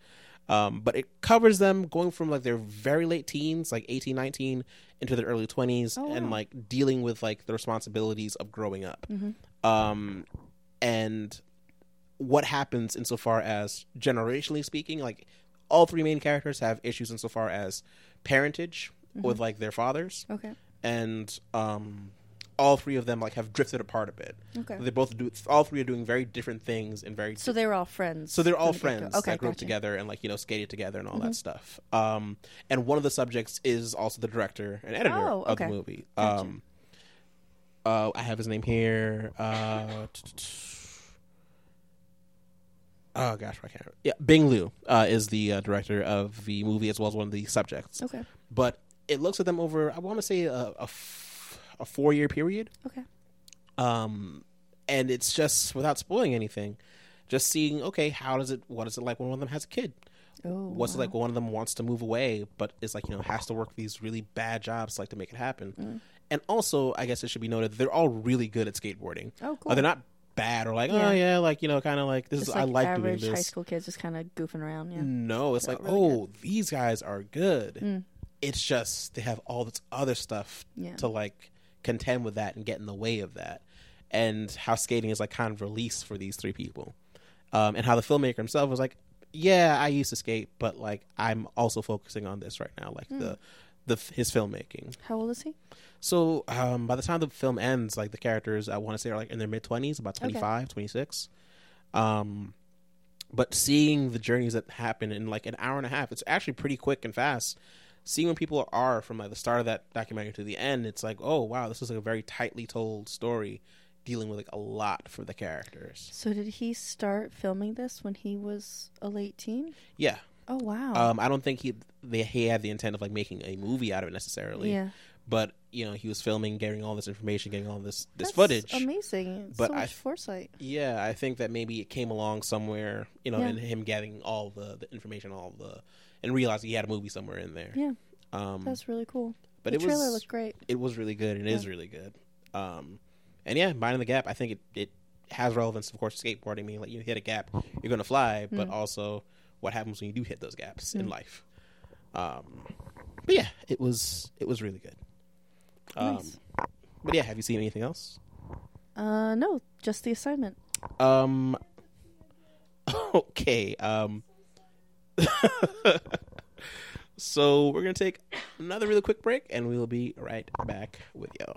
[SPEAKER 1] Um, but it covers them going from like their very late teens, like 18, 19, into their early 20s,
[SPEAKER 2] Oh,
[SPEAKER 1] and like dealing with like the responsibilities of growing up.
[SPEAKER 2] Mm-hmm.
[SPEAKER 1] Um, and what happens insofar as generationally speaking, like all three main characters have issues insofar as parentage with like their fathers,
[SPEAKER 2] Okay.
[SPEAKER 1] and um, all three of them like have drifted apart a bit.
[SPEAKER 2] Okay.
[SPEAKER 1] They both do. All three are doing very different things and very.
[SPEAKER 2] So they were all friends.
[SPEAKER 1] so they're all
[SPEAKER 2] from the get-go.
[SPEAKER 1] friends
[SPEAKER 2] Okay,
[SPEAKER 1] that grew up together and like you know skated together and all that stuff. Um, and one of the subjects is also the director and editor
[SPEAKER 2] Oh,
[SPEAKER 1] of the movie.
[SPEAKER 2] Gotcha.
[SPEAKER 1] Um, uh, I have his name here. Uh, oh gosh, I can't. Yeah, Bing Liu uh, is the uh, director of the movie as well as one of the subjects.
[SPEAKER 2] Okay.
[SPEAKER 1] But it looks at them over. I want to say a, a, f- a four year period.
[SPEAKER 2] Okay.
[SPEAKER 1] Um, and it's just without spoiling anything, just seeing okay, how does it? What is it like when one of them has a kid?
[SPEAKER 2] Oh.
[SPEAKER 1] What's it like when one of them wants to move away, but is like you know has to work these really bad jobs like to make it happen?
[SPEAKER 2] Mm.
[SPEAKER 1] And also, I guess it should be noted they're all really good at skateboarding.
[SPEAKER 2] Oh, cool.
[SPEAKER 1] Uh, they're not bad or like
[SPEAKER 2] Yeah.
[SPEAKER 1] oh yeah, like you know, kind of like this
[SPEAKER 2] Just
[SPEAKER 1] is
[SPEAKER 2] like
[SPEAKER 1] I like doing
[SPEAKER 2] average
[SPEAKER 1] this.
[SPEAKER 2] high school kids just kind of goofing around. Yeah.
[SPEAKER 1] No, it's
[SPEAKER 2] They're
[SPEAKER 1] like
[SPEAKER 2] really
[SPEAKER 1] oh these guys are good.
[SPEAKER 2] Mm.
[SPEAKER 1] It's just they have all this other stuff
[SPEAKER 2] Yeah.
[SPEAKER 1] to like contend with that and get in the way of that, and how skating is like kind of release for these three people, um, and how the filmmaker himself was like, yeah, I used to skate, but like I'm also focusing on this right now, like
[SPEAKER 2] Hmm.
[SPEAKER 1] the the his filmmaking.
[SPEAKER 2] How old is he?
[SPEAKER 1] So um, by the time the film ends, like the characters, I want to say are like in their mid twenties, about
[SPEAKER 2] Okay.
[SPEAKER 1] 25, 26. Um, but seeing the journeys that happen in like an hour and a half, it's actually pretty quick and fast. Seeing when people are from like the start of that documentary to the end, it's like, oh wow, this is like a very tightly told story, dealing with like a lot for the characters.
[SPEAKER 2] So did he start filming this when he was a late teen?
[SPEAKER 1] Yeah,
[SPEAKER 2] Oh wow.
[SPEAKER 1] um, I don't think he they, he had the intent of like making a movie out of it necessarily.
[SPEAKER 2] yeah.
[SPEAKER 1] but you know he was filming, getting all this information, getting all this this
[SPEAKER 2] That's
[SPEAKER 1] footage.
[SPEAKER 2] Amazing.
[SPEAKER 1] But
[SPEAKER 2] so
[SPEAKER 1] I-
[SPEAKER 2] much foresight.
[SPEAKER 1] Yeah, I think that maybe it came along somewhere, you know,
[SPEAKER 2] Yeah.
[SPEAKER 1] in him getting all the, the information, all the, and realized he had a movie somewhere in there.
[SPEAKER 2] Yeah.
[SPEAKER 1] Um,
[SPEAKER 2] That's really cool.
[SPEAKER 1] but
[SPEAKER 2] the
[SPEAKER 1] it
[SPEAKER 2] trailer
[SPEAKER 1] was
[SPEAKER 2] looked great.
[SPEAKER 1] it was really good. and It is
[SPEAKER 2] Yeah.
[SPEAKER 1] really good. Um, and yeah, minding the gap. I think it, it has relevance, of course, skateboarding. I mean, like you hit a gap, you're gonna fly, but
[SPEAKER 2] Mm.
[SPEAKER 1] also what happens when you do hit those gaps in
[SPEAKER 2] Mm.
[SPEAKER 1] life. Um, but yeah, it was it was really good. Um,
[SPEAKER 2] Nice.
[SPEAKER 1] But yeah, have you seen anything else?
[SPEAKER 2] Uh, no, just the assignment.
[SPEAKER 1] Um. Okay. Um. so we're gonna take another really quick break, and we will be right back with you.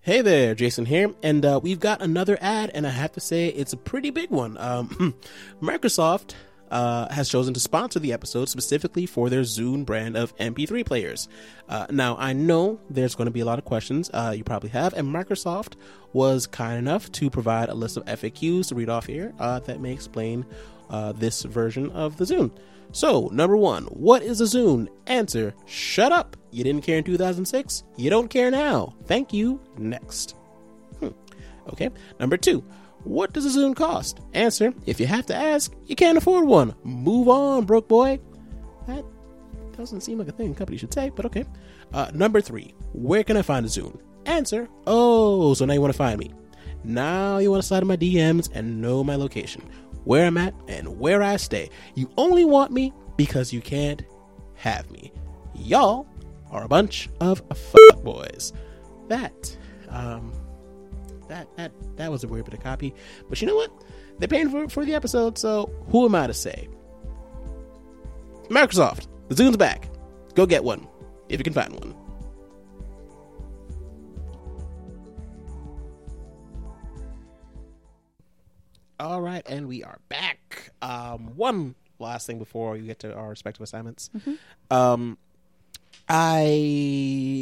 [SPEAKER 1] Hey there, Jason here, and uh, we've got another ad, and I have to say it's a pretty big one. Um, Microsoft uh, has chosen to sponsor the episode specifically for their Zune brand of MP3 players. Uh, now, I know there's going to be a lot of questions uh, you probably have, and Microsoft was kind enough to provide a list of FAQs to read off here uh, that may explain uh, this version of the Zune. So, number one, what is a Zune? Answer, shut up. You didn't care in 2006. You don't care now. Thank you. Next. Hmm. Okay. Number two, what does a Zune cost? Answer, if you have to ask, you can't afford one. Move on, broke boy. That doesn't seem like a thing a company should say, but okay. Uh, number three, where can I find a Zune? Answer, oh, so now you want to find me. Now you want to slide in my DMs and know my location, where I'm at, and where I stay. You only want me because you can't have me. Y'all are a bunch of boys. That, um, that that that was a weird bit of copy, but you know what? They're paying for for the episode, so who am I to say? Microsoft, the Zune's back. Go get one if you can find one. All right, and we are back. Um, one last thing before we get to our respective assignments.
[SPEAKER 2] Mm-hmm.
[SPEAKER 1] Um, I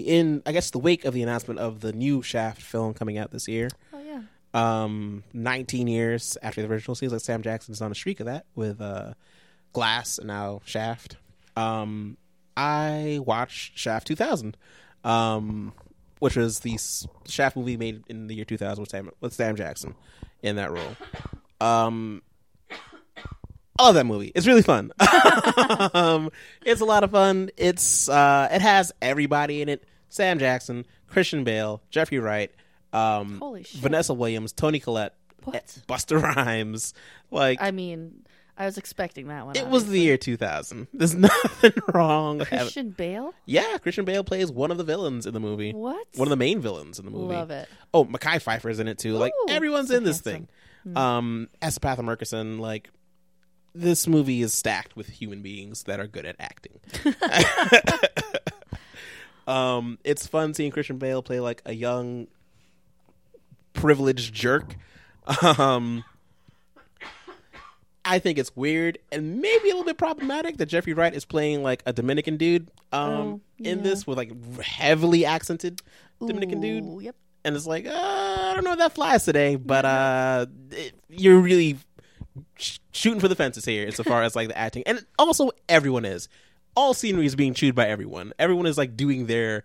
[SPEAKER 1] in I guess the wake of the announcement of the new Shaft film coming out this year.
[SPEAKER 2] Oh yeah.
[SPEAKER 1] Um, 19 years after the original, seems like Sam Jackson's on a streak of that with uh, Glass and now Shaft. Um, I watched Shaft 2000, um, which was the Shaft movie made in the year 2000 with Sam, with Sam Jackson in that role. Um, I love that movie. It's really fun. um, it's a lot of fun. It's uh, it has everybody in it: Sam Jackson, Christian Bale, Jeffrey Wright, um. Vanessa Williams, Toni Collette,
[SPEAKER 2] What?
[SPEAKER 1] Busta Rhymes. Like
[SPEAKER 2] I mean, I was expecting that one.
[SPEAKER 1] it was the year 2000. There's nothing wrong.
[SPEAKER 2] Christian Bale.
[SPEAKER 1] yeah, Christian Bale plays one of the villains in the movie.
[SPEAKER 2] What?
[SPEAKER 1] One of the main villains in the movie.
[SPEAKER 2] Love it.
[SPEAKER 1] Oh, Mekhi Phifer's in it too. Like everyone's
[SPEAKER 2] so
[SPEAKER 1] in this
[SPEAKER 2] handsome.
[SPEAKER 1] thing. Um, Asapatha Murkison, like this movie is stacked with human beings that are good at acting. um, it's fun seeing Christian Bale play like a young, privileged jerk. Um, I think it's weird and maybe a little bit problematic that Jeffrey Wright is playing like a Dominican dude um,
[SPEAKER 2] Oh,
[SPEAKER 1] in this with like heavily accented Dominican dude
[SPEAKER 2] Yep.
[SPEAKER 1] And it's like uh, I don't know if that flies today, but uh, it, you're really sh- shooting for the fences here insofar as like the acting, and also everyone is. All scenery is being chewed by everyone. Everyone is like doing their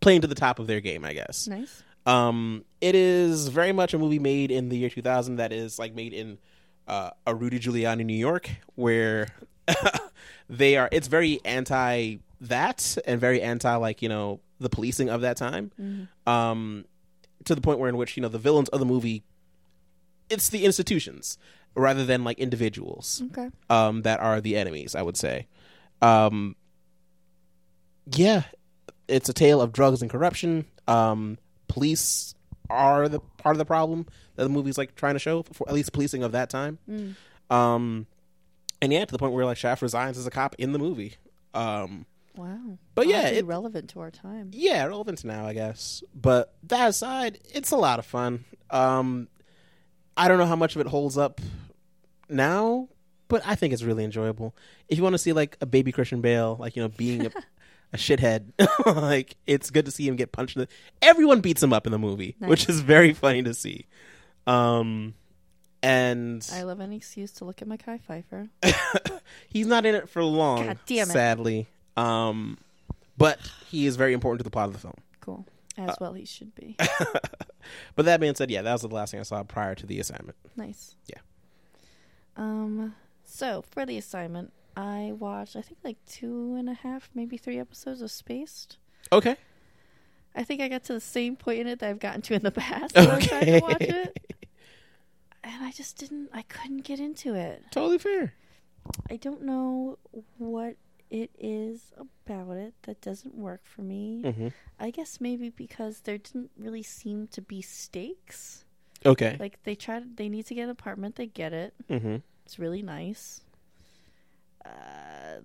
[SPEAKER 1] playing to the top of their game, I guess.
[SPEAKER 2] Nice.
[SPEAKER 1] Um, it is very much a movie made in the year 2000 that is like made in uh, a Rudy Giuliani, New York, where they are. It's very anti that and very anti like you know the policing of that time. Um, to the point where in which you know the villains of the movie, it's the institutions rather than like individuals
[SPEAKER 2] Okay.
[SPEAKER 1] um, that are the enemies. I would say, um, yeah, it's a tale of drugs and corruption. Um, police are the part of the problem that the movie's like trying to show, for at least policing of that time. Um, and yeah, to the point where like Shaft resigns as a cop in the movie. Um,
[SPEAKER 2] Wow.
[SPEAKER 1] But yeah, it-
[SPEAKER 2] relevant to our time.
[SPEAKER 1] yeah, relevant now, I guess. But that aside, it's a lot of fun. Um, I don't know how much of it holds up now, but I think it's really enjoyable. If you want to see like a baby Christian Bale, like you know, being a, a shithead, like it's good to see him get punched. In the, everyone beats him up in the movie, which is very funny to see. Um, and
[SPEAKER 2] I love any excuse to look at Mekhi Phifer.
[SPEAKER 1] he's not in it for long,
[SPEAKER 2] God damn it.
[SPEAKER 1] sadly. Um, but he is very important to the plot of the film.
[SPEAKER 2] Cool. As well, he should be.
[SPEAKER 1] But that being said, yeah, that was the last thing I saw prior to the assignment.
[SPEAKER 2] Nice.
[SPEAKER 1] Yeah.
[SPEAKER 2] Um. So for the assignment, I watched I think like two and a half, maybe three episodes of Spaced.
[SPEAKER 1] Okay.
[SPEAKER 2] I think I got to the same point in it that I've gotten to in the past when I tried to watch it, and I just didn't. I couldn't get into it.
[SPEAKER 1] Totally fair.
[SPEAKER 2] I don't know what it is about it that doesn't work for me.
[SPEAKER 1] hmm
[SPEAKER 2] I guess maybe because there didn't really seem to be stakes.
[SPEAKER 1] Okay.
[SPEAKER 2] Like they tried, they need to get an apartment, they get it.
[SPEAKER 1] hmm
[SPEAKER 2] It's really nice. Uh,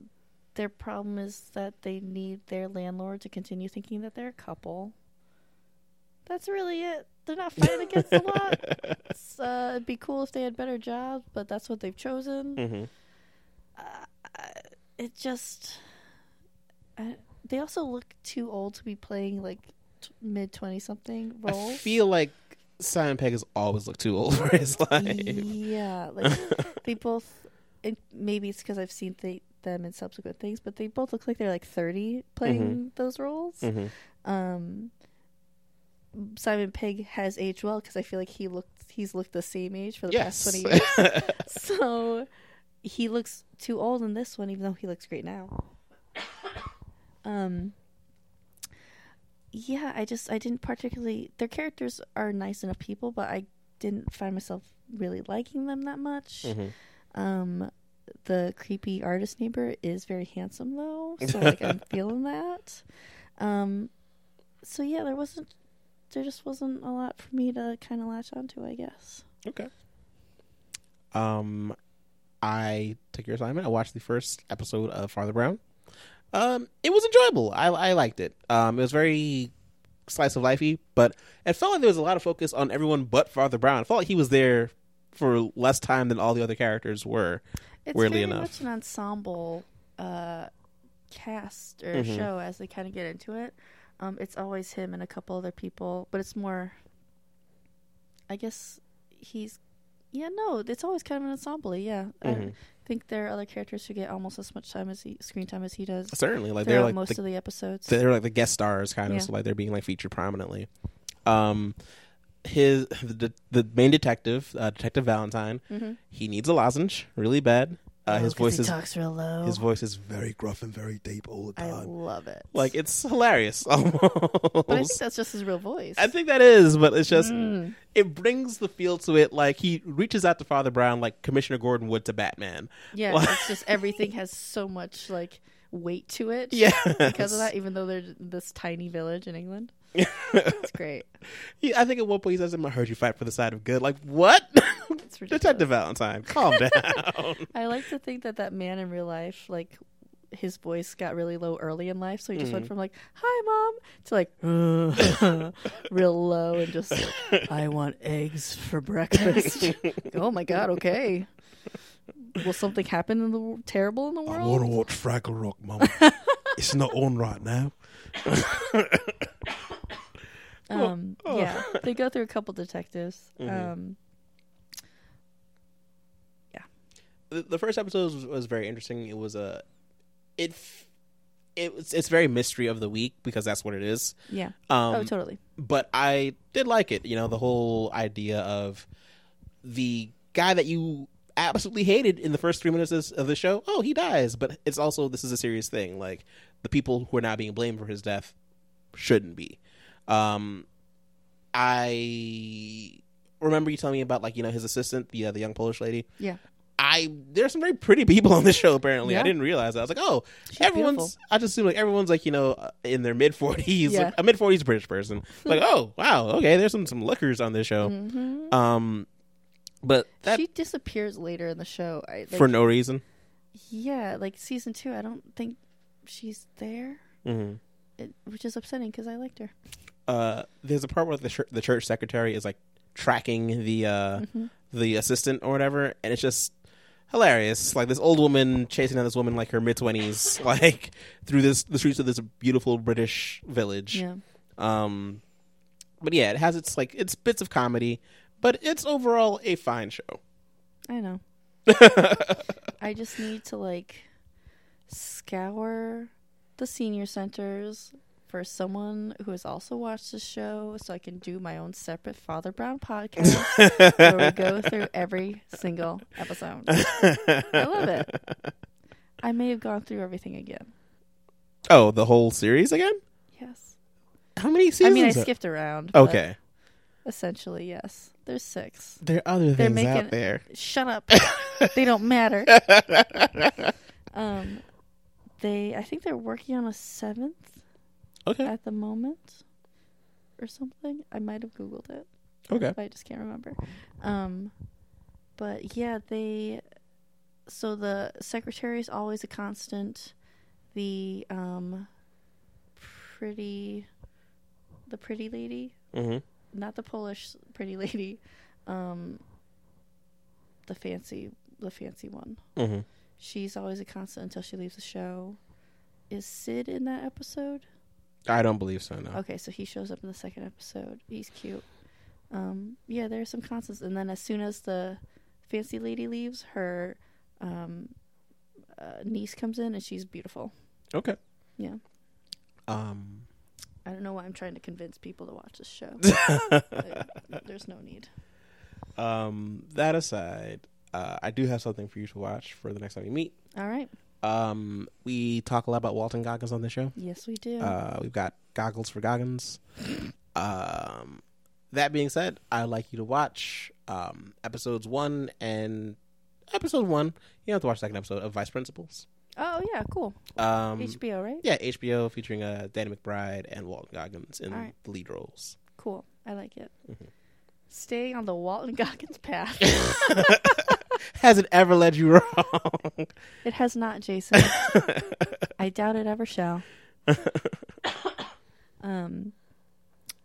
[SPEAKER 2] their problem is that they need their landlord to continue thinking that they're a couple. That's really it. They're not fighting against the law. It's, uh, it'd be cool if they had better jobs, but that's what they've chosen.
[SPEAKER 1] hmm
[SPEAKER 2] It just. I, they also look too old to be playing like t- mid twenty something roles.
[SPEAKER 1] I feel like Simon Pegg has always looked too old for his life.
[SPEAKER 2] Yeah, like they both. It, maybe it's because I've seen they, them in subsequent things, but they both look like they're like thirty playing
[SPEAKER 1] Mm-hmm.
[SPEAKER 2] those roles.
[SPEAKER 1] hmm
[SPEAKER 2] Um, Simon Pegg has aged well because I feel like he looked he's looked the same age for the
[SPEAKER 1] Yes.
[SPEAKER 2] past twenty years. so he looks too old in this one, even though he looks great now. Um. Yeah, I just I didn't particularly. Their characters are nice enough people, but I didn't find myself really liking them that much.
[SPEAKER 1] hmm
[SPEAKER 2] Um, the creepy artist neighbor is very handsome though, so like I'm feeling that. Um, so yeah, there wasn't, there just wasn't a lot for me to kind of latch onto, I guess.
[SPEAKER 1] Okay. Um, I took your assignment. I watched the first episode of Father Brown. Um, it was enjoyable. I I liked it. Um, it was very slice of lifey, but it felt like there was a lot of focus on everyone but Father Brown. I felt like he was there for less time than all the other characters were.
[SPEAKER 2] It's
[SPEAKER 1] weirdly
[SPEAKER 2] very
[SPEAKER 1] enough.
[SPEAKER 2] much an ensemble uh, cast or
[SPEAKER 1] Mhm.
[SPEAKER 2] show as they kind of get into it. Um, it's always him and a couple other people, but it's more. I guess he's. Yeah, no, it's always kind of an ensemble. Yeah,
[SPEAKER 1] Mhm.
[SPEAKER 2] I think there are other characters who get almost as much time as he, screen time as he does
[SPEAKER 1] Certainly, like they're like
[SPEAKER 2] most
[SPEAKER 1] the,
[SPEAKER 2] of the episodes.
[SPEAKER 1] they're like the guest stars, kind of. So like they're being like featured prominently. Um, his the, the main detective, uh, Detective Valentine,
[SPEAKER 2] mm-hmm.
[SPEAKER 1] he needs a lozenge really bad. Uh, his voice is
[SPEAKER 2] talks real low.
[SPEAKER 1] his voice is very gruff and very deep all the time.
[SPEAKER 2] I love it.
[SPEAKER 1] Like it's hilarious almost.
[SPEAKER 2] but I think that's just his real voice.
[SPEAKER 1] I think that is, but it's just
[SPEAKER 2] Mm.
[SPEAKER 1] it brings the feel to it. Like he reaches out to Father Brown, like Commissioner Gordon would to Batman.
[SPEAKER 2] Yeah,
[SPEAKER 1] Like-
[SPEAKER 2] it's just everything has so much like weight to it.
[SPEAKER 1] Yeah,
[SPEAKER 2] because of that, even though they're this tiny village in England, it's great.
[SPEAKER 1] He, I think at one point he says, "I heard you fight for the side of good." Like what?
[SPEAKER 2] It's ridiculous.
[SPEAKER 1] Detective Valentine, calm down.
[SPEAKER 2] I like to think that that man in real life, like his voice got really low early in life, so he just
[SPEAKER 1] Mm.
[SPEAKER 2] went from like "Hi, mom" to like real low and just "I want eggs for breakfast." oh my god! Okay. Will something happen in the w- terrible in the world?
[SPEAKER 4] I
[SPEAKER 2] world?
[SPEAKER 4] want to watch Fraggle Rock, Mum. it's not on right now.
[SPEAKER 2] Um,
[SPEAKER 1] Oh.
[SPEAKER 2] yeah, they go through a couple detectives.
[SPEAKER 1] Mhm.
[SPEAKER 2] Um,
[SPEAKER 1] the, the first episode was, was very interesting. It was a it it was it's very mystery of the week because that's what it is.
[SPEAKER 2] yeah.
[SPEAKER 1] Um,
[SPEAKER 2] oh, totally.
[SPEAKER 1] but I did like it. You know, the whole idea of the guy that you absolutely hated in the first three minutes of of the show. Oh, he dies, but it's also this is a serious thing. Like the people who are now being blamed for his death shouldn't be. Um, I remember you telling me about like you know his assistant, the uh, the young Polish lady.
[SPEAKER 2] Yeah.
[SPEAKER 1] I there's some very pretty people on this show. Apparently, I didn't realize that. I was like, oh,
[SPEAKER 2] She's
[SPEAKER 1] everyone's.
[SPEAKER 2] beautiful.
[SPEAKER 1] I just assume like everyone's like you know uh, in their mid forties,
[SPEAKER 2] Yeah.
[SPEAKER 1] a mid forties British person. like, oh wow, okay, there's some some lookers on this show.
[SPEAKER 2] hmm
[SPEAKER 1] Um, but that
[SPEAKER 2] she disappears later in the show. I, like,
[SPEAKER 1] for no reason.
[SPEAKER 2] yeah, like season two. I don't think she's there,
[SPEAKER 1] hmm
[SPEAKER 2] it, which is upsetting because I liked her.
[SPEAKER 1] Uh, there's a part where the church, the church secretary is like tracking the uh
[SPEAKER 2] Mhm.
[SPEAKER 1] the assistant or whatever, and it's just hilarious. Like this old woman chasing down this woman like her mid twenties, like through this the streets of this beautiful British village.
[SPEAKER 2] Yeah,
[SPEAKER 1] Um, but yeah, it has its like its bits of comedy, but it's overall a fine show.
[SPEAKER 2] I know. I just need to like scour the senior centers for someone who has also watched the show, so I can do my own separate Father Brown podcast where we go through every single episode. I love it. I may have gone through everything again.
[SPEAKER 1] Oh, the whole series again?
[SPEAKER 2] Yes.
[SPEAKER 1] How many seasons?
[SPEAKER 2] I mean, I
[SPEAKER 1] are-
[SPEAKER 2] skipped around.
[SPEAKER 1] Okay,
[SPEAKER 2] Essentially, yes. There's six.
[SPEAKER 1] there are other
[SPEAKER 2] They're
[SPEAKER 1] things
[SPEAKER 2] making-
[SPEAKER 1] out there.
[SPEAKER 2] Shut up. they don't matter. Um, they. I think they're working on a seventh
[SPEAKER 1] Okay,
[SPEAKER 2] at the moment, or something. I might have googled it.
[SPEAKER 1] okay.
[SPEAKER 2] I just can't remember. Um, but yeah, they. So the secretary is always a constant. The um, pretty, the pretty lady,
[SPEAKER 1] hmm
[SPEAKER 2] not the Polish pretty lady, um, the fancy, the fancy one.
[SPEAKER 1] hmm
[SPEAKER 2] She's always a constant until she leaves the show. Is Sid in that episode?
[SPEAKER 1] I don't believe so. No.
[SPEAKER 2] Okay, so he shows up in the second episode. He's cute. Um, yeah, there are some constants, and then as soon as the fancy lady leaves, her um, uh, niece comes in, and she's beautiful.
[SPEAKER 1] Okay.
[SPEAKER 2] Yeah.
[SPEAKER 1] Um.
[SPEAKER 2] I don't know why I'm trying to convince people to watch this show. Uh, There's no need.
[SPEAKER 1] Um. That aside, uh, I do have something for you to watch for the next time we meet.
[SPEAKER 2] All right.
[SPEAKER 1] Um. We talk a lot about Walton Goggins on the show.
[SPEAKER 2] Yes, we do.
[SPEAKER 1] Uh, we've got goggles for Goggins. Um, that being said, I'd like you to watch um, episodes one and episode one. You don't have to watch the second episode of Vice Principals.
[SPEAKER 2] oh yeah, cool.
[SPEAKER 1] Um,
[SPEAKER 2] HBO, right?
[SPEAKER 1] yeah, HBO featuring uh, Danny McBride and Walton Goggins in
[SPEAKER 2] right.
[SPEAKER 1] the lead roles.
[SPEAKER 2] Cool. I like it.
[SPEAKER 1] Mhm.
[SPEAKER 2] Staying on the Walton Goggins path.
[SPEAKER 1] Has it ever led you wrong?
[SPEAKER 2] It has not, Jason. I doubt it ever shall. um,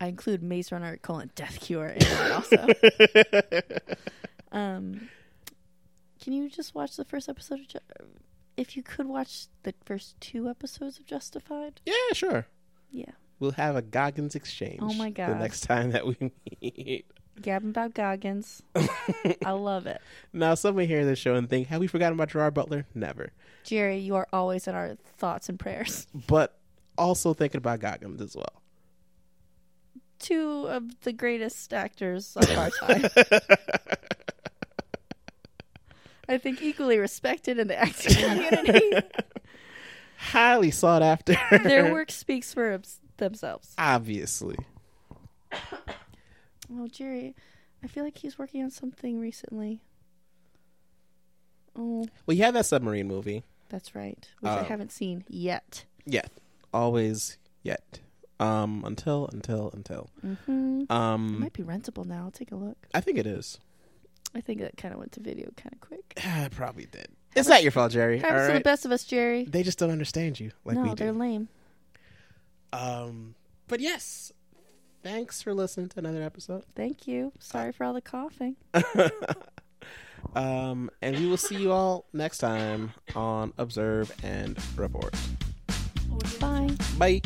[SPEAKER 2] I include Maze Runner colon Death Cure in it also. um, can you just watch the first episode of? Ju- if you could watch the first two episodes of Justified,
[SPEAKER 1] Yeah, sure.
[SPEAKER 2] yeah,
[SPEAKER 1] We'll have a Goggins exchange.
[SPEAKER 2] Oh my god!
[SPEAKER 1] The next time that we meet.
[SPEAKER 2] Gabbing about Goggins. I love it,
[SPEAKER 1] Now, some may hear this show and think, have we forgotten about Gerard Butler? Never.
[SPEAKER 2] Jerry. You are always in our thoughts and prayers.
[SPEAKER 1] But also thinking about Goggins as well.
[SPEAKER 2] Two of the greatest actors of our time. I think equally respected in the acting community.
[SPEAKER 1] Highly sought after.
[SPEAKER 2] Their work speaks for themselves.
[SPEAKER 1] Obviously.
[SPEAKER 2] Oh, Jerry, I feel like he's working on something recently. Oh,
[SPEAKER 1] Well, you had that submarine movie.
[SPEAKER 2] that's right. Which I
[SPEAKER 1] Oh.
[SPEAKER 2] haven't seen yet.
[SPEAKER 1] Yet. Always yet. Um, until, until, until.
[SPEAKER 2] Mm-hmm. It
[SPEAKER 1] Um,
[SPEAKER 2] might be rentable now. I'll take a look.
[SPEAKER 1] I think it is.
[SPEAKER 2] I think that kind of went to video kind of quick.
[SPEAKER 1] I probably did. It's not your fault, Jerry.
[SPEAKER 2] Happens to the
[SPEAKER 1] right?
[SPEAKER 2] best of us, Jerry.
[SPEAKER 1] They just don't understand you like
[SPEAKER 2] no,
[SPEAKER 1] we
[SPEAKER 2] they're lame.
[SPEAKER 1] Um, but yes, thanks for listening to another episode.
[SPEAKER 2] Thank you. Sorry for all the coughing.
[SPEAKER 1] Um, and we will see you all next time on Observe and Report.
[SPEAKER 2] Bye.
[SPEAKER 1] Bye.